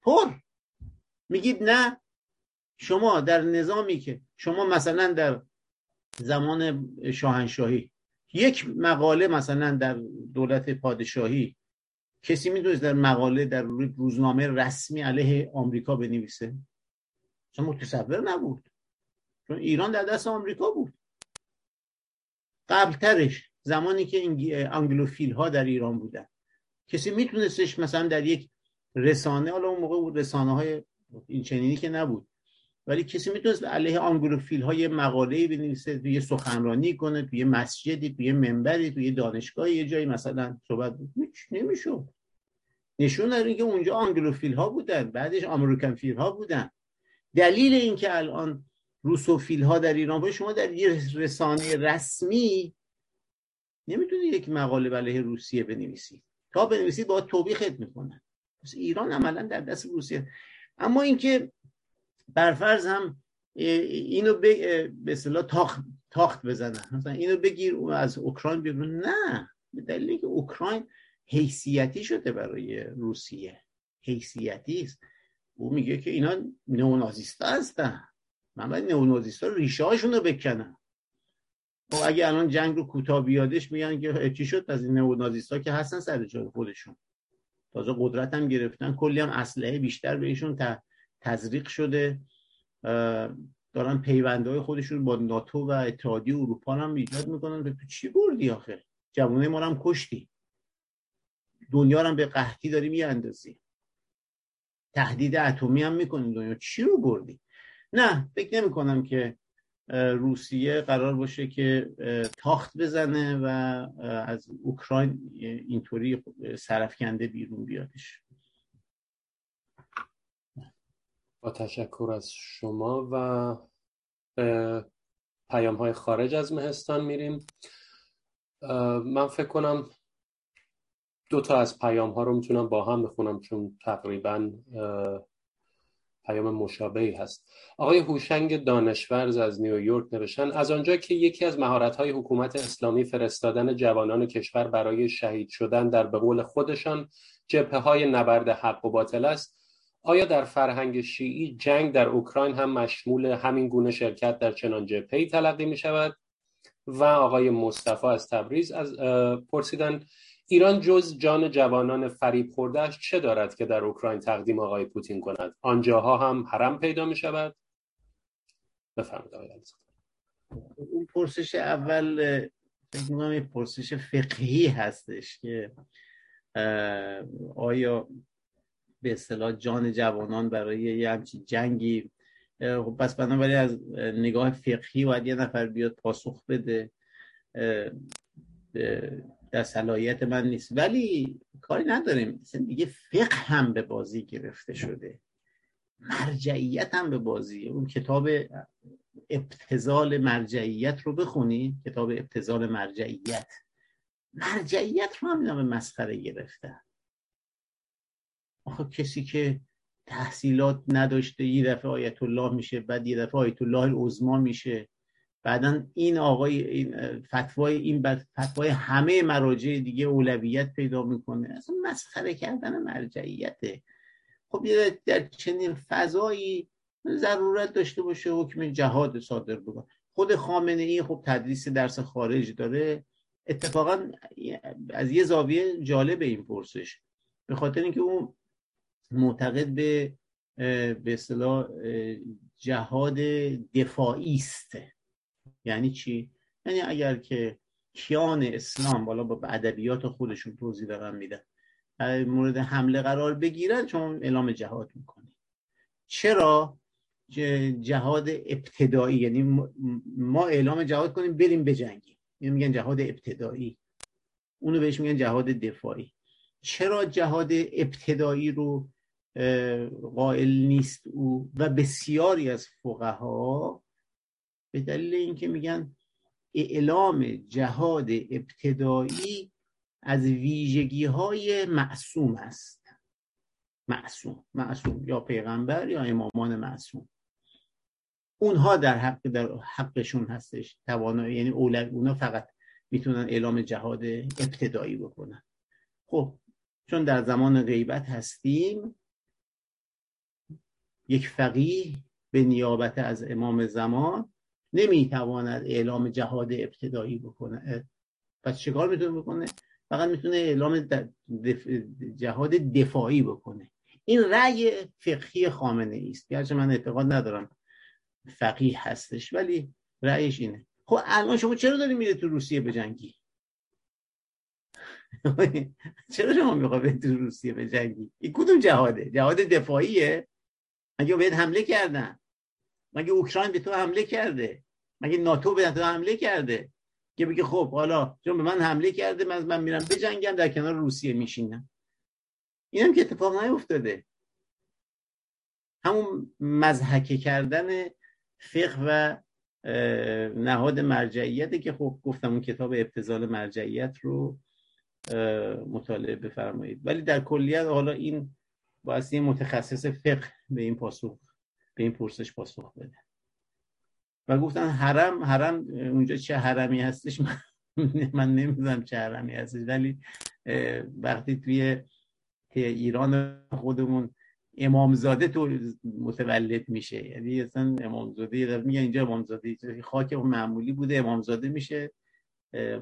پر. میگید نه. شما در نظامی که شما مثلا در زمان شاهنشاهی یک مقاله مثلا در دولت پادشاهی کسی می‌دونست در مقاله در روزنامه رسمی علیه آمریکا بنویسه؟ اصلا متصور نبود. چون ایران در دست آمریکا بود. قبلترش زمانی که انگلوفیل ها در ایران بودن. کسی میتونستش مثلا در یک رسانه حالا اون موقع بود رسانه های این چنینی که نبود. ولی کسی می‌تونست علیه آنگلوفیل های مقاله بنویسه توی سخنرانی کنه توی مسجدی توی منبری توی دانشگاه یه جایی مثلا صحبت نمی‌شد. نشون داره که اونجا آنگلوفیل ها بودن بعدش امریکن فیل ها بودن. دلیل اینکه الان روسوفیل ها در ایران باشه شما در یه رسانه رسمی نمی‌تونید یک مقاله علیه روسیه بنویسید تا بنویسید با توبیخت می‌کنن. پس ایران عملا در دست روسیه. اما اینکه برفرض هم اینو به اصطلاح تاخت تاخت بزنن. مثلا اینو بگیر از اوکراین بیرون. نه. به دلیلی که اوکراین حیثیتی شده برای روسیه. حیثیتی است. او میگه که اینا نئونازیستا هستن. من باید نئونازیستا ریشه هاشون رو بکنم. خب اگه الان جنگ رو کوتاه بیادش میگن که چی شد؟ از این نئونازیستا که هستن سر جای خودشون. تازه قدرت هم گرفتن. کلی هم اسلحه بیشتر بهشون تزریق شده. دارن پیوندهای خودشون با ناتو و اتحادیه اروپا هم ایجاد می‌کنن. تو چی بردی آخه؟ جوانه ما هم کشتی. دنیا رو به قحطی داری میاندازی. تهدید اتمی هم می‌کنی دنیا. چی رو بردی؟ نه فکر نمی کنم که روسیه قرار باشه که تاخت بزنه و از اوکراین اینطوری سرفکنده بیرون بیادش. با تشکر از شما و پیام های خارج از مهستان میریم. من فکر کنم دو تا از پیام ها رو می‌تونم با هم بخونم چون تقریبا پیام مشابهی هست. آقای هوشنگ دانشورز از نیویورک نوشتن از آنجا که یکی از مهارت های حکومت اسلامی فرستادن جوانان کشور برای شهید شدن در به قول خودشان جبهه های نبرد حق و باطل است. آیا در فرهنگ شیعی جنگ در اوکراین هم مشمول همین گونه شرکت در چنان جبهه‌ای تلقی می شود و آقای مصطفی از تبریز از پرسیدن ایران جز جان جوانان فریب خوردهش چه دارد که در اوکراین تقدیم آقای پوتین کند؟ آنجاها هم حرم پیدا می شود بفرمایید آقای اون پرسش اول فکر پرسش فقهی هستش که آیا به اصطلاح جان جوانان برای یه همچین جنگی خب پس بنابراین از نگاه فقهی باید یه نفر بیاد پاسخ بده در صلاحیت من نیست. ولی کاری نداریم. دیگه فقه هم به بازی گرفته شده. مرجعیت هم به بازی. اون کتاب ابتزال مرجعیت رو بخونی. کتاب ابتزال مرجعیت. مرجعیت رو هم به مسخره گرفته آخه کسی که تحصیلات نداشته یه دفعه آیت الله میشه بعد یه دفعه آیت الله العظما میشه. بعدا این آقای این فتوای این بعد فتوای همه مراجع دیگه اولویت پیدا می‌کنه. اصلا مسخره کردن مرجعیته. خب در چنین فضایی ضرورت داشته باشه حکم جهاد صادر بکنه. خود خامنه ای خب تدریس درس خارج داره. اتفاقا از یه زاویه جالب این پرسش. به خاطر اینکه اون معتقد به به اصطلاح جهاد دفاعی است یعنی چی؟ یعنی اگر که کیان اسلام بالا با ادبیات خودشون توضیح دارن میدن مورد حمله قرار بگیرن چون اعلام جهاد می‌کنه چرا؟ جهاد ابتدایی یعنی ما اعلام جهاد کنیم بریم بجنگیم اینو میگن جهاد ابتدایی. اونو بهش میگن جهاد دفاعی. چرا جهاد ابتدایی رو قائل نیست او؟ و بسیاری از فقها به دلیل اینکه میگن اعلام جهاد ابتدایی از ویژگی های معصوم است. معصوم معصوم یا پیغمبر یا امامان معصوم. اونها در حق در حقشون هستش. توانایی یعنی اولاد اونا فقط می‌تونن اعلام جهاد ابتدایی بکنن. خب چون در زمان غیبت هستیم یک فقیه به نیابت از امام زمان نمی‌تواند اعلام جهاد ابتدایی بکنه. پس چیکار می‌تونه بکنه؟ فقط می‌تونه اعلام جهاد دفاعی بکنه. این رأی فقهی خامنه است. گرچه من اعتقاد ندارم فقیه هستش ولی رأیش اینه. خب الان شما چرا داری میره تو روسیه به جنگی (laughs) چرا شما می‌خوای تو روسیه به جنگی این کدوم جهاده؟ جهاد دفاعیه؟ مگه بهت حمله کردن؟ مگه اوکراین به تو حمله کرده؟ مگه ناتو به تو حمله کرده؟ که بگه خب حالا چون به من حمله کرده من من میرم بجنگم در کنار روسیه میشینم. اینم که اتفاق نیفتاده. همون مزحکه کردن فقه و نهاد مرجعیت که خب گفتم اون کتاب ابتزال مرجعیت رو مطالعه بفرمایید. ولی در کلیت حالا این باید متخصص فقه به این پاسخ به این پرسش پاسخ بده. و گفتن حرم حرم اونجا چه حرمی هستش؟ من, من نمی‌دونم چه حرمی هستش ولی وقتی توی ایران خودمون امامزاده تو متولد میشه. یعنی اصلا امامزاده میگن اینجا امامزاده خاک معمولی بوده امامزاده میشه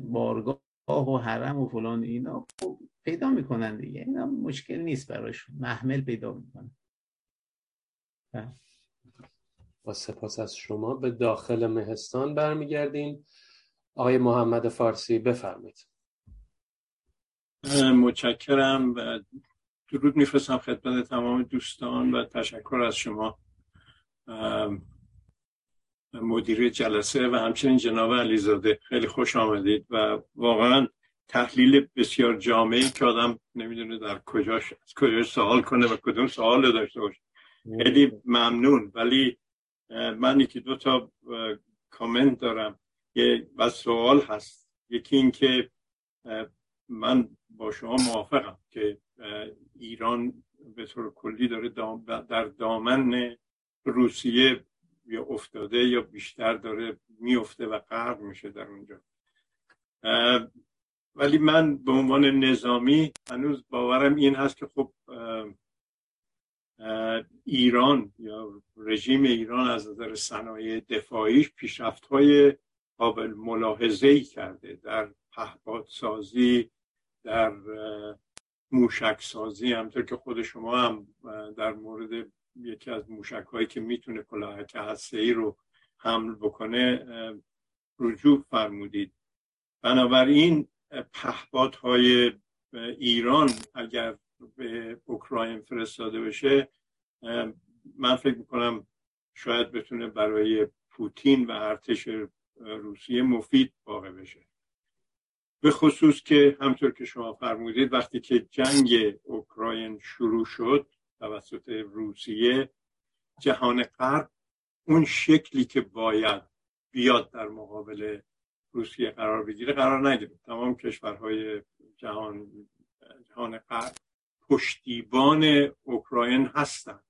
بارگاه و حرم و فلان اینا. خب پیدا می‌کنن دیگه. اینا مشکل نیست براش محمل پیدا می‌کنن با سپاس از شما. به داخل مهستان برمیگردیم. آقای محمد فارسی بفرمایید. متشکرم و درود میفرستم خدمت تمام دوستان و تشکر از شما. مدیر جلسه و همچنین جناب علیزاده خیلی خوش آمدید و واقعا تحلیل بسیار جامعی که آدم نمی‌دونه در کجاش از کجاش سوال کنه و کدوم سوال داشته باشه. خیلی ممنون. ولی من یکی دو تا کامنت دارم. یه و سوال هست. یکی این که من با شما موافقم که ایران به طور کلی داره در دامن روسیه یا افتاده یا بیشتر داره میفته و غرق میشه در اونجا. ولی من به عنوان نظامی هنوز باورم این هست که خب ایران یا رژیم ایران از نظر صنایع دفاعیش پیشرفت های قابل ملاحظه ای کرده در پهپاد سازی در موشک سازی همطور که خود شما هم در مورد یکی از موشک هایی که می‌تونه کلاهک هسته ای رو حمل بکنه رجوع فرمودید. بنابراین پهپادهای ایران اگر به اوکراین فرستاده بشه من فکر می‌کنم شاید بتونه برای پوتین و ارتش روسیه مفید واقع بشه. به خصوص که همطور که شما فرمودید وقتی که جنگ اوکراین شروع شد توسط روسیه جهان غرب اون شکلی که باید بیاد در مقابل روسیه قرار بگیره قرار نگرفت. تمام کشورهای جهان جهان غرب پشتیبان اوکراین هستند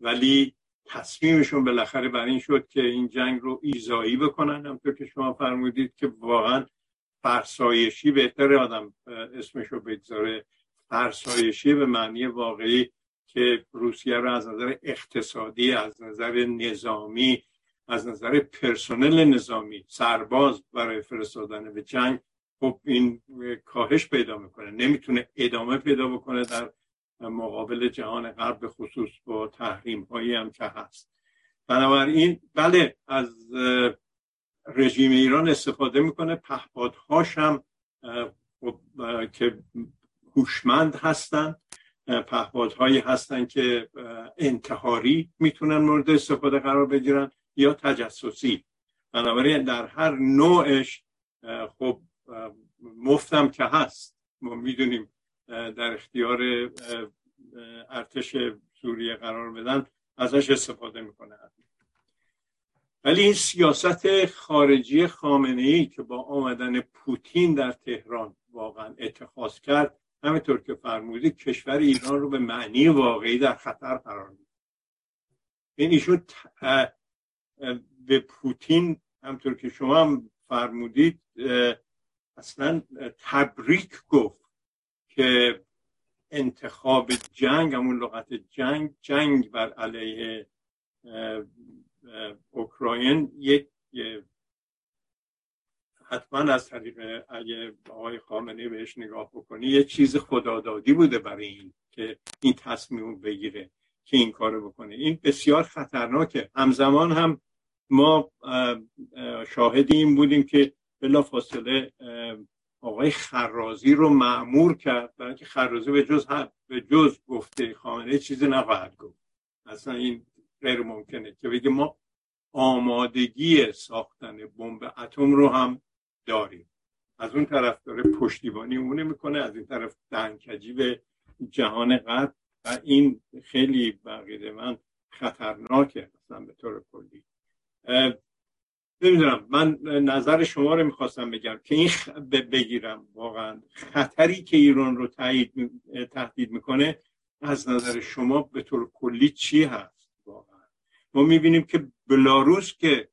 ولی تصمیمشون بالاخره بر این شد که این جنگ رو ایزایی بکنن. همطور که شما فرمودید که واقعا فرسایشی بهتر آدم اسمش رو بگذاره. فرسایشی به معنی واقعی که روسیه رو از نظر اقتصادی از نظر نظامی از نظر پرسنل نظامی سرباز برای فرستادن به جنگ خب این کاهش پیدا می‌کنه. نمی‌تونه ادامه پیدا بکنه در مقابل جهان غرب به خصوص با تحریم هایی هم که هست. بنابراین بله از رژیم ایران استفاده می‌کنه. پهپادهاش هم خب، که هوشمند هستند پهپادهایی هستند که انتحاری می‌تونن مورد استفاده قرار بگیرن یا تجسسی. بنابراین در هر نوعش خب مفتم که هست. ما می‌دونیم در اختیار ارتش سوریه قرار بدن ازش استفاده می‌کنه. ولی این سیاست خارجی خامنه ای که با آمدن پوتین در تهران واقعا اتخاذ کرد همینطور که فرمودید کشور ایران رو به معنی واقعی در خطر قرار میده. این ایشون به پوتین همطور که شما هم فرمودید اصلا تبریک گفت که انتخاب جنگ همون لغت جنگ جنگ بر علیه اوکراین یک حتما از طریق اگه آقای خامنه بهش نگاه بکنی یه چیز خدادادی بوده برای این که این تصمیم بگیره که این کارو بکنه. این بسیار خطرناکه. همزمان هم ما شاهد این بودیم که بلا فاصله آقای خرازی رو معمور کرد برای اینکه خرازی به جز به جز گفته خامنه چیزی نخواهد گفت. اصلا این غیر ممکنه که بگه ما آمادگی ساختن بمب اتم رو هم داریم. از اون طرف داره پشتیبانی اونه می‌کنه از این طرف دنکجی به جهان غرب و این خیلی بقیده من خطرناکه مثلا به طور کلی. نمی‌دونم من نظر شما رو می‌خواستم بگم که این بگیرم. واقعا خطری که ایران رو تهدید می‌کنه از نظر شما به طور کلی چی هست؟ واقعا ما می‌بینیم که بلاروس که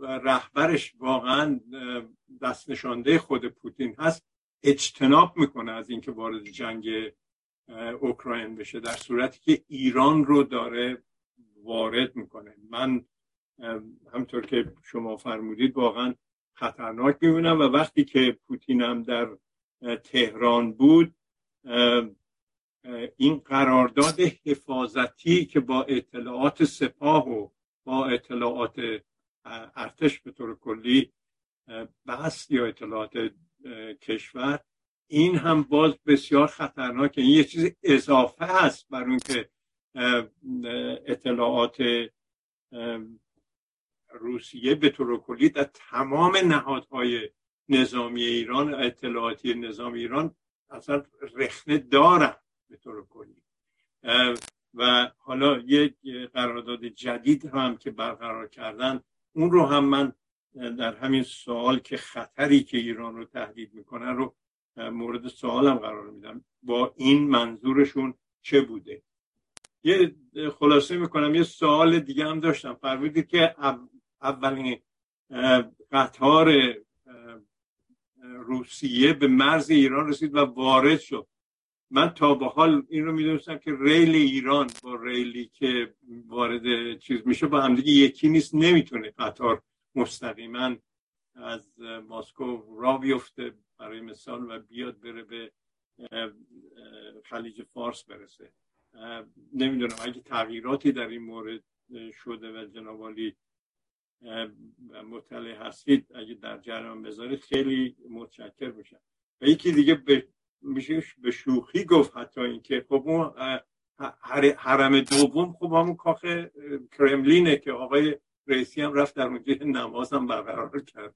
رهبرش واقعا دست نشانده خود پوتین هست اجتناب می‌کنه از اینکه وارد جنگ اوکراین بشه در صورتی که ایران رو داره وارد می‌کنه. من همطور که شما فرمودید واقعا خطرناک می‌بینم و وقتی که پوتین هم در تهران بود این قرارداد حفاظتی که با اطلاعات سپاه و با اطلاعات ارتش به طور کلی بست یا اطلاعات کشور این هم باز بسیار خطرناکه این یه چیز اضافه هست بر اون که اطلاعات روسیه به طور کلی در تمام نهادهای نظامی ایران اطلاعاتی نظام ایران اصلا رخنه دارن به طور کلی و حالا یک قرارداد جدید هم که برقرار کردن اون رو هم من در همین سوال که خطری که ایران رو تهدید می‌کنن رو مورد سوالم قرار میدم. با این منظورشون چه بوده؟ یه خلاصه می‌کنم یه سوال دیگه هم داشتم. فرمودید که اولین قطار روسیه به مرز ایران رسید و وارد شد. من تا به حال این رو می‌دونستم که ریل ایران با ریلی که وارد چیز میشه با همدیگه یکی نیست نمی‌تونه قطار مستقیما از مسکو را بیفته برای مثال و بیاد بره به خلیج فارس برسه. نمی‌دونم اگه تغییراتی در این مورد شده و جنابالی مطلع هستید اگه در جریان بذارید خیلی متشکر میشم. و یکی دیگه به میشه به شوخی گفت حتی اینکه خب اون حرم دوم خب همون کاخ کرملینه که آقای رئیسی هم رفت در اونجا نماز هم برقرار کرد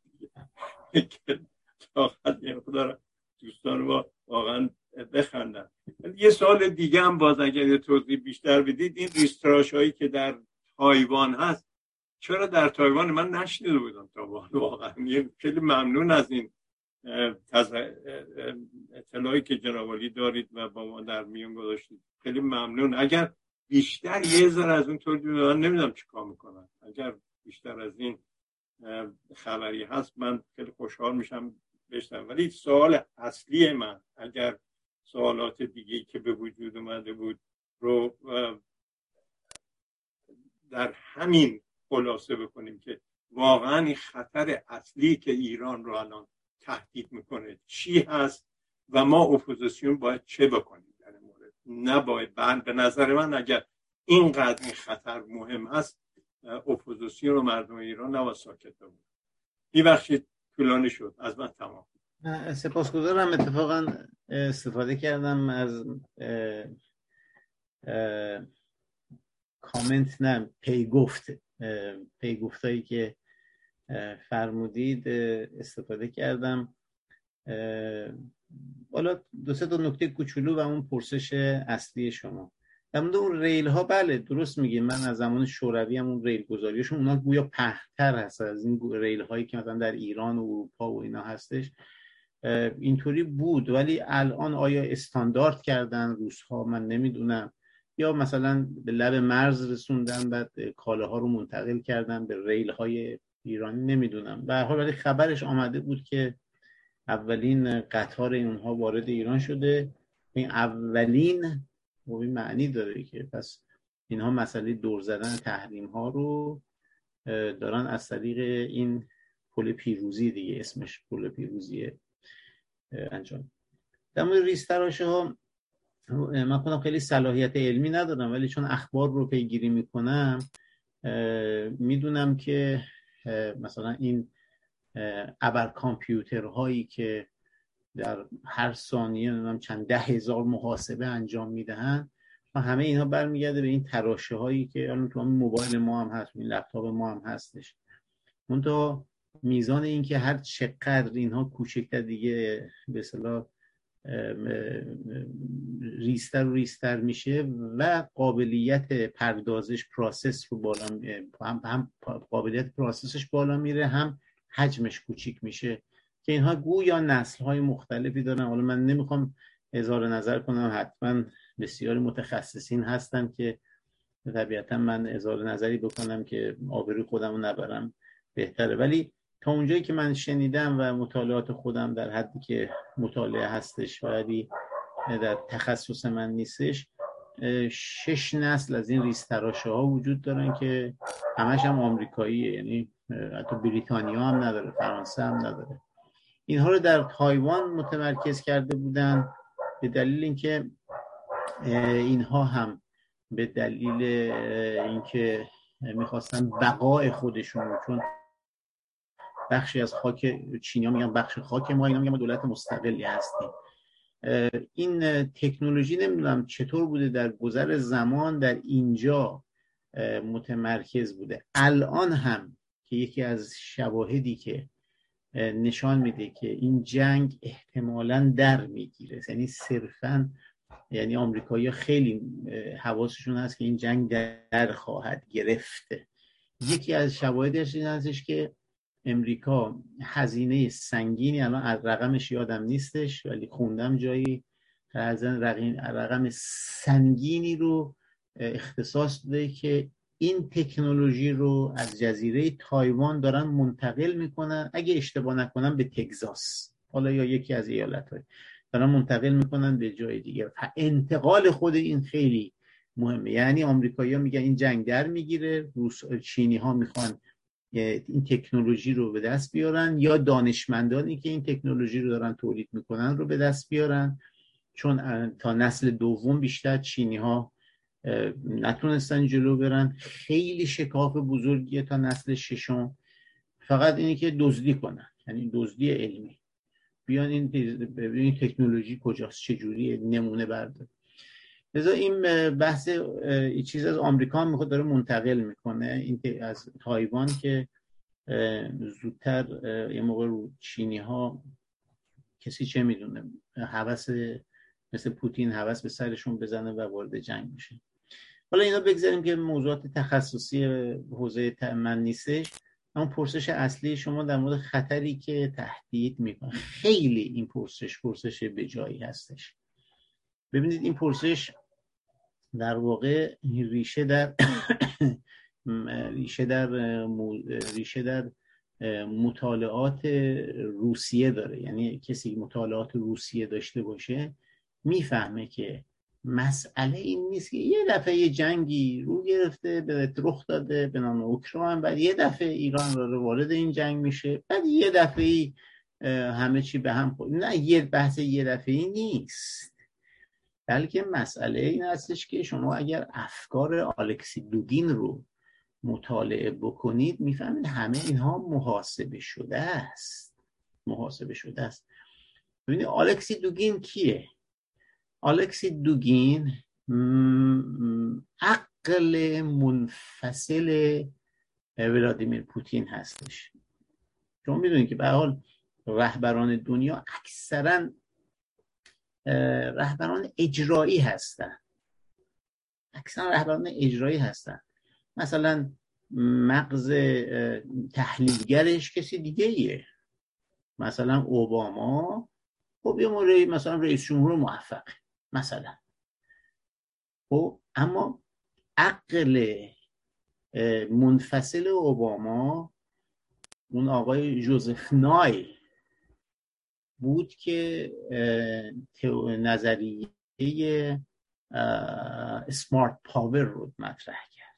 دوستان با واقعا بخندن. یه سال دیگه هم باز اگر توضیح بیشتر بدید این ریستراش هایی که در تایوان هست چرا در تایوان من نشنیده بودم تا واقعا. خیلی ممنون از این اطلاعی که جنابالی دارید و با ما در میون گذاشتید. خیلی ممنون. اگر بیشتر یه ذره از اون طور من نمی‌دونم چیکار می‌کنم اگر بیشتر از این خبری هست من خیلی خوشحال میشم بشتم ولی سوال اصلی من اگر سوالات دیگه که به وجود اومده بود رو در همین خلاصه بکنیم که واقعا این خطر اصلی که ایران رو الان تهدید می‌کنه چی هست و ما اپوزیسیون باید چه بکنیم در مورد؟ نباید. بعد به نظر من اگر اینقدر این خطر مهم هست اپوزیسیون و مردم ایران نباید ساکت بمونه. میبخشید طولانی شد. از من تمام. سپاسگزارم. اتفاقا استفاده کردم از کامنت نه پیگفتایی که فرمودید استفاده کردم. حالا دو سه تا نکته کوچولو و اون پرسش اصلی شما. در اون ریل ها بله درست میگیم من از زمان شوروی هم اون ریل گذاریشون اونا گویا پهتر هست از این ریل هایی که مثلا در ایران و اروپا و اینا هستش. اینطوری بود. ولی الان آیا استاندارد کردن روس ها من نمی‌دونم. یا مثلا به لب مرز رسوندن بعد کالاها رو منتقل کردن به ریل های ایرانی نمی‌دونم. به حال ولی خبرش آمده بود که اولین قطار اونها وارد ایران شده. این اولین این معنی داره که پس اینها مسئله دور زدن تحریم ها رو دارن از طریق این پل پیروزی دیگه اسمش پل پیروزی انجام. در مورد ریستراشه ها من خودم خیلی صلاحیت علمی ندارم ولی چون اخبار رو پیگیری می‌کنم می‌دونم که مثلا این ابر کامپیوترهایی که در هر ثانیه چند ده هزار محاسبه انجام می‌دهند و همه اینها برمیگرده به این تراشه هایی که الان تو موبایل ما هم هست این لپتاپ ما هم هستش. منتها میزان اینکه هر چقدر اینها کوچکتر دیگه به صلاح ریستر و ریستر میشه و قابلیت پردازش پراسس رو بالا هم, هم قابلیت پراسسش بالا میره هم حجمش کوچیک میشه که اینها گویا نسل های مختلفی دارن. حالا من نمی‌خوام اظهار نظر کنم حتما بسیاری متخصصین هستن که طبیعتا من اظهار نظری بکنم که آبروی خودم رو نبرم بهتره. ولی تا اونجایی که من شنیدم و مطالعات خودم در حدی که مطالعه هستش ولی در تخصص من نیستش شش نسل از این ریستراشه ها وجود دارن که همش هم آمریکاییه یعنی حتی بریتانیا هم نداره فرانسه هم نداره. اینها رو در تایوان متمرکز کرده بودن به دلیل اینکه اینها هم به دلیل اینکه می‌خواستن بقای خودشون چون بخشی از خاک چینی ها میگن بخش خاک ما اینا میگن دولت مستقلی هستیم. این تکنولوژی نمی‌دونم چطور بوده در گذر زمان در اینجا متمرکز بوده. الان هم که یکی از شواهدی که نشان میده که این جنگ احتمالا در می‌گیره. یعنی صرفا یعنی آمریکایی خیلی حواسشون هست که این جنگ در خواهد گرفته. یکی از شواهدش این هستش که امریکا هزینه سنگینی الان از رقمش یادم نیستش ولی خوندم جایی رقم سنگینی رو اختصاص داده که این تکنولوژی رو از جزیره تایوان دارن منتقل می‌کنن. اگه اشتباه نکنم به تگزاس. حالا یا یکی از ایالت های دارن منتقل می‌کنن به جای دیگه. انتقال خود این خیلی مهمه. یعنی آمریکایی‌ها میگن این جنگ در می‌گیره روس چینی ها می‌خوان این تکنولوژی رو به دست بیارن یا دانشمندانی که این تکنولوژی رو دارن تولید می‌کنن رو به دست بیارن. چون تا نسل دوم بیشتر چینی ها نتونستن جلو برن. خیلی شکاف بزرگیه تا نسل ششم. فقط اینه که دزدی کنن یعنی دزدی علمی. بیان این ببینید تکنولوژی کجاست چجوری نمونه بردار. لذا این بحث چیز از آمریکا می‌خواد داره منتقل می‌کنه. این از تایوان که زودتر یه موقع رو چینی ها کسی چه می‌دونه حوث مثل پوتین حوث به سرشون بزنه و وارد جنگ بشه حالا اینا بگذاریم که موضوعات تخصصی حوزه من نیستش. اما پرسش اصلی شما در مورد خطری که تهدید می‌کنه. خیلی این پرسش پرسش به جایی هستش. ببینید این پرسش در واقع ریشه در (coughs) ریشه در ریشه در مطالعات روسیه داره. یعنی کسی مطالعات روسیه داشته باشه می‌فهمه که مسئله این نیست که یه دفعه یه جنگی رو گرفته به رخ داده به نام اوکراین بعد یه دفعه ایران رو وارد این جنگ میشه بعد یه دفعه همه چی به هم خود نه یه بحث یه دفعه نیست. بلکه مسئله این هستش که شما اگر افکار آلکسی دوگین رو مطالعه بکنید می‌فهمید همه اینها محاسبه شده است. محاسبه شده است. ببینید آلکسی دوگین کیه؟ آلکسی دوگین عقل منفصل ولادیمیر پوتین هستش. شما می‌دونید که به حال رهبران دنیا اکثرا رهبران اجرایی هستن. اکثرا رهبران اجرایی هستن. مثلا مغز تحلیلگرش کسی دیگه ایه. مثلا اوباما خب یه موردی مثلا رئیس جمهور موفق مثلا. خب اما عقل منفصل اوباما اون آقای جوزف نای بود که نظریه smart power رو مطرح کرد.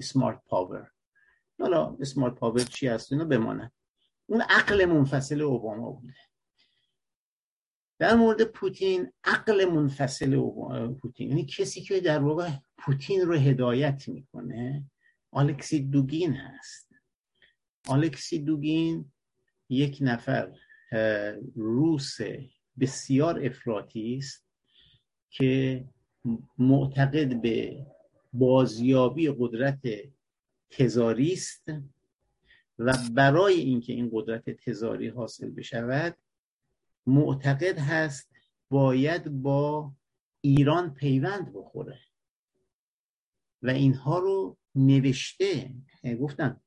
smart power حالا smart power چی هست؟ اینو بماند اون عقل منفصل اوباما بوده. در مورد پوتین عقل منفصل پوتین. یعنی کسی که در واقع پوتین رو هدایت می‌کنه آلکسی دوگین هست. آلکسی دوگین یک نفر. روس بسیار افراطی است که معتقد به بازیابی قدرت تزاری است و برای اینکه این قدرت تزاری حاصل بشود معتقد هست باید با ایران پیوند بخوره. و اینها رو نوشته گفتم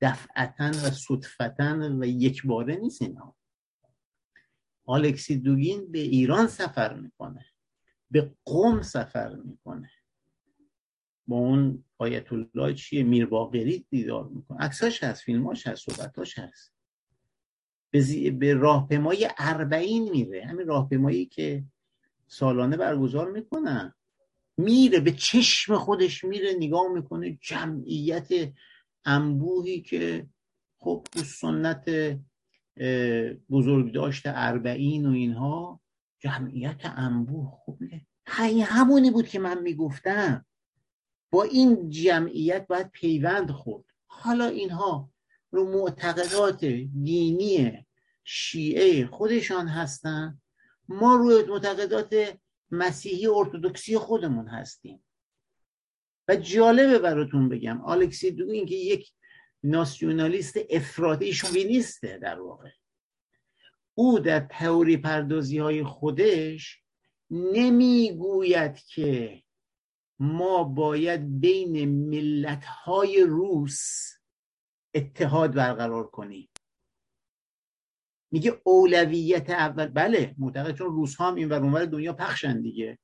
دفعتا و صدفتا و یک باره نیست اینها. آلکسی دوگین به ایران سفر می‌کنه. به قوم سفر می‌کنه. با اون آیت الله چیه؟ میر باقری دیدار می‌کنه. عکساش هست فیلماش هست صحبتاش هست. به, به راهپیمای اربعین میره. همین راهپیمایی که سالانه برگزار می‌کنن میره به چشم خودش میره نگاه می‌کنه. جمعیت انبوهی که خب سنت بزرگ داشته اربعین و اینها جمعیت انبوه خوبه. همونی بود که من می‌گفتم. با این جمعیت باید پیوند خورد. حالا اینها رو معتقدات دینی شیعه خودشان هستن. ما روی معتقدات مسیحی ارتودکسی خودمون هستیم. و جالبه براتون بگم آلکسی دوگین که یک ناسیونالیست افراطی شوینیسته در واقع. او در تئوری پردازی های خودش نمی‌گوید که ما باید بین ملت های روس اتحاد برقرار کنیم. میگه اولویت اول بله معتقد چون روس هم این ور دنیا پخشن دیگه.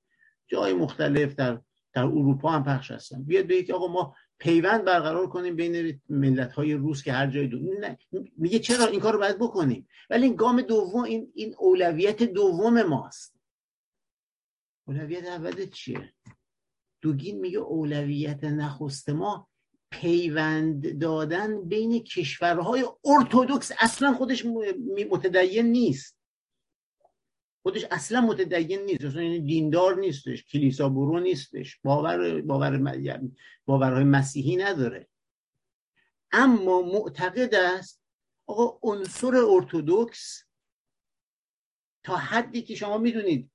جای مختلف در در اروپا هم پخش هستن. بیاد بگید آقا ما پیوند برقرار کنیم بین ملت های روس که هر جای دنیا میگه چرا این کار رو باید بکنیم؟ ولی این گام دوم این این اولویت دوم ماست. اولویت اول چیه؟ دوگین میگه اولویت نخست ما پیوند دادن بین کشورهای ارتودکس اصلا خودش متدین نیست. خودش اصلا متدین نیست اصلا یعنی دیندار نیستش کلیسا برو نیستش باور باور یعنی باورهای مسیحی نداره. اما معتقد است آقا عنصر ارتودکس تا حدی که شما می‌دونید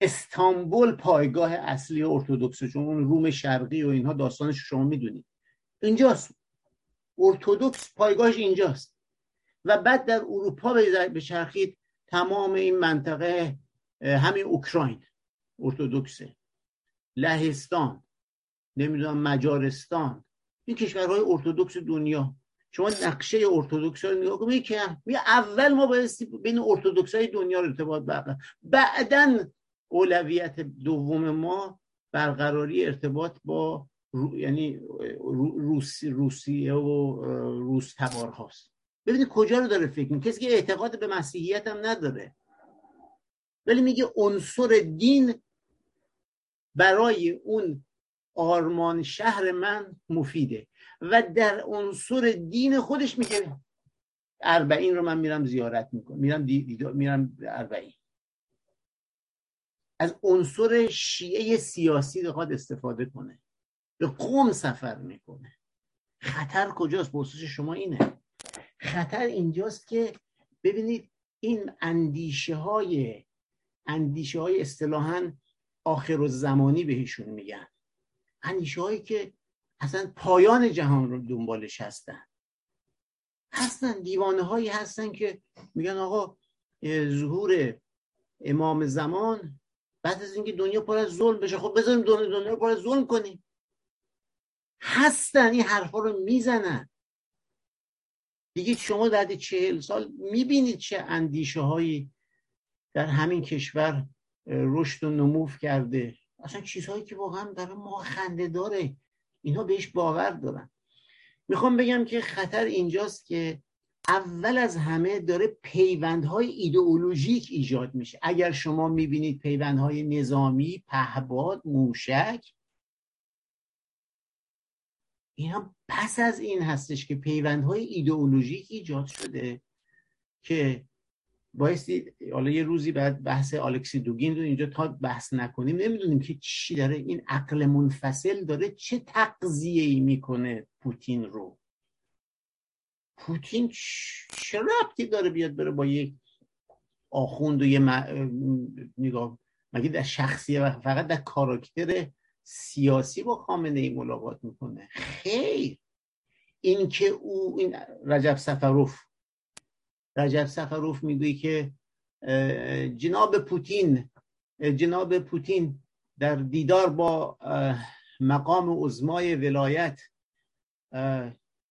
استانبول پایگاه اصلی ارتودکس چون اون روم شرقی و اینها داستانش شما می‌دونید. اینجاست. ارتودکس پایگاهش اینجاست. و بعد در اروپا به چرخید تمام این منطقه همین اوکراین ارتودکسه لهستان نمی‌دونم مجارستان این کشورهای ارتودکس دنیا. شما نقشه ارتودکس رو نگاه کنید که اول ما باید بین ارتودکس های دنیا رو ارتباط برقرار بعدا اولویت دوم ما برقراری ارتباط با یعنی روسی روسیه و روس تبار هاست ببینید کجا رو داره فکر می کسی که اعتقاد به مسیحیت هم نداره. ولی میگه عنصر دین برای اون آرمان شهر من مفیده. و در عنصر دین خودش میگه اربعین رو من میرم زیارت می‌کنم. میرم میرم اربعین. از عنصر شیعه سیاسی بخواد استفاده کنه. به قوم سفر می‌کنه. خطر کجاست؟ پرسش شما اینه. خطر اینجاست که ببینید این اندیشه های اندیشه های اصطلاحا آخر و زمانی بهشون میگن. اندیشه هایی که اصلا پایان جهان رو دنبالش هستن. هستن دیوانه هایی هستن که میگن آقا ظهور امام زمان بعد از اینکه دنیا پر از ظلم بشه خب بذاریم دنیا, دنیا پر از ظلم کنیم. هستن این حرفا رو می‌زنن. دیگه شما بعد چهل سال می‌بینید چه اندیشه هایی در همین کشور رشد و نموف کرده. اصلا چیزهایی که واقعا برای ما خنده داره اینها بهش باور دارن. می‌خوام بگم که خطر اینجاست که اول از همه داره پیوندهای ایدئولوژیک ایجاد میشه. اگر شما می‌بینید پیوندهای نظامی پهباد موشک این پس از این هستش که پیوندهای ایدئولوژیک ایجاد شده که بایستی حالا یه روزی بعد بحث آلکسی دوگین رو اینجا تا بحث نکنیم نمی‌دونیم که چی داره این عقل منفصل داره چه تقضیه ای می‌کنه پوتین رو. پوتین چه ربطی داره بیاد بره با یک آخوند و یه نگاه مگه در شخصیه فقط در کاراکتر سیاسی با خامنه ای ملاقات می‌کنه. خیر. این که او این رجب سفروف. رجب سفروف می‌گویی که جناب پوتین جناب پوتین در دیدار با مقام عزمای ولایت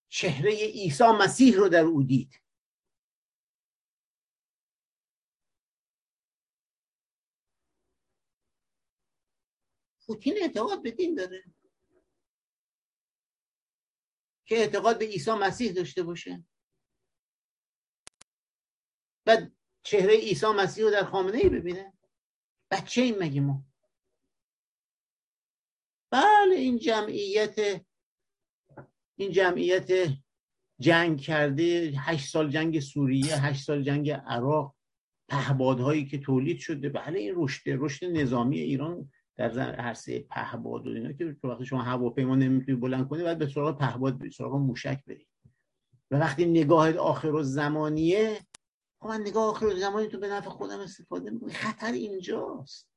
چهره عیسی مسیح رو در او دید. پوتین اعتقاد به دین داره. که اعتقاد به عیسی مسیح داشته باشه. و چهره عیسی مسیح رو در خامنه ای ببینه. بچه این مگه ما؟ بله این جمعیت این جمعیت جنگ کرده هشت سال جنگ سوریه هشت سال جنگ عراق پهبادهایی که تولید شده. بله این رشد رشد نظامی ایران در عرصه پهباد و اینا که وقتی شما هواپیما نمی‌تونی بلند کنی باید به سراغ پهباد برید سراغ موشک برید و وقتی نگاه آخر و زمانیه خب من نگاه آخر و زمانی تو به نفع خودم استفاده می‌کنم. خطر اینجاست.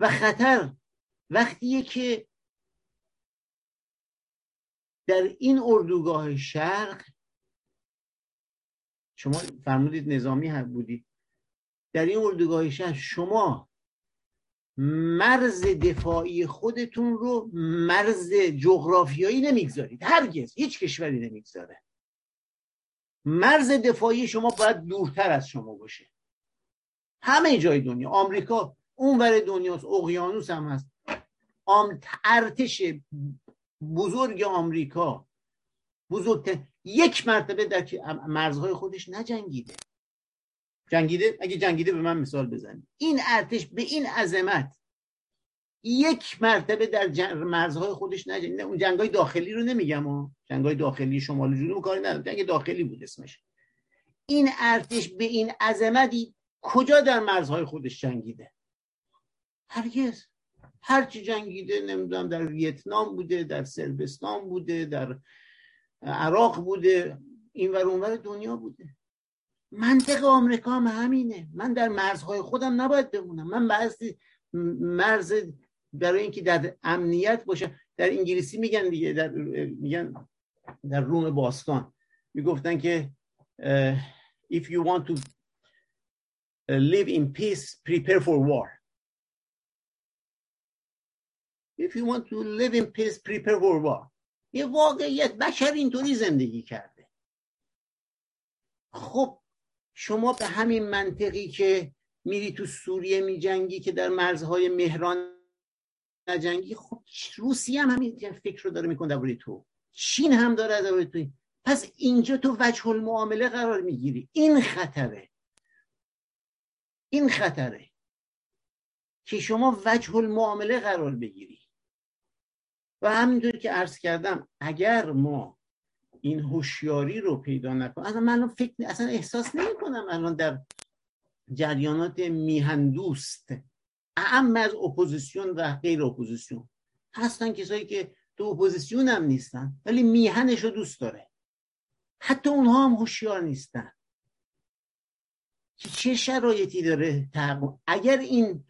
و خطر وقتیه که در این اردوگاه شرق شما فرمودید نظامی هم بودید. در این اردوگاه شرق شما مرز دفاعی خودتون رو مرز جغرافیایی نمی‌گذارید. هرگز هیچ کشوری نمی‌گذاره. مرز دفاعی شما باید دورتر از شما باشه. همه جای دنیا آمریکا اونور دنیاست اقیانوس هم هست. ارتش بزرگ آمریکا بزرگتر یک مرتبه در مرزهای خودش نجنگیده. جنگیده؟ اگه جنگیده به من مثال بزنید این ارتش به این عظمت یک مرتبه در مرزهای خودش نجنگیده. اون جنگای داخلی رو نمیگم ها. جنگای داخلی شمال و جنوب کاری ندارم. جنگ داخلی بود اسمش. این ارتش به این عظمتی کجا در مرزهای خودش جنگیده؟ هرگز. هرچی جنگیده نمی‌دونم در ویتنام بوده در سربستان بوده در عراق بوده. این ور اونور دنیا بوده. منطق آمریکا هم همینه. من در مرزهای خودم نباید بمونم. من بعضی مرز برای اینکه در امنیت باشه در انگلیسی میگن دیگه در میگن در روم باستان. می‌گفتن که if you want to live in peace prepare for war. If you want to live in peace prepare for war. یه واقعیت بشر اینطوری زندگی کرده. خب شما به همین منطقی که میری تو سوریه میجنگی که در مرزهای مهران نجنگی خب روسیه هم همین فکر رو داره می‌کنه درباره تو. چین هم داره از تو. پس اینجا تو وجه المعامله قرار می‌گیری. این خطره. این خطره که شما وجه المعامله قرار بگیری. و همینطور که عرض کردم اگر ما این هوشیاری رو پیدا نکنیم اصلا من فکر اصلا احساس نمی کنم الان در جریانات میهن دوست اعم از اپوزیسیون و غیر اپوزیسیون. هستن کسایی که تو اپوزیسیون هم نیستن ولی میهنش رو دوست داره. حتی اونها هم هوشیار نیستن. که چه شرایطی داره اگر این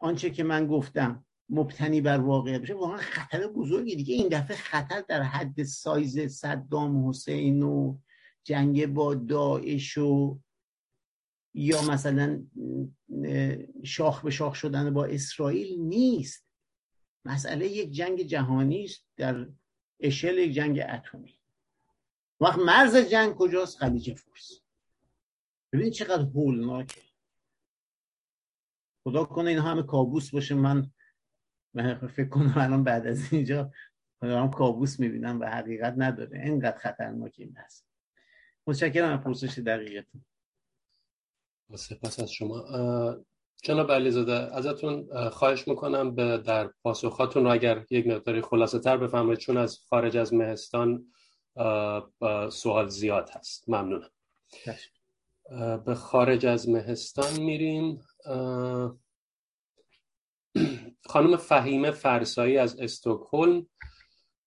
آنچه که من گفتم مبتنی بر واقع بشه واقعا خطر بزرگی. دیگه این دفعه خطر در حد سایز صدام حسین و جنگ با داعش و یا مثلا شاخ به شاخ شدن با اسرائیل نیست. مسئله یک جنگ جهانی است در اشل یک جنگ اتمی. وقت مرز جنگ کجاست؟ خلیج فارس. ببینید چقدر هولناکه. خدا کنه این همه کابوس باشه. من فکر کنم الان بعد از اینجا دارم کابوس می‌بینم و حقیقت نداره. اینقدر خطرناک این هست متشکرم از پرسش دقیقتون. سپاس از شما. جناب علیزاده ازتون خواهش می‌کنم به در پاسخاتون رو اگر یک مقداری خلاصه تر بفهمید چون از خارج از مهستان سوال زیاد هست. ممنونم. به خارج از مهستان میریم. (clears throat) خانم فهیمه فرسایی از استکهلم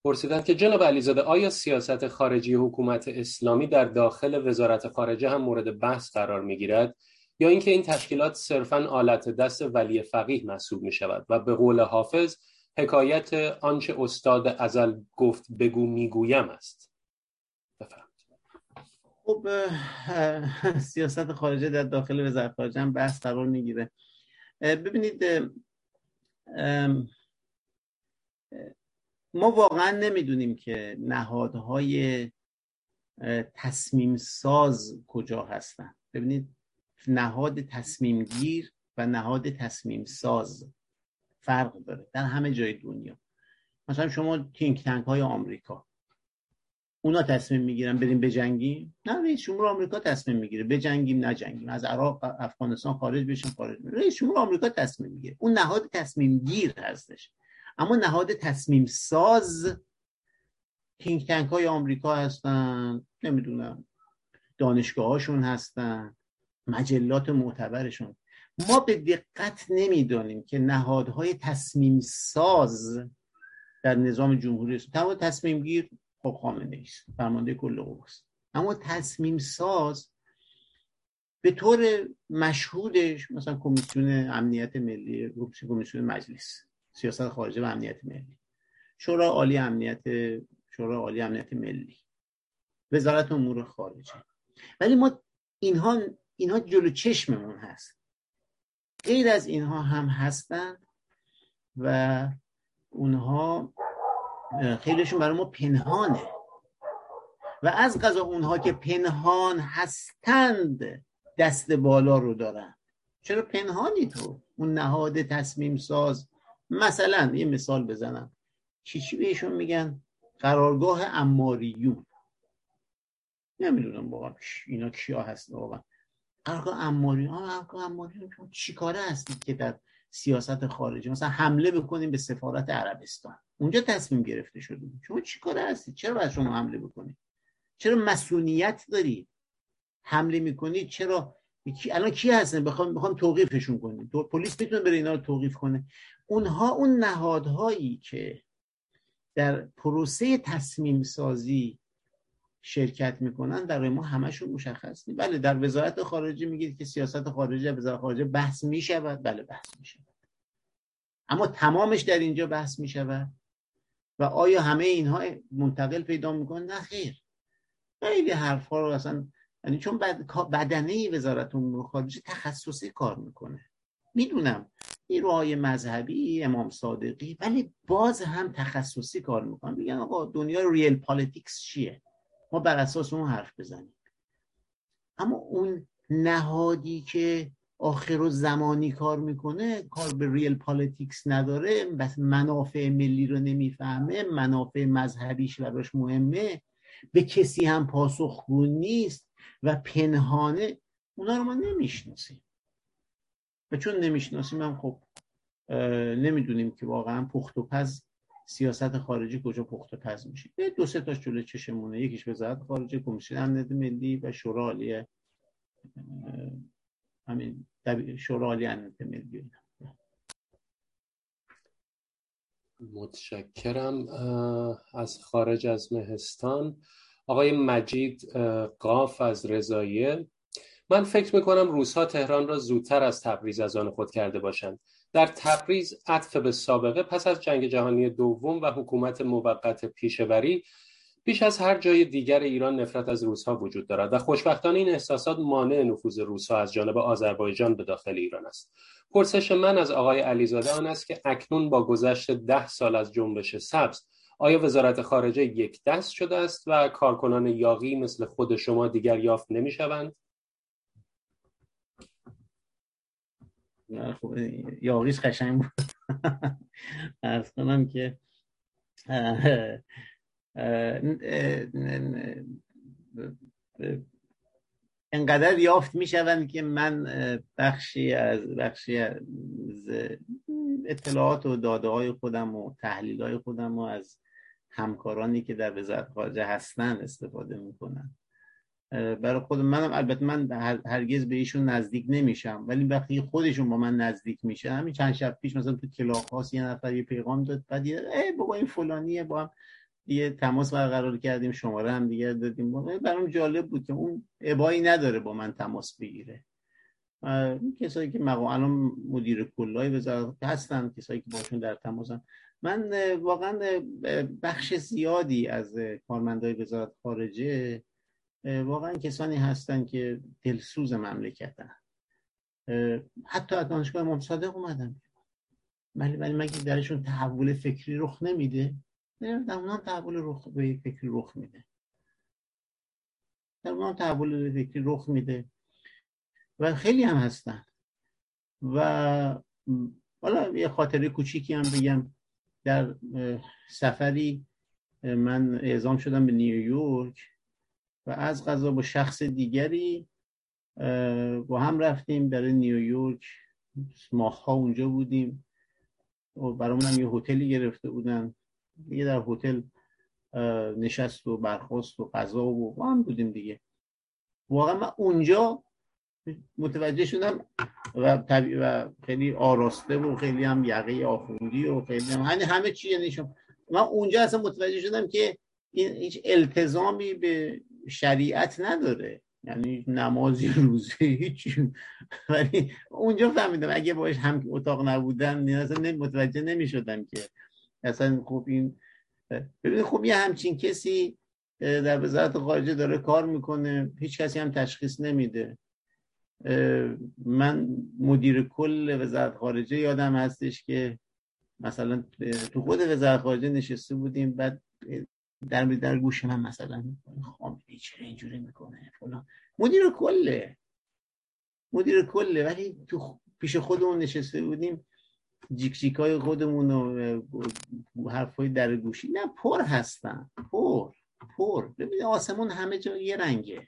پرسیدند که جناب علیزاده آیا سیاست خارجی حکومت اسلامی در داخل وزارت خارجه هم مورد بحث قرار می گیرد یا اینکه این تشکیلات صرفا آلت دست ولی فقیه محسوب می شود و به قول حافظ حکایت آنچه استاد ازل گفت بگو می‌گویم است. بفرمایید. خب سیاست خارجه در داخل وزارت خارجه هم بحث قرار می‌گیره. ببینید ما واقعا نمی‌دونیم که نهادهای تصمیم ساز کجا هستن. ببینید نهاد تصمیم گیر و نهاد تصمیم ساز فرق داره در همه جای دنیا. مثلا شما تینک تنک های آمریکا. اونا تصمیم می‌گیرن بریم بجنگیم؟ نه رئیس جمهور آمریکا تصمیم می‌گیره. بجنگیم نجنگیم. از عراق افغانستان خارج بشیم خارج رئیس جمهور آمریکا تصمیم می‌گیره. اون نهاد تصمیم گیر هستش. اما نهاد تصمیم ساز تینک تنک های آمریکا هستن نمی‌دونم دانشگاه هاشون هستن مجلات معتبرشون. ما به دقت نمی‌دانیم که نهادهای تصمیم ساز در نظام جمهوری اسلامی تمام تصمیم گیر خب خامنه فرمانده کل قواست اما تصمیم ساز به طور مشهودش مثلا کمیسیون امنیت ملی کمیسیون مجلس سیاست خارجه و امنیت ملی شورای عالی امنیت شورای عالی امنیت ملی وزارت امور خارجه. ولی ما اینها اینها جلو چشممون هست. غیر از اینها هم هستند و اونها خیلیشون برای ما پنهانه. و از غذا اونها که پنهان هستند دست بالا رو دارن. چرا پنهانی تو؟ اون نهاد تصمیم ساز. مثلا یه مثال بزنم. چی چی بهشون میگن؟ قرارگاه اماریون. نمی‌دونم واقعا اینا کیا هست واقعا. قرارگاه اماریون قرارگاه اماریون. چی کاره هستید که در سیاست خارجی. مثلا حمله بکنیم به سفارت عربستان. اونجا تصمیم گرفته شده شما چی کاره هستید؟ چرا باید شما حمله بکنید؟ چرا مسئولیت دارید حمله می‌کنید چرا؟ الان کی هستن؟ بخوام بخوام توقیفشون کنیم. پلیس می‌تونه بره اینا رو توقیف کنه. اونها اون نهادهایی که در پروسه تصمیم سازی شرکت می‌کنن در ما همشون مشخص نیست. بله در وزارت خارجه میگید که سیاست خارجه وزارت خارجه بحث می‌شود. بله بحث می‌شود. اما تمامش در اینجا بحث می‌شود. و آیا همه اینها منتقل پیدا می‌کنن؟ نه خیر. خیلی حرفها رو اصلا یعنی چون بدنه وزارت امور خارجه تخصصی کار می‌کنه. می‌دونم. نیروهای مذهبی امام صادقی ولی باز هم تخصصی کار می‌کنن. میگن آقا دنیا real politics چیه؟ ما بر اساس اون حرف بزنیم. اما اون نهادی که آخرالزمانی کار می‌کنه کار به real politics نداره. پس منافع ملی رو نمی‌فهمه منافع مذهبیش براش مهمه. به کسی هم پاسخگو نیست و پنهانه اونا رو ما نمی‌شناسیم. و چون نمی‌شناسیم هم خب نمی‌دونیم که واقعا پخت و پز سیاست خارجی کجا پخت و پز میشه؟ دو سه تاش جلوی چشمونه. یکیش وزارت خارجه کمیسیون امنیت ملی و شورای همین شورای امنیت ملی متشکرم. از خارج از مهستان. آقای مجید قاف از رضایه من فکر می‌کنم روزها تهران را زودتر از تبریز از آن خود کرده باشند. در تبریز عطف به سابقه پس از جنگ جهانی دوم و حکومت موقت پیشوری بیش از هر جای دیگر ایران نفرت از روسها وجود دارد و خوشبختانه این احساسات مانع نفوذ روسها از جانب آذربایجان به داخل ایران است پرسش من از آقای علیزاده آن است که اکنون با گذشت ده سال از جنبش سبز آیا وزارت خارجه یک دست شده است و کارکنان یاقی مثل خود شما دیگر یافت نمی شوند؟ خب قشنگ بود. ارز کنم که انقدر یافت می شوند که من بخشی از بخشی از اطلاعات و داده های خودم و تحلیل های خودم و از همکارانی که در وزارت خارجه هستن استفاده می‌کنن برای خود منم البته من هرگز به ایشون نزدیک نمیشم. ولی وقتی خودشون با من نزدیک میشه همین چند شب پیش مثلا تو کلاس یه نفر یه پیغام داد بعد ای بابا این فلانیه با هم یه تماس برقرار کردیم شماره هم دیگه دادیم. برام جالب بود که اون ابایی نداره با من تماس بگیره. کسایی که مقام الان مدیر کلای وزارت هستن کسایی که باشون در تماسن من واقعا بخش زیادی از کارمندای وزارت خارجه واقعا کسانی هستن که دلسوز مملکتن. حتی از دانشگاه امام صادق اومدن. ولی ولی مگه درشون تحول فکری رخ نمیده؟ در اونها تحول رخ به فکری رخ میده. در اونها تحول فکری رخ میده. و خیلی هم هستن. و حالا یه خاطره کوچیکی هم بگم. در سفری من اعزام شدم به نیویورک. و از غذا با شخص دیگری با هم رفتیم برای نیویورک ماهها اونجا بودیم. و برامون هم یه هتلی گرفته بودن. یه در هتل نشست و برخواست و غذا و با هم بودیم دیگه. واقعا من اونجا متوجه شدم و, طبی... و خیلی آراسته و خیلی هم یقه آخوندی و خیلی هم همه, همه چی یعنی من اونجا اصلا متوجه شدم که این هیچ التزامی به شریعت نداره. یعنی نمازی روزه هیچ. ولی اونجا فهمیدم اگه باش هم اتاق نبودن اصلا متوجه نمی شدم که اصلا خوب این ببینید خب یه همچین کسی در وزارت خارجه داره کار می‌کنه هیچ کسی هم تشخیص نمیده. من مدیر کل وزارت خارجه یادم هستش که مثلا تو خود وزارت خارجه نشسته بودیم بعد در در گوش من مثلا خامنه‌ای خب، چرا اینجوری می‌کنه فلان. مدیر کله. مدیر کله. ولی تو پیش خودمون نشسته بودیم جیک جیک های خودمون و حرف های در گوشی. نه پر هستن. پر. پر. ببین آسمون همه جا یه رنگه.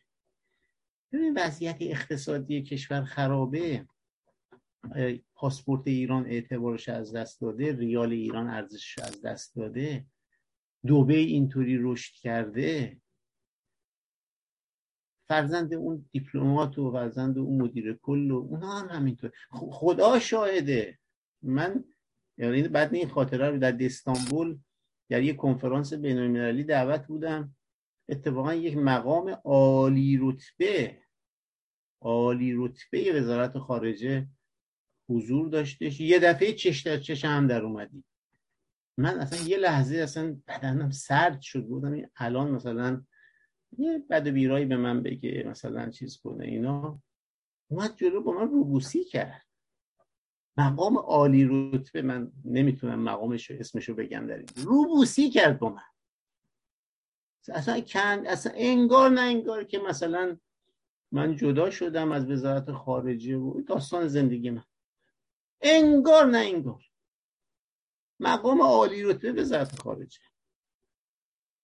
ببین وضعیت اقتصادی کشور خرابه. پاسپورت ایران اعتبارش از دست داده ریال ایران ارزشش از دست داده. دوبه اینطوری رشد کرده فرزند اون دیپلمات و فرزند اون مدیر کل و اونا هم همینطور. خدا شاهده. من یعنی بعد این خاطره رو در استانبول در یک کنفرانس بین المللی دعوت بودم. اتفاقا یک مقام عالی رتبه عالی رتبه وزارت خارجه حضور داشتش. یه دفعه چش در چش هم در اومدی من اصلا یه لحظه اصلا بدنم سرد شد بودم این الان مثلا یه بد بیرایی به من بگه مثلا چیز کنه اینا. اومد جلو با من روبوسی کرد. مقام عالی رتبه من نمی‌تونم مقامش اسمشو بگم در این. روبوسی کرد با من. اصلا کند اصلا انگار نه انگار که مثلا من جدا شدم از وزارت خارجه و داستان زندگی من. انگار نه انگار. مقام عالی رتبه وزارت خارجه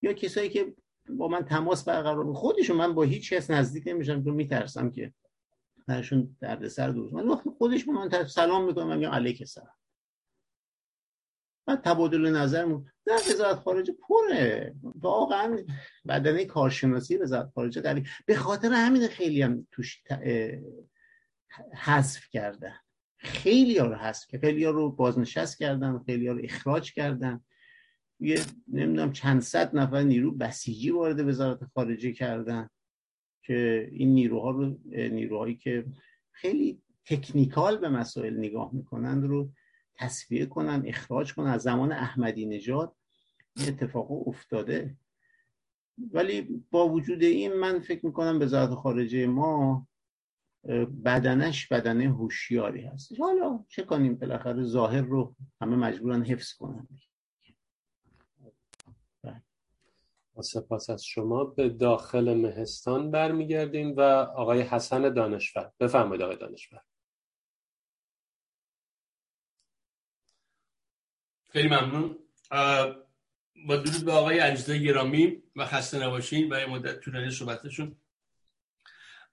یا کسایی که با من تماس برقرار خودشون من با هیچ کس نزدیک نمیشم چون میترسم که درشون دردسر دوست من وقتی خودش با من سلام می‌کنم من میگم علیک سلام من تبادل نظرمون در وزارت خارجه پره. واقعا بدنه کارشناسی وزارت خارجه داری به خاطر همین خیلی هم توش حذف کردن. خیلی ها رو حذف که خیلی ها رو بازنشست کردن خیلی ها رو اخراج کردن. یه نمی‌دونم چند صد نفر نیرو بسیجی وارد وزارت خارجه کردن که این نیروها رو نیروهایی که خیلی تکنیکال به مسائل نگاه می‌کنند رو تصفیه کنن اخراج کنن. از زمان احمدی نژاد این اتفاق افتاده. ولی با وجود این من فکر می‌کنم وزارت خارجه ما بدنش بدنه هوشیاری هست. حالا چه کنیم؟ بالاخره ظاهر رو همه مجبورن حفظ کنن. سپاس از شما. به داخل مهستان برمیگردیم و آقای حسن دانشور. بفرمایید آقای دانشور. خیلی ممنون. با درود به آقای علیزاده گرامی و خسته نباشین برای مدت طولانی صحبتشون.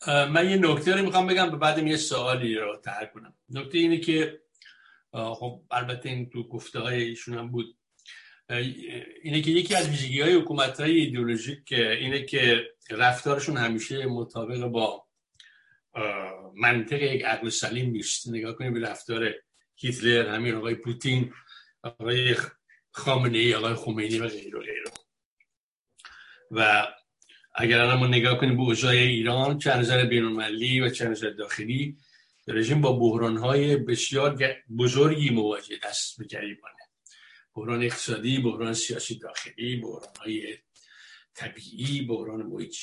من یه نکته رو می‌خوام بگم به بعد یه سوالی رو تحر کنم. نکته اینه که خب البته این تو گفته های ایشون هم بود. اینه که یکی از ویژگی های حکومت های ایدئولوژیک اینه که رفتارشون همیشه مطابق با منطق یک عقل سلیم نیست. نگاه کنیم به رفتار هیتلر همین آقای پوتین آقای خامنه ای آقای خمینی و غیره و غیره. و اگر الان ما نگاه کنیم به اوضاع ایران چه نظر بینالمللی و چه نظر داخلی رژیم با بحران های بسیار بزرگی مواجه دست به گریبانه بحران اقتصادی بحران سیاسی داخلی بحران های طبیعی بحران محیط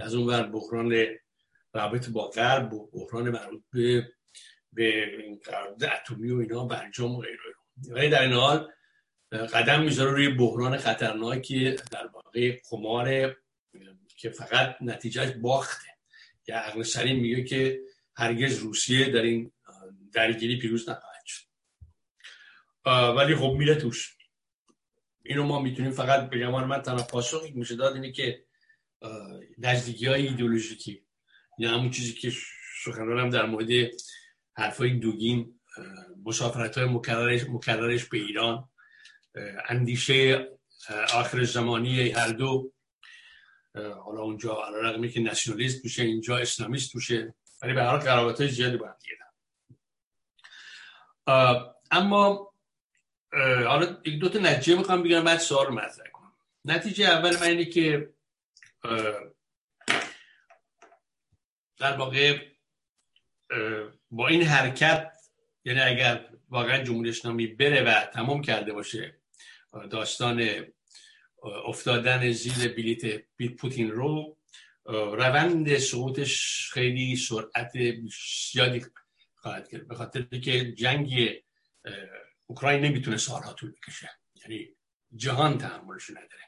از اون ور بحران رابط با غرب بحران مربوط به به قرارداد اتمی و اینا برجام و غیره. ولی در این حال قدم می‌ذاره روی بحران خطرناکی در واقع خمار که فقط نتیجهش باخته. یا عقل سلیم میگه که هرگز روسیه در این درگیری پیروز نخواهد شد. ولی خب میره توش. اینو ما می‌تونیم فقط به گمان من تنها پاسخی میشه داد اینه که نزدیکی های ایدئولوژیکی یا همون چیزی که سخنرانم در مورد حرفای دوگین مسافرت های مکررش, مکررش به ایران اندیشه آخر زمانی هر دو حالا اونجا علا رقمی که نسیونالیست توشه اینجا اسلامیست توشه ولی به هر قرابت های زیادی با هم اما حالا یک دو تا نتیجه می‌خوام بگم بعد سوال مطرح کنم. نتیجه اول من اینه که در واقع با این حرکت یعنی اگر واقعا جمهوری اسلامی بره و تمام کرده باشه داستان افتادن زیر بلیت پوتین رو روند سقوطش خیلی سرعت زیادی خواهد کرد. به خاطر که جنگ اوکراین نمی‌تونه سالها طول بکشه. یعنی جهان تحملش نداره.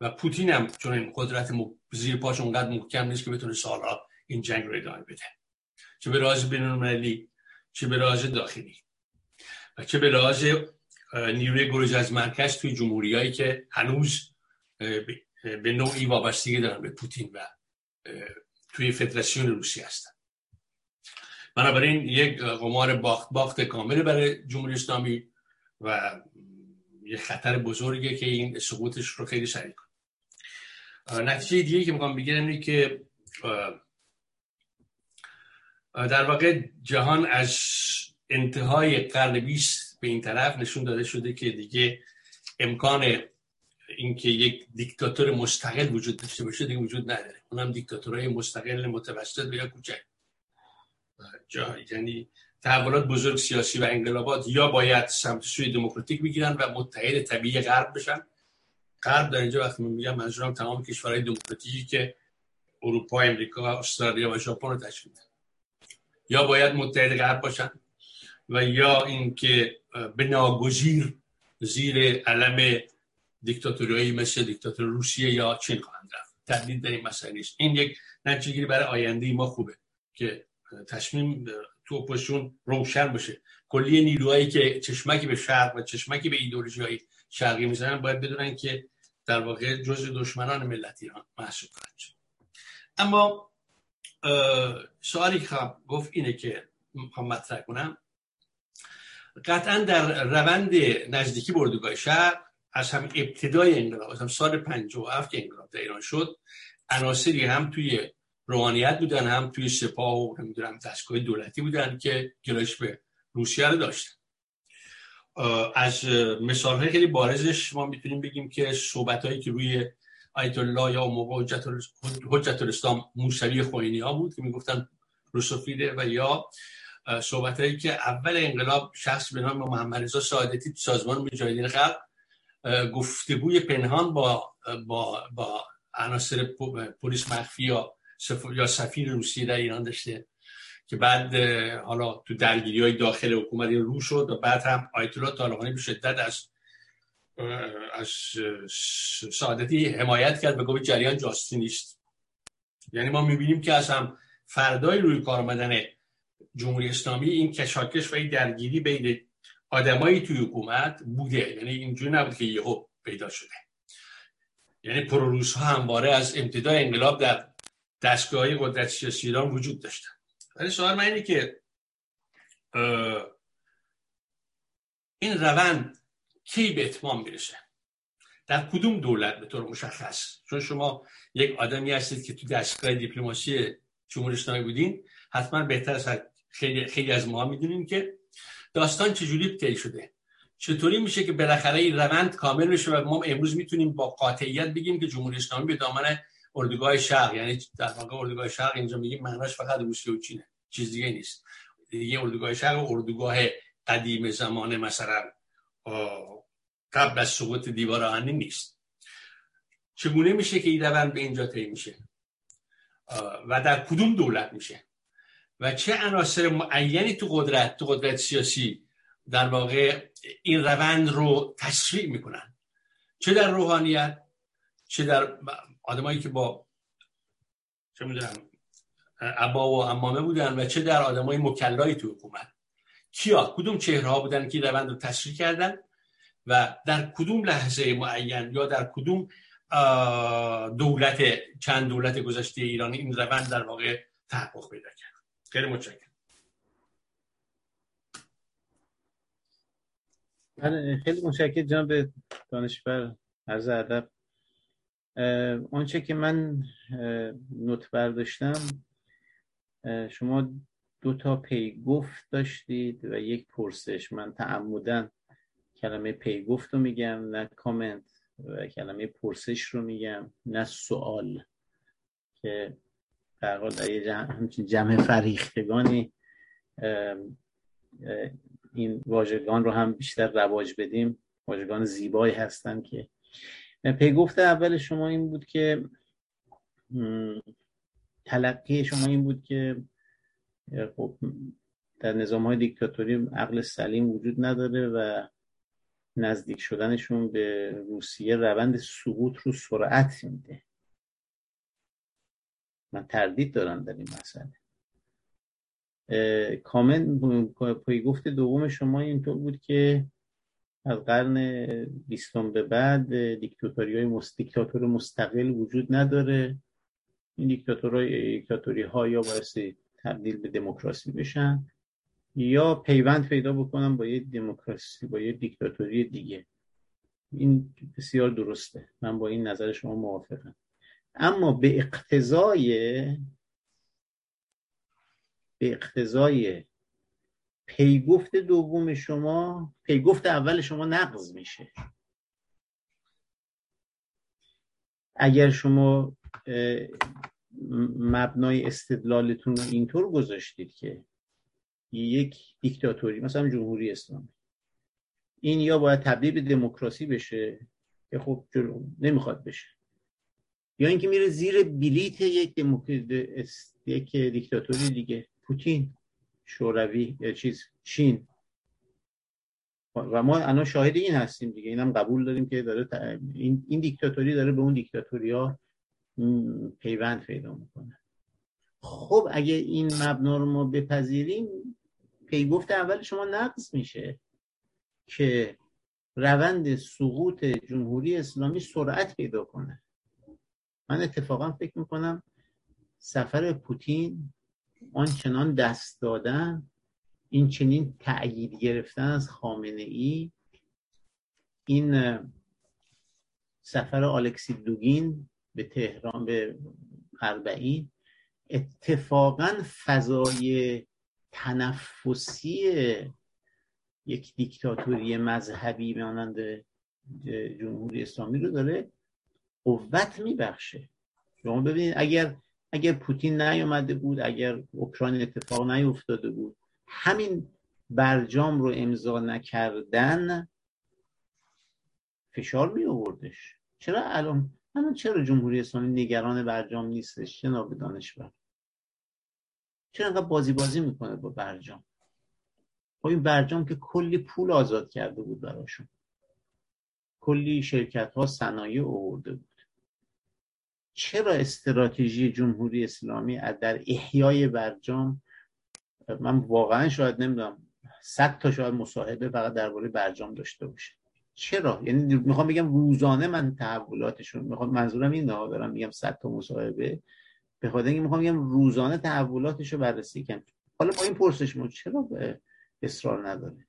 و پوتین هم چون این قدرت زیر پاش اونقدر محکم نیست که بتونه سالها این جنگ رو ادامه بده. چه به راز بین چه به راز داخلی. و چه به راز نیروی گروز از مرکز توی جمهوری که هنوز به نوعی وابستگی دارن به پوتین و توی فدراسیون روسی هستن بنابراین یک قمار باخت باخت کامل برای جمهوری اسلامی و یه خطر بزرگه که این سقوطش رو خیلی سریع کنه نتیجه دیگه که می‌خوام بگیرم اینه که در واقع جهان از انتهای قرن 20 به این طرف نشون داده شده که دیگه امکان اینکه یک دیکتاتور مستقل وجود داشته باشه دیگه وجود نداره. اونم دیکتاتورهای مستقل متوسط یا کوچک. جا یعنی تحولات بزرگ سیاسی و انقلابات یا باید سمت سوی دموکراتیک بگیرن و متحد طبیعی غرب بشن. غرب در اینجا وقتی میگم منظورم تمام کشورهای دموکراتیکی که اروپا، امریکا، استرالیا و ژاپن رو تشکیل یا باید متحد غرب باشن و یا اینکه به ناگزیر زیر علم دیکتاتوری مثل دیکتاتور روسیه یا چین خواهند رفت. تردید در این مسئله نیست. این یک نتیجه برای آینده ما خوبه که تصمیم تو اپوزیسیون روشن باشه. کلی نیروهایی که چشمکی به شرق و چشمکی به ایدئولوژی های شرقی می‌زنن باید بدونن که در واقع جز دشمنان ملت ایران محسوب خواهد اما سوالی که گفت اینه که می‌خوام مطرح کنم. قطعا در روند نزدیکی بردگاه شهر از هم ابتدای انقلاب از هم سال 57 که انقلاب در ایران شد عناصری هم توی روحانیت بودن هم توی سپاه و نمی‌دونم دستگاه دولتی بودن که گرایش به روسیه رو داشتن. از مثال های خیلی بارزش ما می‌تونیم بگیم که صحبت هایی که روی آیت الله یا موقع حجت الاسلام موسوی خوینی ها بود که می‌گفتن روسوفیده و یا صحبت هایی که اول انقلاب شخص به نام محمد رضا سعادتی سازمان مجاهدین خلق گفتگوی پنهان با با با عناصر پلیس مخفی یا یا سفیر روسیه در ایران داشته که بعد حالا تو درگیری های داخل حکومت رو شد و بعد هم آیت الله طالقانی به شدت از از سعادتی حمایت کرد و گفت جریان جاستی نیست. یعنی ما می‌بینیم که از هم فردای روی کار آمدن جمهوری اسلامی این کشاکش و این درگیری بین آدمایی توی حکومت بوده. یعنی اینجوری نبود که یهو پیدا شده. یعنی پروروس ها همواره از ابتدای انقلاب در دستگاه قدرت سیاسی ایران وجود داشتن. ولی سوال من اینه که این روند کی به اتمام می‌رسه در کدوم دولت به طور مشخص؟ چون شما یک آدمی هستید که تو دستگاه دیپلماسی جمهوری اسلامی بودین حتما بهتر از خیلی, خیلی از ما می‌دونیم که داستان چجوری طی شده؟ چطوری میشه که بالاخره این روند کامل بشه و ما امروز می‌تونیم با قاطعیت بگیم که جمهوری اسلامی به دامن اردوگاه شرق یعنی در واقع اردوگاه شرق اینجا میگیم معناش فقط روسیه و چینه چیز دیگه نیست. دیگه اردوگاه شرق اردوگاه قدیم زمان مثلا قبل از سقوط دیوار آهنی نیست. چگونه میشه که این روند به اینجا طی میشه؟ و در کدوم دولت میشه؟ و چه عناصر معینی تو قدرت تو قدرت سیاسی در واقع این روند رو تسریع می‌کنن؟ چه در روحانیت چه در آدمایی که با چه می‌دونم عبا و امامه بودن و چه در آدمای مکلایی تو حکومت. کیا؟ کدوم چهره ها بودن که روند رو تشریح کردن؟ و در کدوم لحظه معین یا در کدوم دولت چند دولت گذشته ایران این روند در واقع تحقق پیدا کرد؟ خیلی متشکرم بله، خیلی متشکرم. جناب دانشور عرض ادب. آنچه که من نوت برداشتم شما دو تا پیگفت داشتید و یک پرسش. من تعمدن کلمه پیگفت رو میگم نه کامنت و کلمه پرسش رو میگم نه سوال که در حال جمع, جمع فریختگانی این واژگان رو هم بیشتر رواج بدیم. واژگان زیبایی هستن که پیگفت اول شما این بود که تلقی شما این بود که خب در نظام های دیکتاتوری عقل سلیم وجود نداره و نزدیک شدنشون به روسیه روند سقوط رو سرعت میده. من تردید دارم در این مسئله. کامن گفت دوم شما اینطور بود که از قرن بیستم به بعد دیکتاتوری های مست... مستقل وجود نداره. این دیکتاتوری ها یا باعث تبدیل به دموکراسی بشن یا پیوند پیدا بکنم با یه دموکراسی با یه دیکتاتوری دیگه. این بسیار درسته. من با این نظر شما موافقم. اما به اقتضای به اقتضای پیگفت دوم شما پیگفت اول شما نقض میشه. اگر شما مبنای استدلالتون رو اینطور گذاشتید که یک دیکتاتوری مثلا جمهوری اسلامی این یا باید تبدیل به دموکراسی بشه که خب جلو نمی‌خواد بشه. یا اینکه میره زیر بلیت یک یک دیکتاتوری دیگه. پوتین شوروی چیز چین. و ما الان شاهد این هستیم دیگه. اینم قبول داریم که داره این, این دیکتاتوری داره به اون دیکتاتوری ها پیوند پیدا می‌کنه. خب اگه این مبنا رو ما بپذیریم پیگفت اول شما نقض میشه که روند سقوط جمهوری اسلامی سرعت پیدا کنه. من اتفاقا فکر می‌کنم سفر پوتین آنچنان دست دادن این چنین تأیید گرفتن از خامنه ای این سفر آلکسی دوگین به تهران به اربعین اتفاقا فضای تنفسی یک دیکتاتوری مذهبی مانند جمهوری اسلامی رو داره قوت میبخشه. شما ببینید اگر اگر پوتین نیامده بود اگر اوکراین اتفاق نیفتاده بود همین برجام رو امضا نکردن فشار می آوردش چرا الان؟ الان چرا جمهوری اسلامی نگران برجام نیستش؟ جناب دانشور. چرا انقدر بازی بازی می‌کنه با برجام؟ با این برجام که کلی پول آزاد کرده بود براشون. کلی شرکت ها صنایع آورده بود. چرا استراتژی جمهوری اسلامی در احیای برجام من واقعا شاید نمی‌دونم صد تا شاید مصاحبه فقط درباره برجام داشته باشه. چرا؟ یعنی می‌خوام بگم روزانه من تحولاتشون می‌خوام منظورم این نه دارم میگم صد تا مصاحبه به خاطر اینکه می‌خوام بگم روزانه تحولاتش رو بررسی کنم. حالا با این پرسش ما چرا به اصرار نداره؟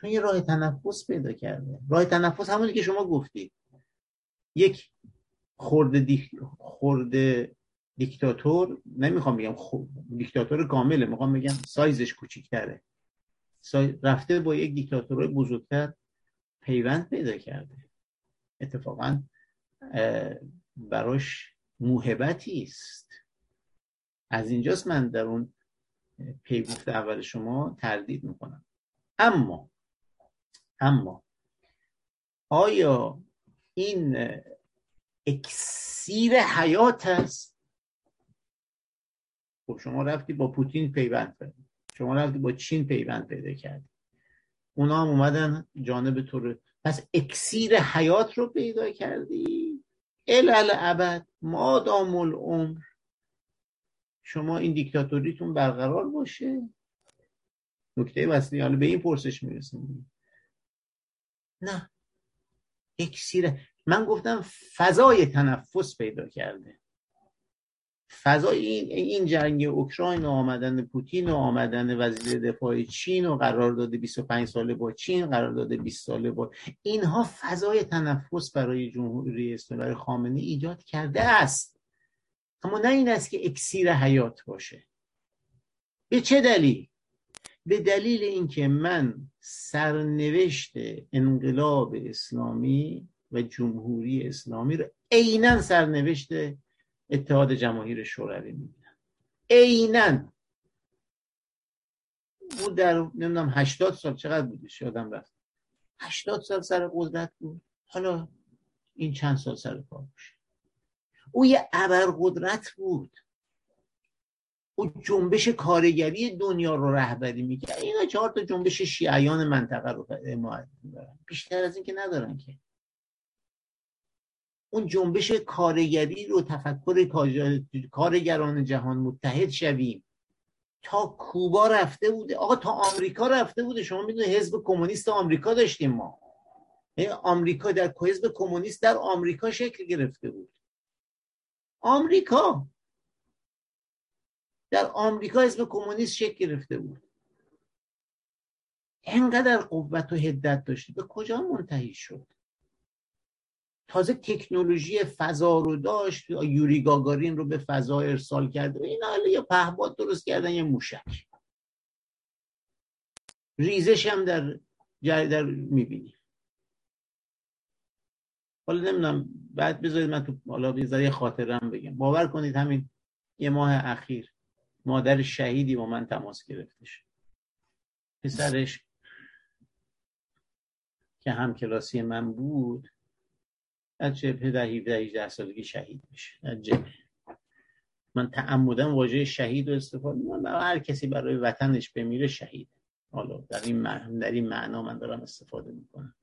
چون یه راه تنفس پیدا کرده. راه تنفس همونی که شما گفتید یک خورده, دیک... دیکتاتور نمی‌خوام بگم دیکتاتور کامله می‌خوام بگم سایزش کوچیکتره. سای... رفته با یک دیکتاتور بزرگتر پیوند پیدا کرده. اتفاقا براش موهبتی است. از اینجاست من در اون پیگفت اول شما تردید می‌کنم. اما اما آیا این اکسیر حیات است. خب شما رفتی با پوتین پیوند کردی شما رفتی با چین پیوند پیدا کردی. اونا هم اومدن جانب تو رو. پس اکسیر حیات رو پیدا کردی. الال ابد مادام العمر. شما این دیکتاتوریتون برقرار باشه. نکته وصلی حالا به این پرسش می‌رسیم. نه. اکسیر من گفتم فضای تنفس پیدا کرده. فضای این, این جنگ اوکراین و آمدن پوتین و آمدن وزیر دفاع چین و قرار داده 25 ساله با چین قرار داده 20 ساله با اینها فضای تنفس برای جمهوری اسلامی برای خامنه ایجاد کرده است. اما نه این است که اکسیر حیات باشه. به چه دلیل؟ به دلیل اینکه من سرنوشت انقلاب اسلامی و جمهوری اسلامی رو عینا سرنوشت اتحاد جماهیر شوروی می‌بینم عینا. او در نمی‌دونم 80 سال چقدر بودش؟ یادم رفت. 80 سال سر قدرت بود. حالا این چند سال سر کار باشه. او یه ابرقدرت بود. او جنبش کارگری دنیا رو رهبری می‌کرد. اینا چهار تا جنبش شیعیان منطقه رو بیشتر از این که ندارن که. اون جنبش کارگری رو تفکر کارگران جهان متحد شویم. تا کوبا رفته بوده آقا تا آمریکا رفته بوده. شما می‌دونید حزب کمونیست آمریکا داشتیم ما. یعنی آمریکا در حزب کمونیست در آمریکا شکل گرفته بود. آمریکا در آمریکا حزب کمونیست شکل گرفته بود. انقدر قوت و حدت داشته. به کجا منتهی شد؟ تازه تکنولوژی فضا رو داشت یوری گاگارین رو به فضا ارسال کرده این حالا یه پهباد درست کردن یه موشک. ریزش هم در در می‌بینی. حالا نمی‌دونم بعد بذارید من تو حالا یه خاطرم بگم. باور کنید همین یه ماه اخیر مادر شهیدی با من تماس گرفتش پسرش که هم کلاسی من بود از جبهه در 17 18 سالگی شهید میشه. از جبهه من تعمدن واژه شهید رو استفاده می‌کنم. هر کسی برای وطنش بمیره شهید. حالا در این معنا, در این معنا من دارم استفاده می‌کنم.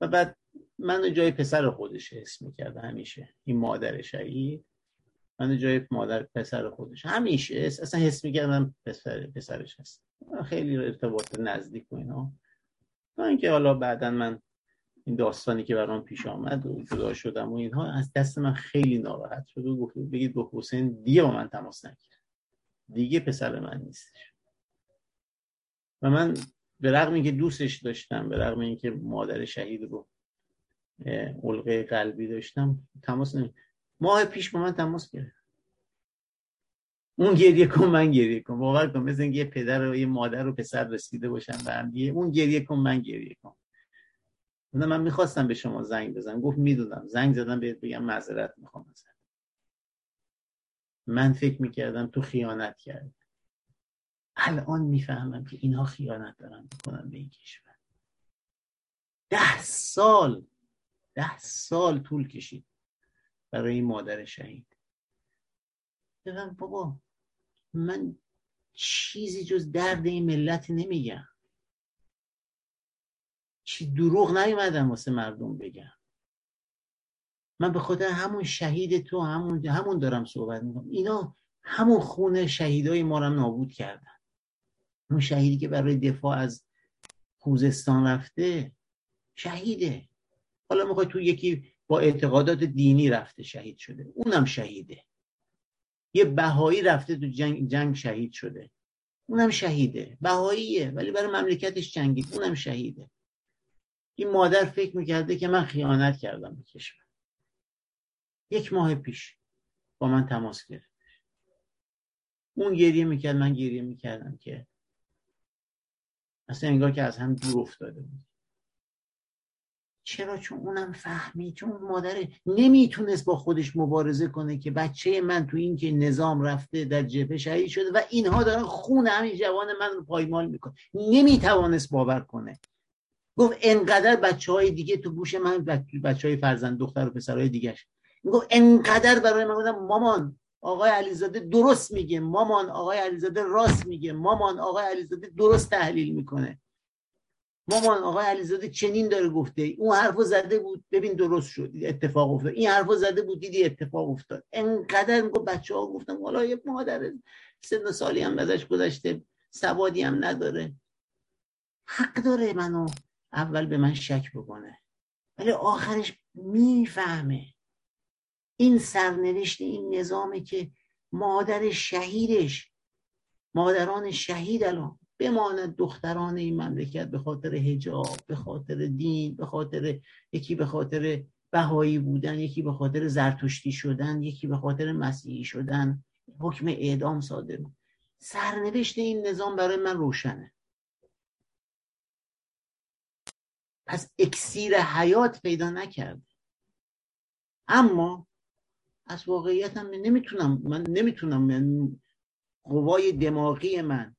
و بعد من جای پسر خودش حس می‌کرده همیشه. این مادر شهید. من جای مادر پسر خودش. همیشه اصلا حس می‌کردم پسر پسرش هست. خیلی ارتباط نزدیک و اینا. اینکه حالا بعدا من این داستانی که برام پیش آمد و جدا شدم و اینها از دست من خیلی ناراحت شد و گفت بگید به حسین دیگه با من تماس نگیر دیگه پسر من نیستش. و من به رغم اینکه دوستش داشتم به رغم اینکه مادر شهید رو علقه قلبی داشتم تماس نمی ماه پیش با من تماس گرفت. اون گریه کن من گریه کن. باور کن مثل یه پدر و یه مادر و پسر رسیده باشن به هم اون گریه کن من گریه کن. من می‌خواستم به شما زنگ بزنم. گفت می‌دونم زنگ زدم بهت بگم معذرت می‌خوام ازت. من فکر می‌کردم تو خیانت کرد الان می‌فهمم که اینها خیانت دارن می‌کنن به این کشور. ده سال ده سال طول کشید برای این مادر شهید. بگم بابا من چیزی جز درد این ملت نمیگم. چی دروغ نیومدم واسه مردم بگم. من به خاطر همون شهید تو همون همون دارم صحبت می‌کنم. اینا همون خونه شهیدای ما رو نابود کردن. اون شهیدی که برای دفاع از خوزستان رفته شهیده. حالا می‌خوای تو یکی با اعتقادات دینی رفته شهید شده. اونم شهیده. یه بهایی رفته تو جنگ, جنگ شهید شده. اونم شهیده. بهاییه ولی برای مملکتش جنگید. اونم شهیده. این مادر فکر می‌کرده که من خیانت کردم به کشور. یک ماه پیش با من تماس گرفت. اون گریه می‌کرد من گریه می‌کردم که اصلا انگار که از هم دور افتاده بود. چرا؟ چون اونم فهمید چون اون مادره نمی‌تونست با خودش مبارزه کنه که بچه من تو این که نظام رفته در جبهه شهید شده و اینها دارن خون همین جوان من رو پایمال می‌کنه. نمی‌توانست باور کنه. گفت انقدر بچه های دیگه تو گوش من بچه های فرزند دختر و پسرهای دیگهش. گفت انقدر برای من گفتم مامان آقای علیزاده درست میگه. مامان آقای علیزاده راست میگه. مامان آقای علیزاده درست تحلیل می‌کنه. مامان آقای علیزاده چنین داره گفته. اون حرفو زده بود. ببین درست شد. اتفاق افتاد. این حرفو زده بود. دیدی اتفاق افتاد. انقدر گفت بچه ها گفتم حالا یه مادر سن سالی هم ازش گذشته. سوادی هم نداره. حق داره منو اول به من شک بکنه. ولی آخرش می‌فهمه. این سرنوشت این نظامی که مادر شهیدش مادران شهید الان بماند دختران این مملکت به خاطر هجاب به خاطر دین به خاطر یکی به خاطر بهایی بودن یکی به خاطر زرتشتی شدن یکی به خاطر مسیحی شدن. حکم اعدام صادر سرنوشت این نظام برای من روشنه. پس اکسیر حیات پیدا نکرده اما از واقعیت هم نمی‌تونم من نمی‌تونم من قوای دماغی من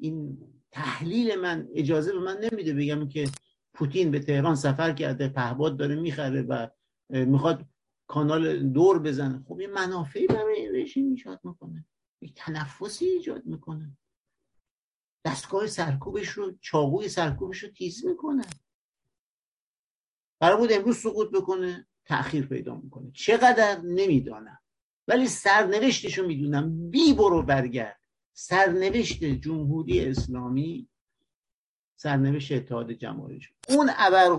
این تحلیل من اجازه به من نمیده بگم که پوتین به تهران سفر کرده پهباد داره می‌خره و می‌خواد کانال دور بزنه. خب یه منافعی برای رژیم ایجاد می‌کنه یک تنفسی ایجاد می‌کنه. دستگاه سرکوبش رو چاقوی سرکوبش رو تیز می‌کنه. برای بود امروز سقوط بکنه تأخیر پیدا می‌کنه. چقدر؟ نمی‌دانم. ولی سرنوشتش رو می‌دونم. بی برو برگرد. سرنوشت جمهوری اسلامی سرنوشت اتحاد جماهیر اون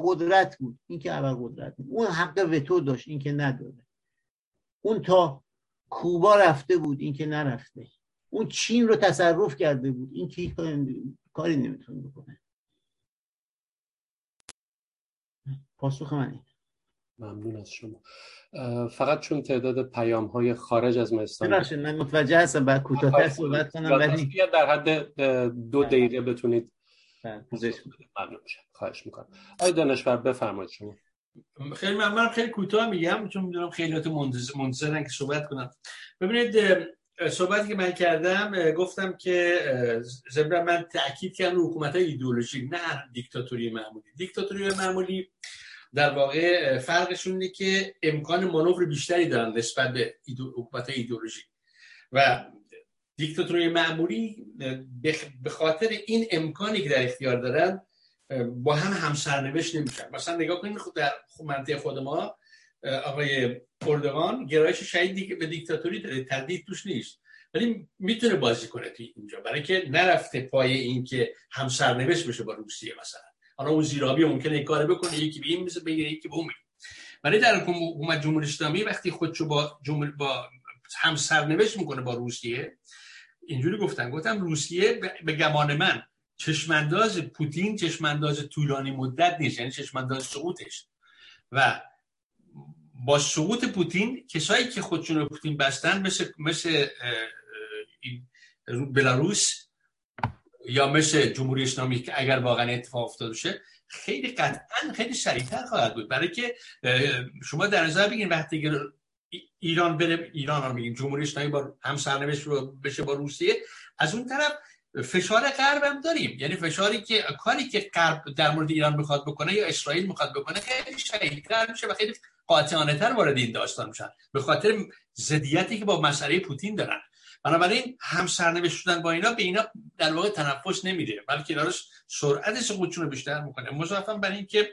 قدرت بود. این که قدرت بود. اون حق وتو داشت. این که نداره. اون تا کوبا رفته بود. این که نرفته. اون چین رو تصرف کرده بود. این که کاری نمی‌تونه بکنه. پاسخ من ممنون از شما. فقط چون تعداد پیام های خارج از مستان من متوجه هستم بعد کوتاه‌تر صحبت کنم ولی در حد دو دقیقه بتونید ممنون میشم. خواهش می‌کنم. آقای دانشور بفرمایید شما. خیلی من, من خیلی کوتاه میگم چون می‌دونم خیلیات منتظرن که صحبت کنم. ببینید صحبتی که من کردم گفتم که ضمن من تاکید کردم رو حکومت ایدئولوژی نه دیکتاتوری معمولی. دیکتاتوری معمولی در واقع فرقشون اینه که امکان مانور بیشتری دارن نسبت به حکومت ایدئولوژی و دیکتاتوری معمولی به خاطر این امکانی که در اختیار دارن با هم همسرنوشت نمیشن. مثلا نگاه کنید خود در منطقه خود ما آقای اردوغان گرایش شدید به دیکتاتوری داره تردید توش نیست. ولی می‌تونه بازی کنه توی اینجا. برای که نرفته پای این که همسرنوشت بشه با روسیه مثلا. حالا اون زیرابی ممکنه یک کار بکنه یکی به این مثل بگیره یکی به اون ولی در حکومت جمهوری اسلامی وقتی خودشو با جمهور با هم سرنوشت می‌کنه با روسیه اینجوری گفتن. گفتم روسیه به گمان من چشمانداز پوتین چشمانداز طولانی مدت نیست. یعنی چشمانداز سقوطش. و با سقوط پوتین کسایی که خودشون رو پوتین بستن مثل مثل بلاروس یا مثل جمهوری اسلامی که اگر واقعا اتفاق افتاده باشه خیلی قطعا خیلی سریعتر خواهد بود. برای که شما در نظر بگیرید وقتی ایران بره ایران رو میگیم جمهوری اسلامی با هم سرنوشت بشه با روسیه از اون طرف فشار غرب هم داریم. یعنی فشاری که کاری که غرب در مورد ایران می‌خواد بکنه یا اسرائیل می‌خواد بکنه خیلی شدیدتر میشه و خیلی قاطعانه تر وارد این داستان میشن. به خاطر زدیتی که با مسئله پوتین دارن. بنابراین هم سرنوشت شدن با اینا به اینا در واقع تنفس نمیده. بلکه اینا سرعت سقوطشون رو بیشتر می‌کنه. مضافم برای اینکه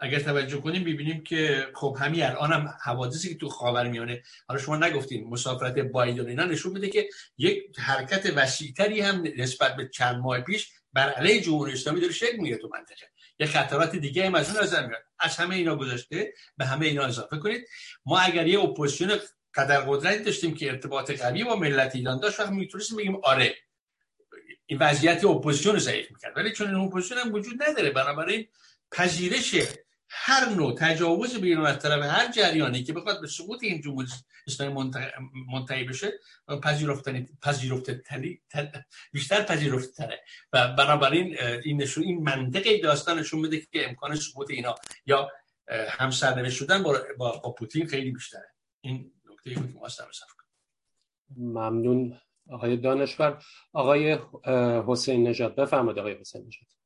اگر توجه کنیم ببینیم که خب همین الان هم حوادثی که تو خاورمیانه حالا شما نگفتین مسافرت بایدن اینا نشون میده که یک حرکت وسیعتری هم نسبت به چند ماه پیش بر علیه جمهوری اسلامی داره شکل می‌گیره تو منطقه. یه خطرات دیگه هم از اون نظر میاد. از همه اینا گذشته به همه اینا اضافه کنید. ما اگر یه اپوزیسیون قدر قدرتی داشتیم که ارتباط قوی با ملت ایران داشت وقت می‌تونستیم بگیم آره این وضعیت اپوزیسیون رو ضعیف می‌کرد. ولی چون این اپوزیسیون هم وجود نداره بنابراین پذیرش هر نوع تجاوز به ایران از طرف هر جریانی که بخواد به سقوط این جمهوری اسلامی منتهی بشه پذیرفتنی پذیرفته بیشتر پذیرفته تره و بنابراین این نشون این منطقه داستان نشون میده که امکان سقوط اینا یا همسرنوشت شدن با, با, با پوتین خیلی بیشتره. این نکته بود ممنون آقای دانشور. آقای حسین نژاد. بفرمایید آقای حسین نژاد.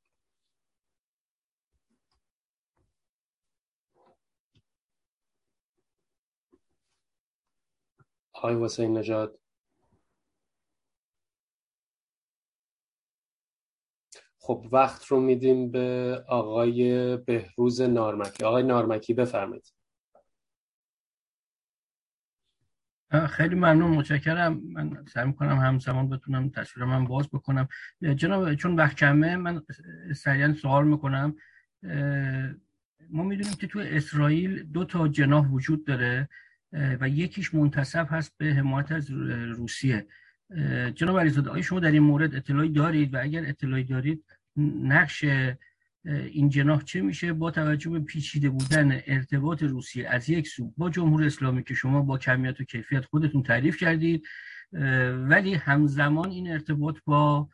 آقای حسین نژاد. خب وقت رو میدیم به آقای بهروز نارمکی. آقای نارمکی بفرمایید. خیلی ممنون متشکرم. من سعی می‌کنم همزمان بتونم تصویر من باز بکنم. جناب چون وقت کمه من سریعا سوال می‌کنم. ما می‌دونیم که تو اسرائیل دو تا جناح وجود داره. و یکیش منتصب هست به حمایت از روسیه. جناب علیزاده آیا شما در این مورد اطلاعی دارید؟ و اگر اطلاعی دارید نقش این جناح چه میشه؟ با توجه به پیچیده بودن ارتباط روسیه از یک سو با جمهوری اسلامی که شما با کمیت و کیفیت خودتون تعریف کردید ولی همزمان این ارتباط با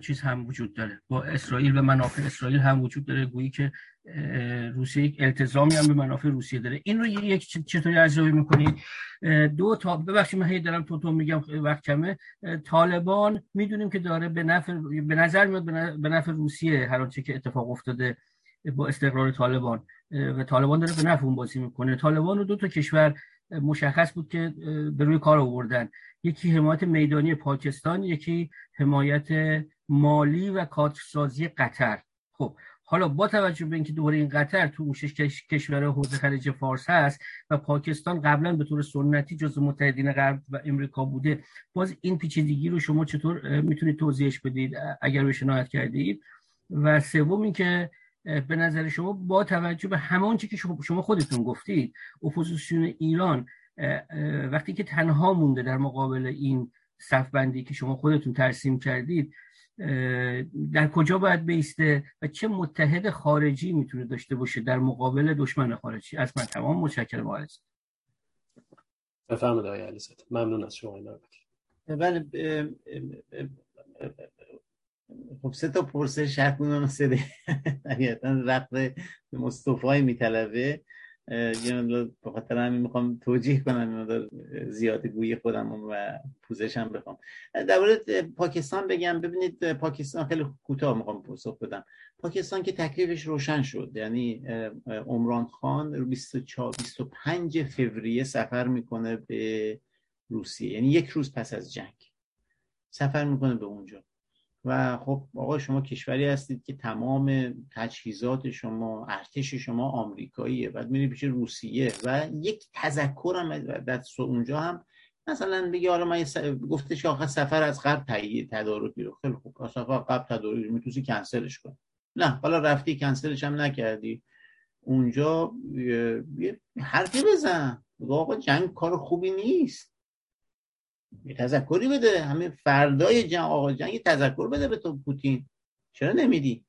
چیز هم وجود داره. با اسرائیل و منافع اسرائیل هم وجود داره. گویی که روسیه یک التزامی هم به منافع روسیه داره. این رو یک چطوری ارزیابی می‌کنید دو تا ببخشید من هی دارم تو تو میگم وقت کمه. طالبان می‌دونیم که داره به نفع به نظر میاد به نفع روسیه هر آنچه که اتفاق افتاده با استقرار طالبان. و طالبان داره به نفع اون بازی می‌کنه. طالبان رو دو تا کشور مشخص بود که به روی کار آوردن. یکی حمایت میدانی پاکستان یکی حمایت مالی و کارسازی قطر. خب حالا با توجه به اینکه دوره این قطر تو کشور حوزه خلیج فارس هست و پاکستان قبلا به طور سنتی جزو متحدین غرب و امریکا بوده باز این پیچیدگی رو شما چطور می‌تونید توضیحش بدید اگر به عنایت کردید؟ و سوم اینکه به نظر شما با توجه به همون چی که شما خودتون گفتید اپوزیسیون ایران وقتی که تنها مونده در مقابل این صف بندی که شما خودتون ترسیم کردید در کجا باید بیسته و چه متحد خارجی می‌تونه داشته باشه در مقابل دشمن خارجی؟ از من تمام متشکرم آقای بفرمایید آقای علیزاده ممنون از شما بله خب سه تا پرسش هر کدوم سه دقیقا (laughs) وقت مصطفی یه مقدار به خاطر همین می‌خوام توجیه کنم زیاد گویی خودم و پوزشم بخوام. در مورد پاکستان بگم ببینید پاکستان خیلی کوتاه می‌خوام پاسخ بدم. پاکستان که تکلیفش روشن شد یعنی عمران خان 24 25 فوریه سفر می‌کنه به روسیه. یعنی یک روز پس از جنگ. سفر می‌کنه به اونجا. و خب آقا شما کشوری هستید که تمام تجهیزات شما ارتش شما آمریکاییه بعد میری پیش روسیه و یک تذکرم در اونجا هم مثلا بگی حالا من گفتش آخه سفر از قبل تهیه تدارکی رو. خیلی خوب. سفر قبل تدارک می‌تونی کنسلش کن نه حالا رفتی کنسلش هم نکردی. اونجا یه حرفی بزن. آقا جنگ کار خوبی نیست. یه تذکری بده. همه فردای جنگ آقا جنگ تذکر بده به تو پوتین. چرا نمیدی؟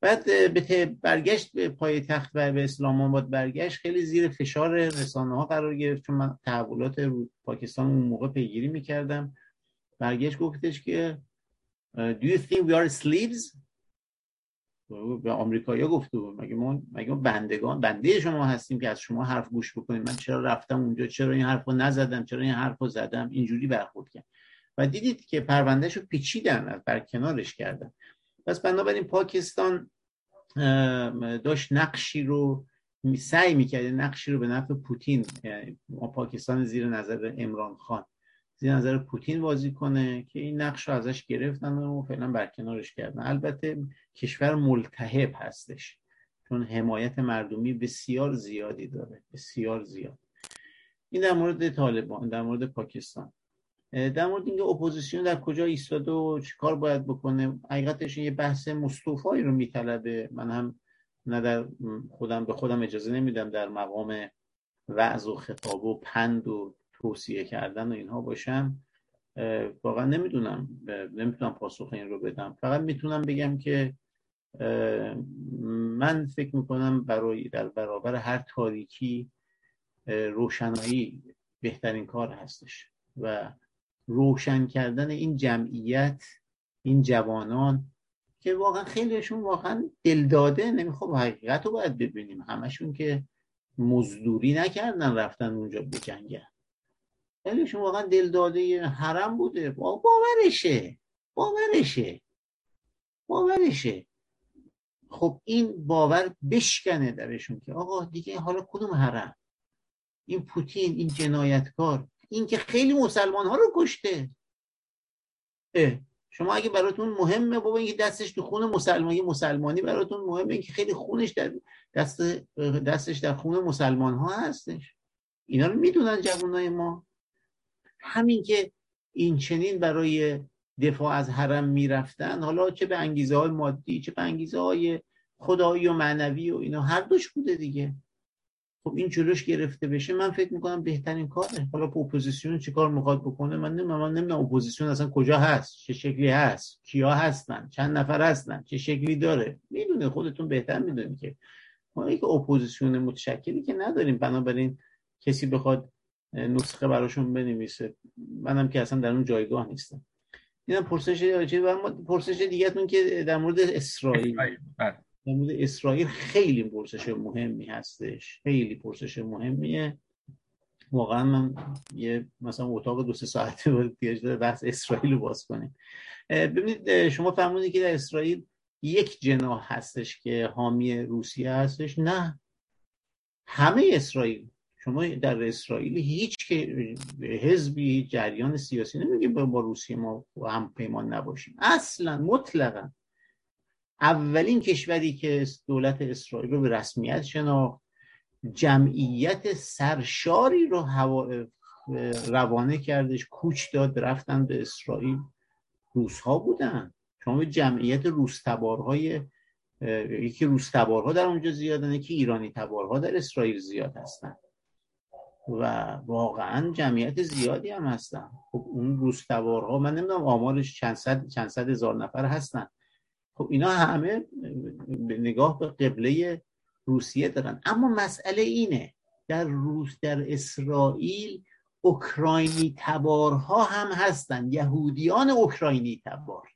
بعد به برگشت به پای تخت و به اسلام آباد برگشت خیلی زیر فشار رسانه ها قرار گرفت. چون من تحولات رو پاکستان اون موقع پیگیری می‌کردم. برگشت گفتش که Do you think we are slaves؟ به آمریکایی‌ها گفته بود. مگه ما مگه بندگان بنده شما هستیم که از شما حرف گوش بکنیم؟ من چرا رفتم اونجا؟ چرا این حرفو نزدم؟ چرا این حرفو زدم؟ اینجوری برخورد کردم و دیدید که پروندهشو پیچیدن بر کنارش کردن. پس بنابراین پاکستان داشت نقشی رو سعی می‌کرد نقشی رو به نفع پوتین یعنی ما پاکستان زیر نظر امران خان زیر نظر پوتین بازی کنه که این نقش رو ازش گرفتن و فعلا برکنارش کردن. البته کشور ملتهب هستش. چون حمایت مردمی بسیار زیادی داره. بسیار زیاد. این در مورد طالبان در مورد پاکستان. در مورد اینکه اپوزیسیون در کجا ایستاده و چیکار باید بکنه. حقیقتش یه بحث مصطفایی رو میطلبه. من هم نه در خودم به خودم اجازه نمیدم در مقام وعظ و خطاب و پند و توصیه کردن و اینها باشم. واقعا نمی‌دونم. نمی‌تونم پاسخ این رو بدم. فقط می‌تونم بگم که من فکر می‌کنم برای در برابر هر تاریکی روشنایی بهترین کار هستش و روشن کردن این جمعیت این جوانان که واقعا خیلیشون واقعا دلداده. نمی‌خواد حقیقت رو باید ببینیم. همشون که مزدوری نکردن رفتن اونجا بجنگن خیلیشون واقعا دلداده حرم بوده. باورشه. باورشه. باورشه. خب این باور بشکنه درشون که آقا دیگه حالا کدوم حرم؟ این پوتین این جنایتکار این که خیلی مسلمان ها رو کشته. شما اگه براتون مهمه بابا اینکه دستش تو خون مسلمانی مسلمانی براتون مهمه اینکه خیلی خونش در دست دستش در خون مسلمان ها هستش. اینا رو می‌دونن جوانای ما. همین که این چنین برای دفاع از حرم می‌رفتن. حالا چه به انگیزه های مادی چه به انگیزه های خدایی و معنوی و اینا. هر دوش بوده دیگه. خب این جلوش گرفته بشه من فکر می‌کنم بهترین کاره. حالا اپوزیسیون چیکار می‌خواد بکنه؟ من نمی‌دونم من نمی‌دونم اپوزیسیون اصلا کجا هست چه شکلی هست کیا هستن چند نفر هستن چه شکلی داره. می‌دونه خودتون بهتر می‌دونید که. ما یک اپوزیسیون متشکلی که نداریم. بنابراین کسی بخواد نسخه براشون بنویسه منم که اصلا در اون جایگاه نیستم. اینا پرسش و پرسش دیگهتون که در مورد اسرائیل. بله. در مورد اسرائیل خیلی پرسش مهمی هستش. خیلی پرسش مهمیه. واقعا من یه مثلا اتاق دو سه ساعته باید بحث اسرائیل رو باز کنیم. ببینید شما فرمودید که در اسرائیل یک جناح هستش که حامی روسیه هستش. نه. همه اسرائیل. شما در اسرائیل هیچ که حزبی جریان سیاسی نمیگه با روسیه ما هم پیمان نباشیم. اصلا مطلقا. اولین کشوری که دولت اسرائیل رو به رسمیت شناخت جمعیت سرشاری رو روانه کردش کوچ داد رفتن به اسرائیل. روس ها بودن. شما جمعیت روس تبارهای یکی روس تبارها در اونجا زیادن یکی ایرانی تبارها در اسرائیل زیاد هستن. و واقعا جمعیت زیادی هم هستن. خب اون روس تبارها من نمی‌دونم آمارش چند صد, چند صد هزار نفر هستن. خب اینا همه به نگاه به قبله روسیه دارن. اما مسئله اینه در روس در اسرائیل اوکراینی تبارها هم هستن. یهودیان اوکراینی تبار.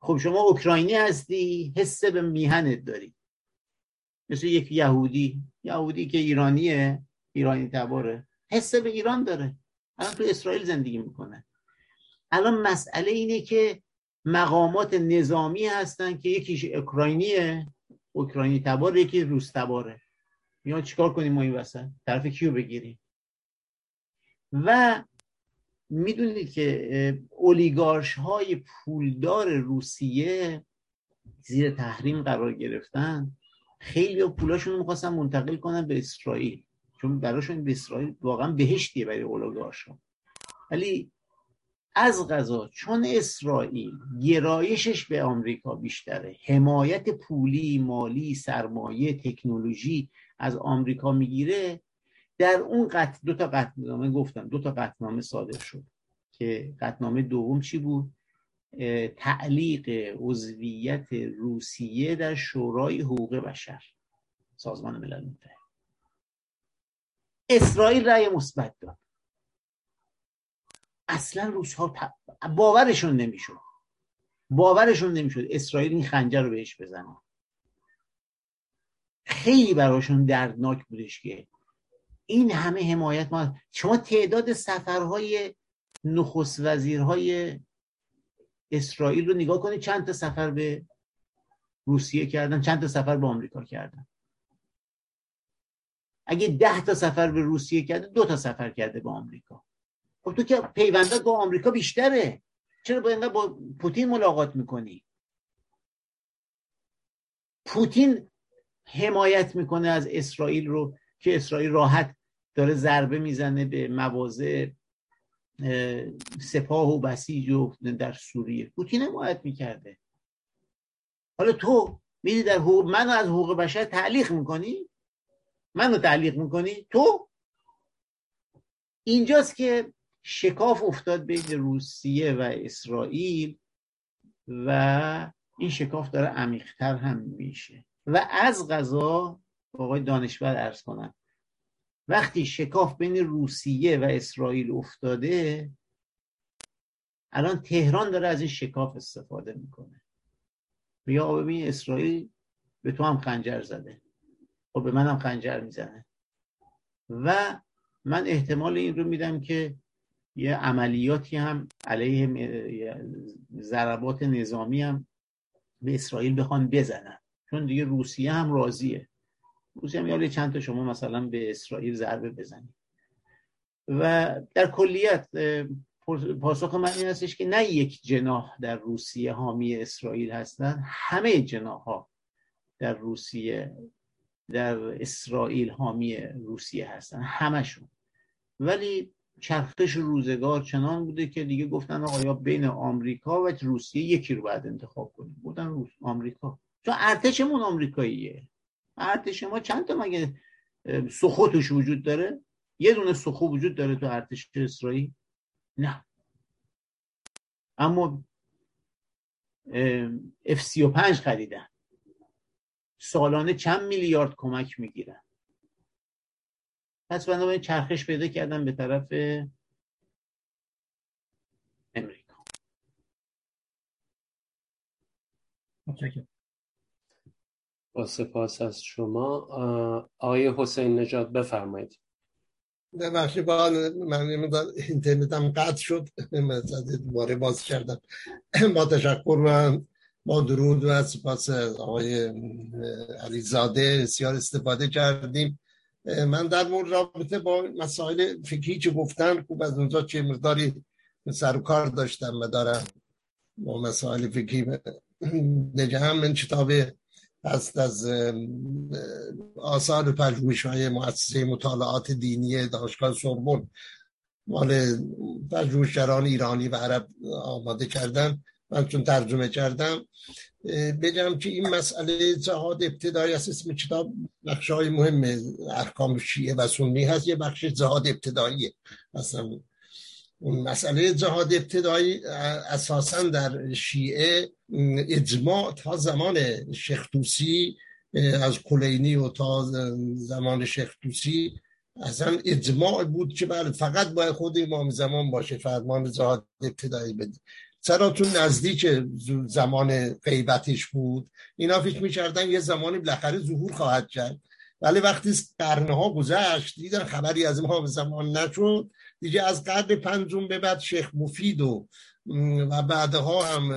خب شما اوکراینی هستی حس به میهنت داری. مثل یک یهودی. یهودی که ایرانیه. ایرانی تباره حس به ایران داره. الان تو اسرائیل زندگی می‌کنه. الان مسئله اینه که مقامات نظامی هستن که یکیش اوکراینیه. اوکراینی تبار یکی روس تباره. یا چیکار کنیم ما این وسط؟ طرف کیو بگیریم؟ و می‌دونید که اولیگارش های پولدار روسیه زیر تحریم قرار گرفتن. خیلی پولاشون رو می‌خواستن منتقل کنن به اسرائیل. چون براشون اسرائیل واقعا بهشتیه برای اولیگارش ها ولی از غذا چون اسرائیل گرایشش به آمریکا بیشتره حمایت پولی مالی سرمایه تکنولوژی از آمریکا می‌گیره در اون قط دو تا قطعنامه گفتم دو تا قطعنامه صادر شد که قطعنامه دوم چی بود؟ تعلیق عضویت روسیه در شورای حقوق بشر سازمان ملل متحد. اسرائیل رأی مثبت داد. اصلا روس ها باورشون نمی‌شد. باورشون نمی‌شد اسرائیل این خنجر رو بهش بزنه. خیلی براشون دردناک بودش که این همه حمایت ما شما تعداد سفرهای نخست وزیرهای اسرائیل رو نگاه کنید چند تا سفر به روسیه کردن چند تا سفر به آمریکا کردن. اگه ده تا سفر به روسیه کرده دو تا سفر کرده به آمریکا. خب تو که پیوندات با آمریکا بیشتره. چرا با با پوتین ملاقات می‌کنی؟ پوتین حمایت می‌کنه از اسرائیل رو که اسرائیل راحت داره ضربه می‌زنه به مواضع سپاه و بسیج و در سوریه. پوتین حمایت می‌کرده. حالا تو میدی در حقوق منو از حقوق بشر تعلیق می‌کنی؟ منو تعلیق می‌کنی؟ تو؟ اینجاست که شکاف افتاد بین روسیه و اسرائیل و این شکاف داره عمیقتر هم میشه. و از غذا آقای دانشور ارز کنم. وقتی شکاف بین روسیه و اسرائیل افتاده الان تهران داره از این شکاف استفاده می‌کنه. یا ببین اسرائیل به تو هم خنجر زده. خب به منم خنجر می‌زنه. و من احتمال این رو میدم که یه عملیاتی هم علیه ضربات نظامی هم به اسرائیل بخوان بزنن. چون دیگه روسیه هم راضیه. روسیه هم یه چند تا شما مثلا به اسرائیل ضربه بزنید. و در کلیت پاسخ من این هستش که نه یک جناح در روسیه حامی اسرائیل هستن همه جناح ها در روسیه در اسرائیل حامی روسیه هستن همشون. ولی چرخش روزگار چنان بوده که دیگه گفتن آقا یا بین آمریکا و روسیه یکی رو باید انتخاب کنیم. بودن روس آمریکا. چون ارتشمون آمریکاییه. ارتش ما چند تا مگه سخوتش وجود داره؟ یه دونه سخو وجود داره تو ارتش اسرائیل؟ نه. اما اف 35 خریدن. سالانه چند میلیارد کمک می‌گیرن. پس بنابراین چرخش پیدا کردن به طرف امریکا. با سپاس از شما. آقای حسین نجات بفرمایید. ببخشید با من اینترنتم قطع شد. دوباره باز کردم. با تشکر و با درود و سپاس آقای علیزاده بسیار استفاده کردیم. من در مورد رابطه با مسائل فکری چه گفتن خوب از اونجا چه مقداری سر و کار داشتم و دارم با مسائل فکری دیگه هم من کتاب هست از آثار پژوهش های مؤسسه مطالعات دینی دانشگاه سوربن مال پژوهشگران ایرانی و عرب آماده کردن. من چون ترجمه کردم بگم که این مسئله جهاد ابتدایی است اسم کتاب بخش های مهم احکام شیعه و سنی هست یه بخش جهاد ابتداییه مثلا اون مسئله جهاد ابتدایی اساسا در شیعه اجماع تا زمان شیخ توسی از کلینی و تا زمان شیخ توسی اصلا اجماع بود که بله فقط باید خود امام زمان باشه فرمان جهاد ابتدایی بده. چرا تو نزدیک زمان غیبتش بود. اینا فکر می‌کردن یه زمانی بالاخره ظهور خواهد کرد. ولی وقتی قرنها گذشت دیدن خبری از امام زمان نشد. دیگه از قرن پنجم به بعد شیخ مفید و و بعدها هم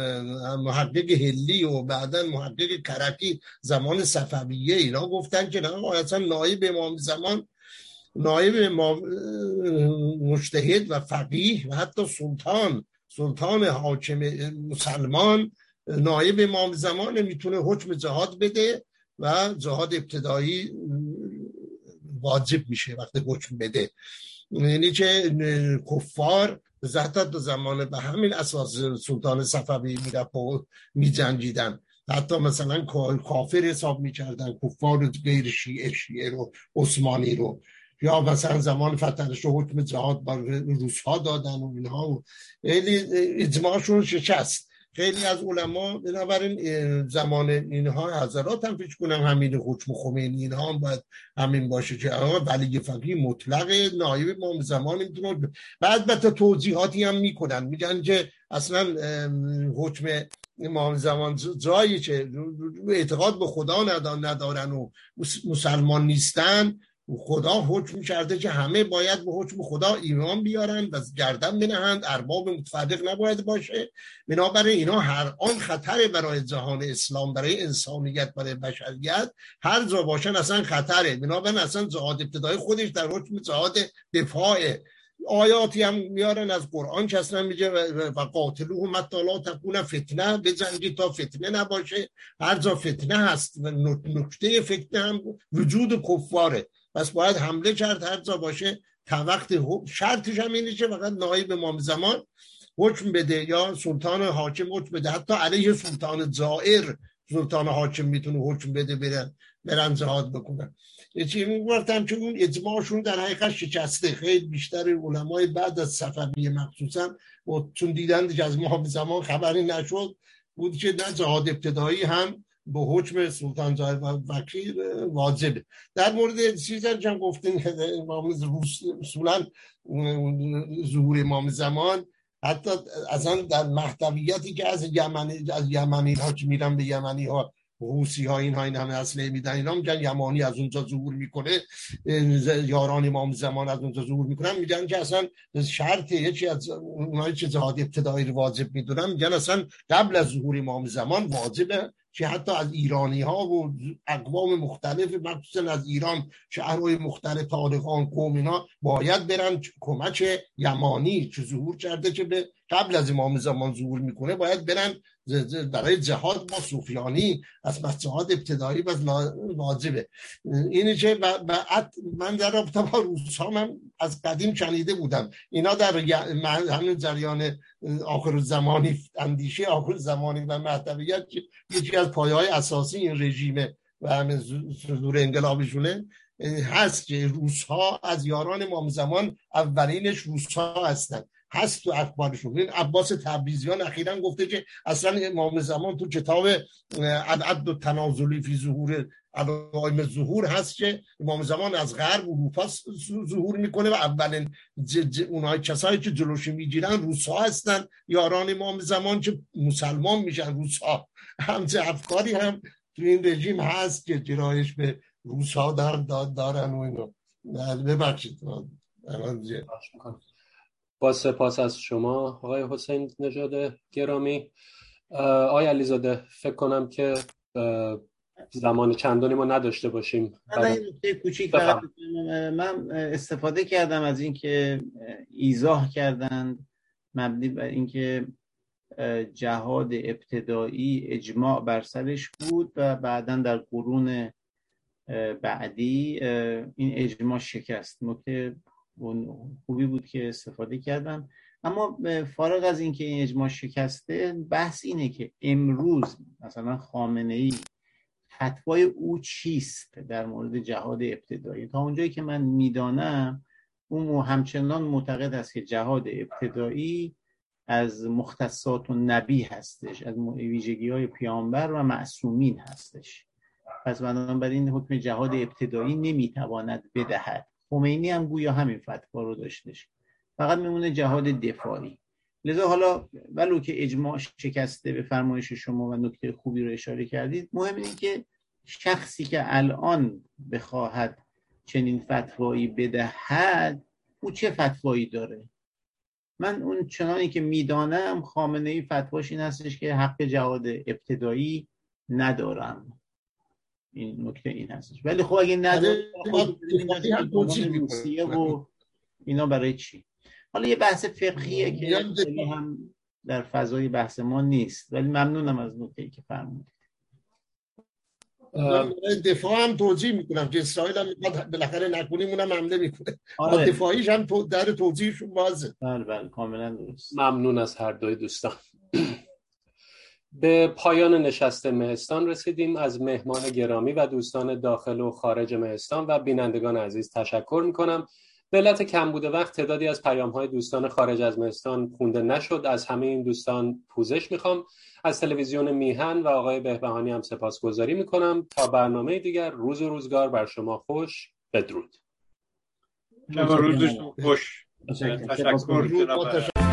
محقق هلی و بعدا محقق کرکی زمان صفویه اینا گفتن که نه اصلا نایب امام زمان نایب امام مجتهد و فقیه و حتی سلطان سلطان حاکم مسلمان نایب امام زمان می‌تونه حکم جهاد بده و جهاد ابتدایی واجب میشه وقتی حکم بده. یعنی که کفار زهتا دو زمان به همین اساس سلطان صفوی می‌رفت و میجنگیدن. حتی مثلا کافر حساب می‌کردن کفار غیر شیعه شیعه رو عثمانی رو. یا مثلا زمان فترش رو حکم جهاد بر روس ها دادن و اینها و خیلی اجماعشون شکست. خیلی از علما بنابراین زمان اینها حضرات هم فکر کنم همین حکم خمینی اینها هم باید همین باشه که اما ولی فقیه مطلق نایب امام زمان می‌تونه بعد به توضیحاتی هم می‌کنن. میگن که اصلا حکم امام زمان جایی که اعتقاد به خدا ندارن و مسلمان نیستن. خدا حکم کرده که همه باید به حکم خدا ایمان بیارن و گردن بنهند. ارباب متفرق نباید باشه. بنابراین اینا هر آن خطر برای جهان اسلام برای انسانیت برای بشریت هر جا باشن اصلا خطره. بنابراین اصلا جهاد ابتدای خودش در حکم جهاد دفاعه. آیاتی هم میارن از قرآن که اصلا میگه و قاتلوه مطالا تکون فتنه بجنگی تا فتنه نباشه. هر جا فتنه هست و نکته فتنه هم وجود کفاره. پس باید حمله کرد هر جا باشه. تا وقت شرطش هم اینه که فقط نایب امام زمان حکم بده یا سلطان حاکم حکم بده. حتی علیه سلطان زائر سلطان حاکم می‌تونه حکم بده برن برن جهاد بکنن. چی می‌گفتم که اون اجماعشون در حقیقت شکسته. خیلی بیشتر علمای بعد از صفویه مخصوصا و چون دیدن که از امام زمان خبری نشد بود که در جهاد ابتدایی هم به حکم سلطان زاهد وکیل واجبه در مورد چیزا که گفتین امام اصولا ظهور امام زمان حتی اصلا در محتویتی که از یمنی از یمنی ها که میرن به یمنی ها روسی ها این ها این همه اصله میدن اینا میگن یمانی از اونجا ظهور می‌کنه یاران امام زمان از اونجا ظهور می‌کنن میگن که اصلا شرط یکی از اونایی که جهاد ابتدایی رو واجب می‌دونن میگن اصلا قبل از ظهور امام زمان واجبه. که حتی از ایرانی ها و اقوام مختلف مخصوصا از ایران شهرهای مختلف تاریخان قوم اینا باید برن کمک یمانی که ظهور کرده که به قبل از امام زمان ظهور می‌کنه باید برن برای جهاد با صوفیانی از مسجد ابتدایی و واجبه اینه که من در رابطه با روس ها من از قدیم شنیده بودم. اینا در همین جریان آخر زمانی اندیشه آخر زمانی و محتویت یکی از پایه های اساسی این رژیمه و همین صدور انقلابشونه هست که روس ها از یاران امام زمان اولینش روس ها هستن. هست تو اخبارشون. این عباس تبریزیان اخیرا گفته که اصلا امام زمان تو کتاب عدد و تنازلی فی ظهور علائم ظهور هست که امام زمان از غرب اروپا ظهور می‌کنه و اولین اونای کسایی که جلوش می‌گیرن روسا هستن. یاران امام زمان که مسلمان میشن روسا همچه افکاری هم تو این رژیم هست که جرایش به روسا در دارن و اینو ببخشید. با سپاس از شما آقای حسین نژاد گرامی. آقای علیزاده فکر کنم که زمان چندانی ما نداشته باشیم من استفاده کردم از اینکه ایزاه کردند مبنی بر اینکه جهاد ابتدایی اجماع بر سرش بود و بعدا در قرون بعدی این اجماع شکست. نکته خوبی بود که استفاده کردم. اما فارغ از اینکه این اجماع شکسته بحث اینه که امروز مثلا خامنه ای فتوای او چیست در مورد جهاد ابتدایی؟ تا اونجایی که من می‌دانم او همچنان معتقد است که جهاد ابتدایی از مختصات و نبی هستش از ویژگی های پیامبر و معصومین هستش. پس بنابراین حکم جهاد ابتدایی نمی‌تواند بدهد. خمینی هم گویا همین فتوا رو داشتش. فقط میمونه جهاد دفاعی. لذا حالا ولو که اجماع شکسته به فرمایش شما و نکته خوبی رو اشاره کردید مهم اینه که شخصی که الان بخواهد چنین فتوایی بدهد او چه فتوایی داره؟ من اون چنانی که می‌دانم خامنه ای فتواش این هستش که حق جهاد ابتدایی ندارم. این نکته این هستش. ولی خب اگه نداره و اینا برای چی؟ حالا یه بحث فقهیه که هم در فضای بحث ما نیست. ولی ممنونم از نکته که فرمودید. دفاع هم توضیح می‌کنم که اسرائیل هم بالاخره نکنیم اونم حمله می‌کنه. آره. دفاعیش هم در توضیحشون بازه. بله بله کاملا درست. ممنون از هر دوی دوستان. (clears throat) به پایان نشست مهستان رسیدیم. از مهمان گرامی و دوستان داخل و خارج مهستان و بینندگان عزیز تشکر می‌کنم. به علت کم بوده وقت تعدادی از پیام های دوستان خارج از مهستان خونده نشد. از همه این دوستان پوزش می‌خوام. از تلویزیون میهن و آقای بهبهانی هم سپاسگزاری می‌کنم. تا برنامه دیگر روز و روزگار بر شما خوش. بدرود. روزشون خوش. تشکر